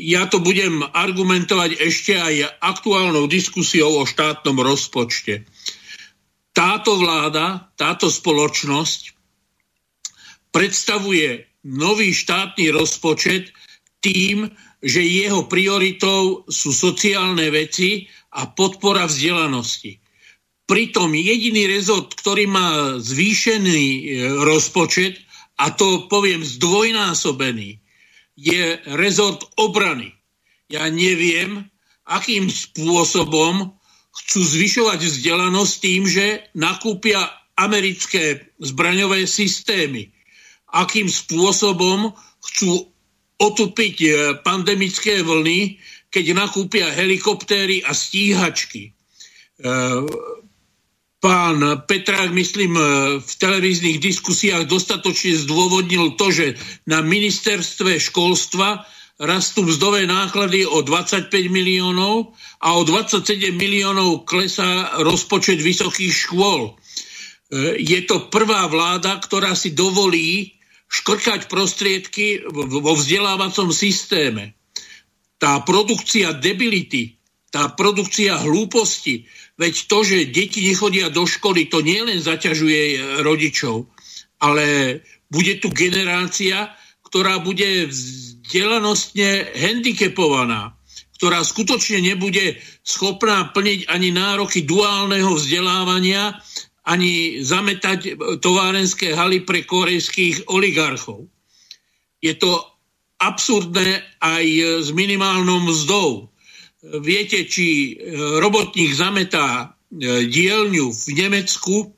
ja to budem argumentovať ešte aj aktuálnou diskusiou o štátnom rozpočte. Táto vláda, táto spoločnosť predstavuje nový štátny rozpočet tým, že jeho prioritou sú sociálne veci a podpora vzdelanosti. Pritom jediný rezort, ktorý má zvýšený e, rozpočet, a to poviem zdvojnásobený, je rezort obrany. Ja neviem, akým spôsobom chcú zvyšovať vzdelanosť tým, že nakúpia americké zbraňové systémy akým spôsobom chcú otupiť e, pandemické vlny, keď nakúpia helikoptéry a stíhačky. E, pán Petrák, myslím, e, v televíznych diskusiách dostatočne zdôvodnil to, že na ministerstve školstva rastú mzdové náklady o 25 miliónov a o 27 miliónov klesá rozpočet vysokých škôl. Je to prvá vláda, ktorá si dovolí škrkať prostriedky vo vzdelávacom systéme. Tá produkcia debility, tá produkcia hlúposti, veď to, že deti nechodia do školy, to nielen zaťažuje rodičov, ale bude tu generácia, ktorá bude vzdelanostne handicapovaná, ktorá skutočne nebude schopná plniť ani nároky duálneho vzdelávania ani zametať továrenské haly pre korejských oligarchov. Je to absurdné aj s minimálnou mzdou. Viete, či robotník zametá dielňu v Nemecku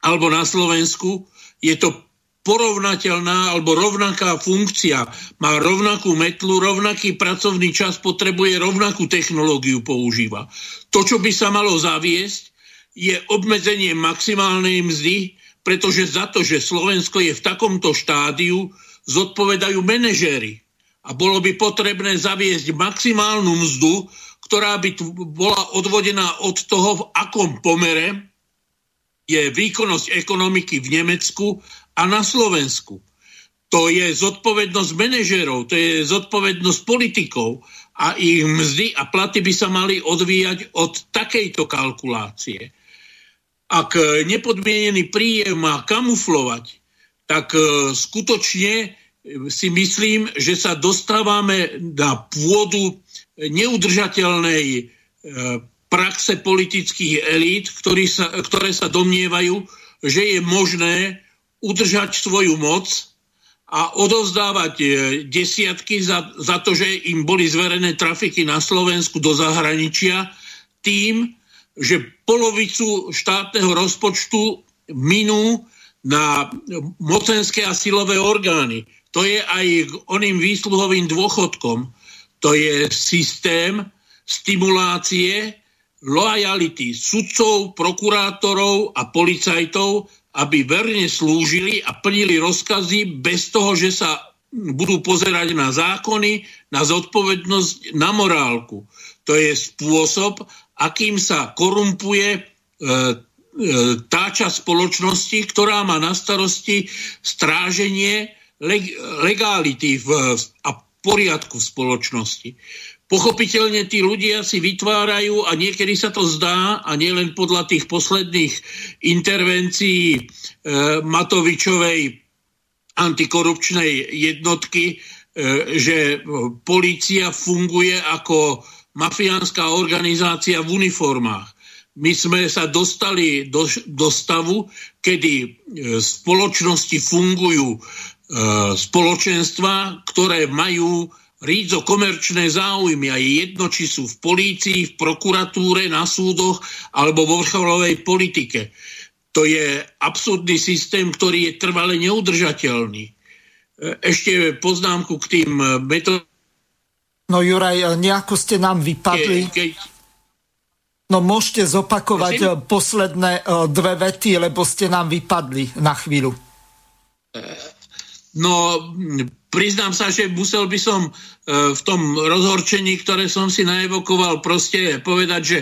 alebo na Slovensku, je to porovnateľná alebo rovnaká funkcia, má rovnakú metlu, rovnaký pracovný čas, potrebuje rovnakú technológiu používa. To, čo by sa malo zaviesť, je obmedzenie maximálnej mzdy, pretože za to, že Slovensko je v takomto štádiu, zodpovedajú manažéri. A bolo by potrebné zaviesť maximálnu mzdu, ktorá by bola odvodená od toho, v akom pomere je výkonnosť ekonomiky v Nemecku a na Slovensku. To je zodpovednosť manažérov, to je zodpovednosť politikov a ich mzdy a platy by sa mali odvíjať od takejto kalkulácie. Ak nepodmienený príjem má kamuflovať, tak e, skutočne si myslím, že sa dostávame na pôdu neudržateľnej e, praxe politických elít, ktoré sa domnievajú, že je možné udržať svoju moc a odovzdávať e, desiatky za, za to, že im boli zverené trafiky na Slovensku do zahraničia tým, že polovicu štátneho rozpočtu minú na mocenské a silové orgány. To je aj k oným výsluhovým dôchodkom. To je systém stimulácie lojality sudcov, prokurátorov a policajtov aby verne slúžili a plnili rozkazy bez toho, že sa budú pozerať na zákony, na zodpovednosť, na morálku. To je spôsob, akým sa korumpuje e, e, tá časť spoločnosti, ktorá má na starosti stráženie leg, legality a poriadku v spoločnosti. Pochopiteľne tí ľudia si vytvárajú a niekedy sa to zdá a nielen podľa tých posledných intervencií e, Matovičovej antikorupčnej jednotky, e, že polícia funguje ako mafiánska organizácia v uniformách. My sme sa dostali do, do stavu, kedy e, spoločnosti fungujú e, spoločenstva, ktoré majú rídzo komerčné záujmy a je jedno, či sú v polícii, v prokuratúre, na súdoch alebo vo vrcholovej politike. To je absurdný systém, ktorý je trvale neudržateľný. E, ešte poznámku k tým metodám. No Juraj, nejako ste nám vypadli. Ke, ke... No môžete zopakovať Prosím? E, posledné dve vety, lebo ste nám vypadli na chvíľu. No, priznám sa, že musel by som e, v tom rozhorčení, ktoré som si naevokoval, proste povedať, že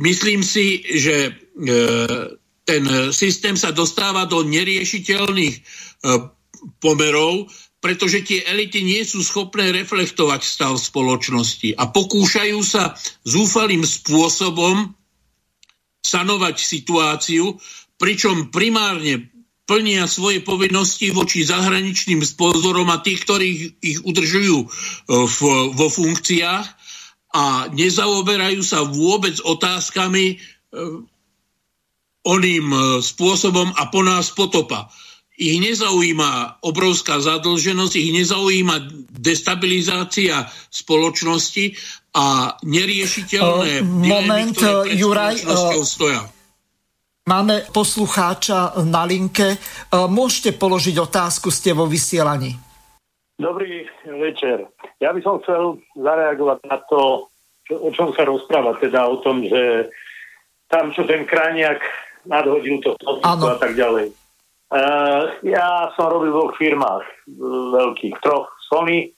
myslím si, že ten systém sa dostáva do neriešiteľných pomerov, pretože tie elity nie sú schopné reflektovať stav spoločnosti a pokúšajú sa zúfalým spôsobom sanovať situáciu, pričom primárne plnia svoje povinnosti voči zahraničným sponzorom a tých, ktorí ich udržujú e, v, vo funkciách a nezaoberajú sa vôbec otázkami e, oným e, spôsobom a po nás potopa. Ich nezaujíma obrovská zadlženosť, ich nezaujíma destabilizácia spoločnosti a neriešiteľné uh, moment, dilemy, ktoré Juraj, uh, stoja Máme poslucháča na linke. E, môžete položiť otázku, ste vo vysielaní. Dobrý večer. Ja by som chcel zareagovať na to, čo, o čom sa rozpráva, teda o tom, že tam, čo ten krajniak nadhodil to a tak ďalej. Uh, ja som robil v dvoch firmách veľkých, troch. Sony,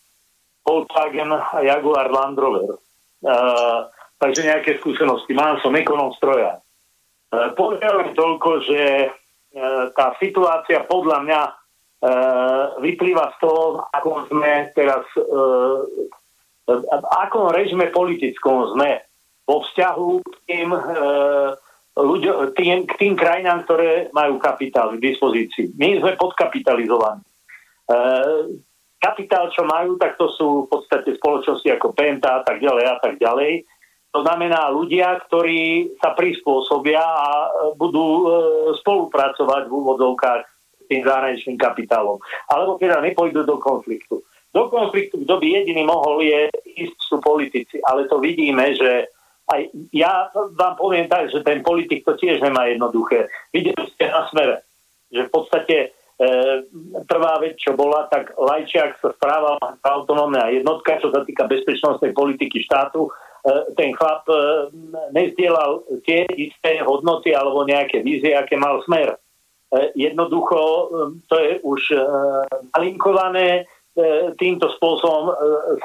Volkswagen a Jaguar Land Rover. Uh, takže nejaké skúsenosti. Mám som ekonom stroja. E, Poviem toľko, že e, tá situácia podľa mňa e, vyplýva z toho, ako sme teraz, akom režime politickom sme vo vzťahu k tým, ľuďom, tým, k tým krajinám, ktoré majú kapitál k dispozícii. My sme podkapitalizovaní. Kapitál, čo majú, tak to sú v podstate spoločnosti ako Penta a tak ďalej a tak ďalej To znamená ľudia, ktorí sa prispôsobia a e, budú e, spolupracovať v úvodzovkách s tým zahraničným kapitálom. Alebo teda nepôjdu do konfliktu. Do konfliktu, kto by jediný mohol, je ísť sú politici. Ale to vidíme, že aj ja vám poviem tak, že ten politik to tiež nemá jednoduché. Videli ste na smere, že v podstate e, prvá vec, čo bola, tak Lajčiak sa správal autonómna jednotka, čo sa týka bezpečnostnej politiky štátu E, ten chlap e, nezdielal tie isté hodnoty alebo nejaké vízie, aké mal smer. E, jednoducho to je už nalinkované, týmto spôsobom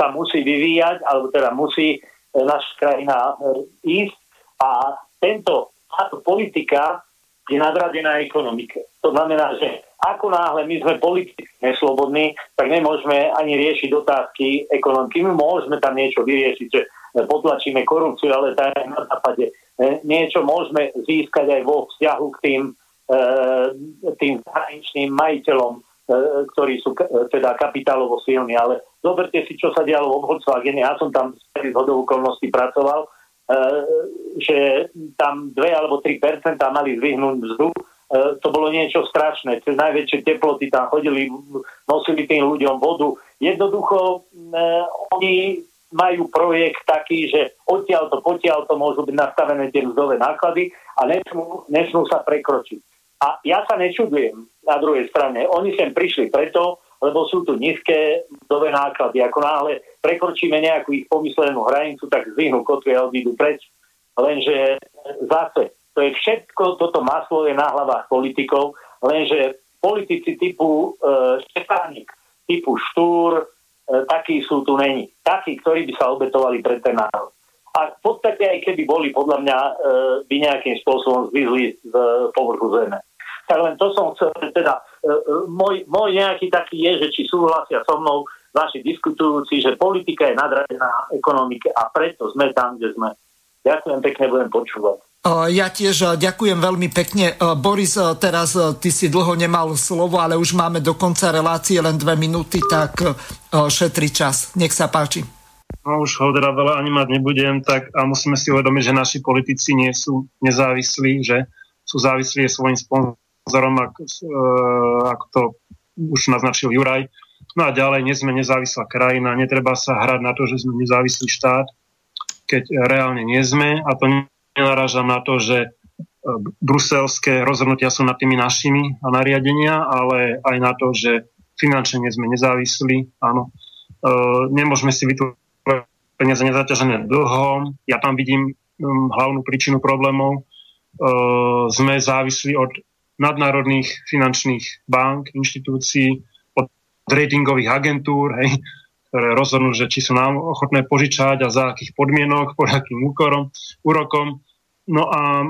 sa musí vyvíjať, alebo teda musí naša krajina ísť a tento, táto politika je nadradená ekonomike. To znamená, že ako náhle my sme politicky neslobodní, tak nemôžeme ani riešiť otázky ekonomiky. My môžeme tam niečo vyriešiť, že potlačíme korupciu, ale tá je na západe. E, niečo môžeme získať aj vo vzťahu k tým, e, tým zahraničným majiteľom, e, ktorí sú teda kapitálovo silní. Ale zoberte si, čo sa dialo v Volkswagene. Ja som tam z hodou okolností pracoval, že tam 2 alebo 3% mali zvyhnúť vzduch to bolo niečo strašné. Cez najväčšie teploty tam chodili, nosili tým ľuďom vodu. Jednoducho oni majú projekt taký, že odtiaľ to, potiaľ to môžu byť nastavené tie mzdové náklady a nesmú, nesmú sa prekročiť. A ja sa nečudujem na druhej strane. Oni sem prišli preto, lebo sú tu nízke mzdové náklady. Ako náhle prekročíme nejakú ich pomyslenú hranicu, tak zvyhnú kotvy a odídu preč. Lenže zase, to je všetko, toto maslo je na hlavách politikov, lenže politici typu e, Štefánik, typu Štúr, E, takí sú tu není. Takí, ktorí by sa obetovali pre ten národ. A v podstate aj keby boli, podľa mňa, e, by nejakým spôsobom zvizli z povrchu zeme. Tak len to som chcel, teda e, môj, môj nejaký taký je, že či súhlasia so mnou vaši diskutujúci, že politika je nadradená ekonomike a preto sme tam, kde sme. Ďakujem pekne, budem počúvať. Ja tiež ďakujem veľmi pekne. Boris, teraz ty si dlho nemal slovo, ale už máme do konca relácie len dve minúty, tak šetri čas. Nech sa páči. No už ho teda veľa ani mať nebudem, tak a musíme si uvedomiť, že naši politici nie sú nezávislí, že sú závislí svojim sponzorom, ako, ako to už naznačil Juraj. No a ďalej, nie sme nezávislá krajina, netreba sa hrať na to, že sme nezávislý štát, keď reálne nie sme a to nenarážam na to, že e, bruselské rozhodnutia sú nad tými našimi a nariadenia, ale aj na to, že finančne nie sme nezávislí. Áno. E, nemôžeme si vytvoriť peniaze nezaťažené dlhom. Ja tam vidím um, hlavnú príčinu problémov. E, sme závislí od nadnárodných finančných bank, inštitúcií, od ratingových agentúr, hej, ktoré rozhodnú, že či sú nám ochotné požičať a za akých podmienok, pod akým úkorom, úrokom. No a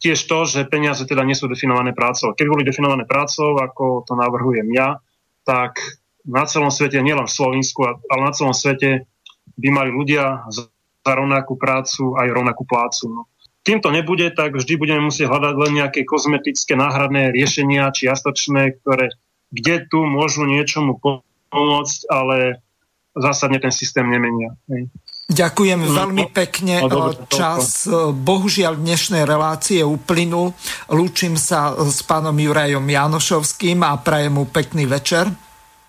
tiež to, že peniaze teda nie sú definované prácou. Keby boli definované prácou, ako to navrhujem ja, tak na celom svete, nielen v Slovensku, ale na celom svete by mali ľudia za rovnakú prácu aj rovnakú plácu. No. Kým to nebude, tak vždy budeme musieť hľadať len nejaké kozmetické náhradné riešenia čiastočné, ktoré kde tu môžu niečomu pomôcť, ale zásadne ten systém nemenia. Hej. Ďakujem no, veľmi pekne. No, Čas e, bohužiaľ dnešnej relácie uplynul. Lúčim sa s pánom Jurajom Janošovským a prajem mu pekný večer.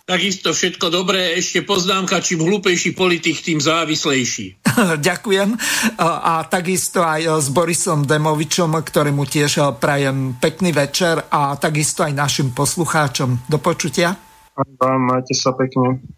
Takisto všetko dobré. Ešte poznámka, čím hlúpejší politik, tým závislejší. (laughs) Ďakujem. A, takisto aj e, s Borisom Demovičom, ktorému tiež prajem pekný večer a takisto aj našim poslucháčom. Do počutia. Vám, majte sa pekne.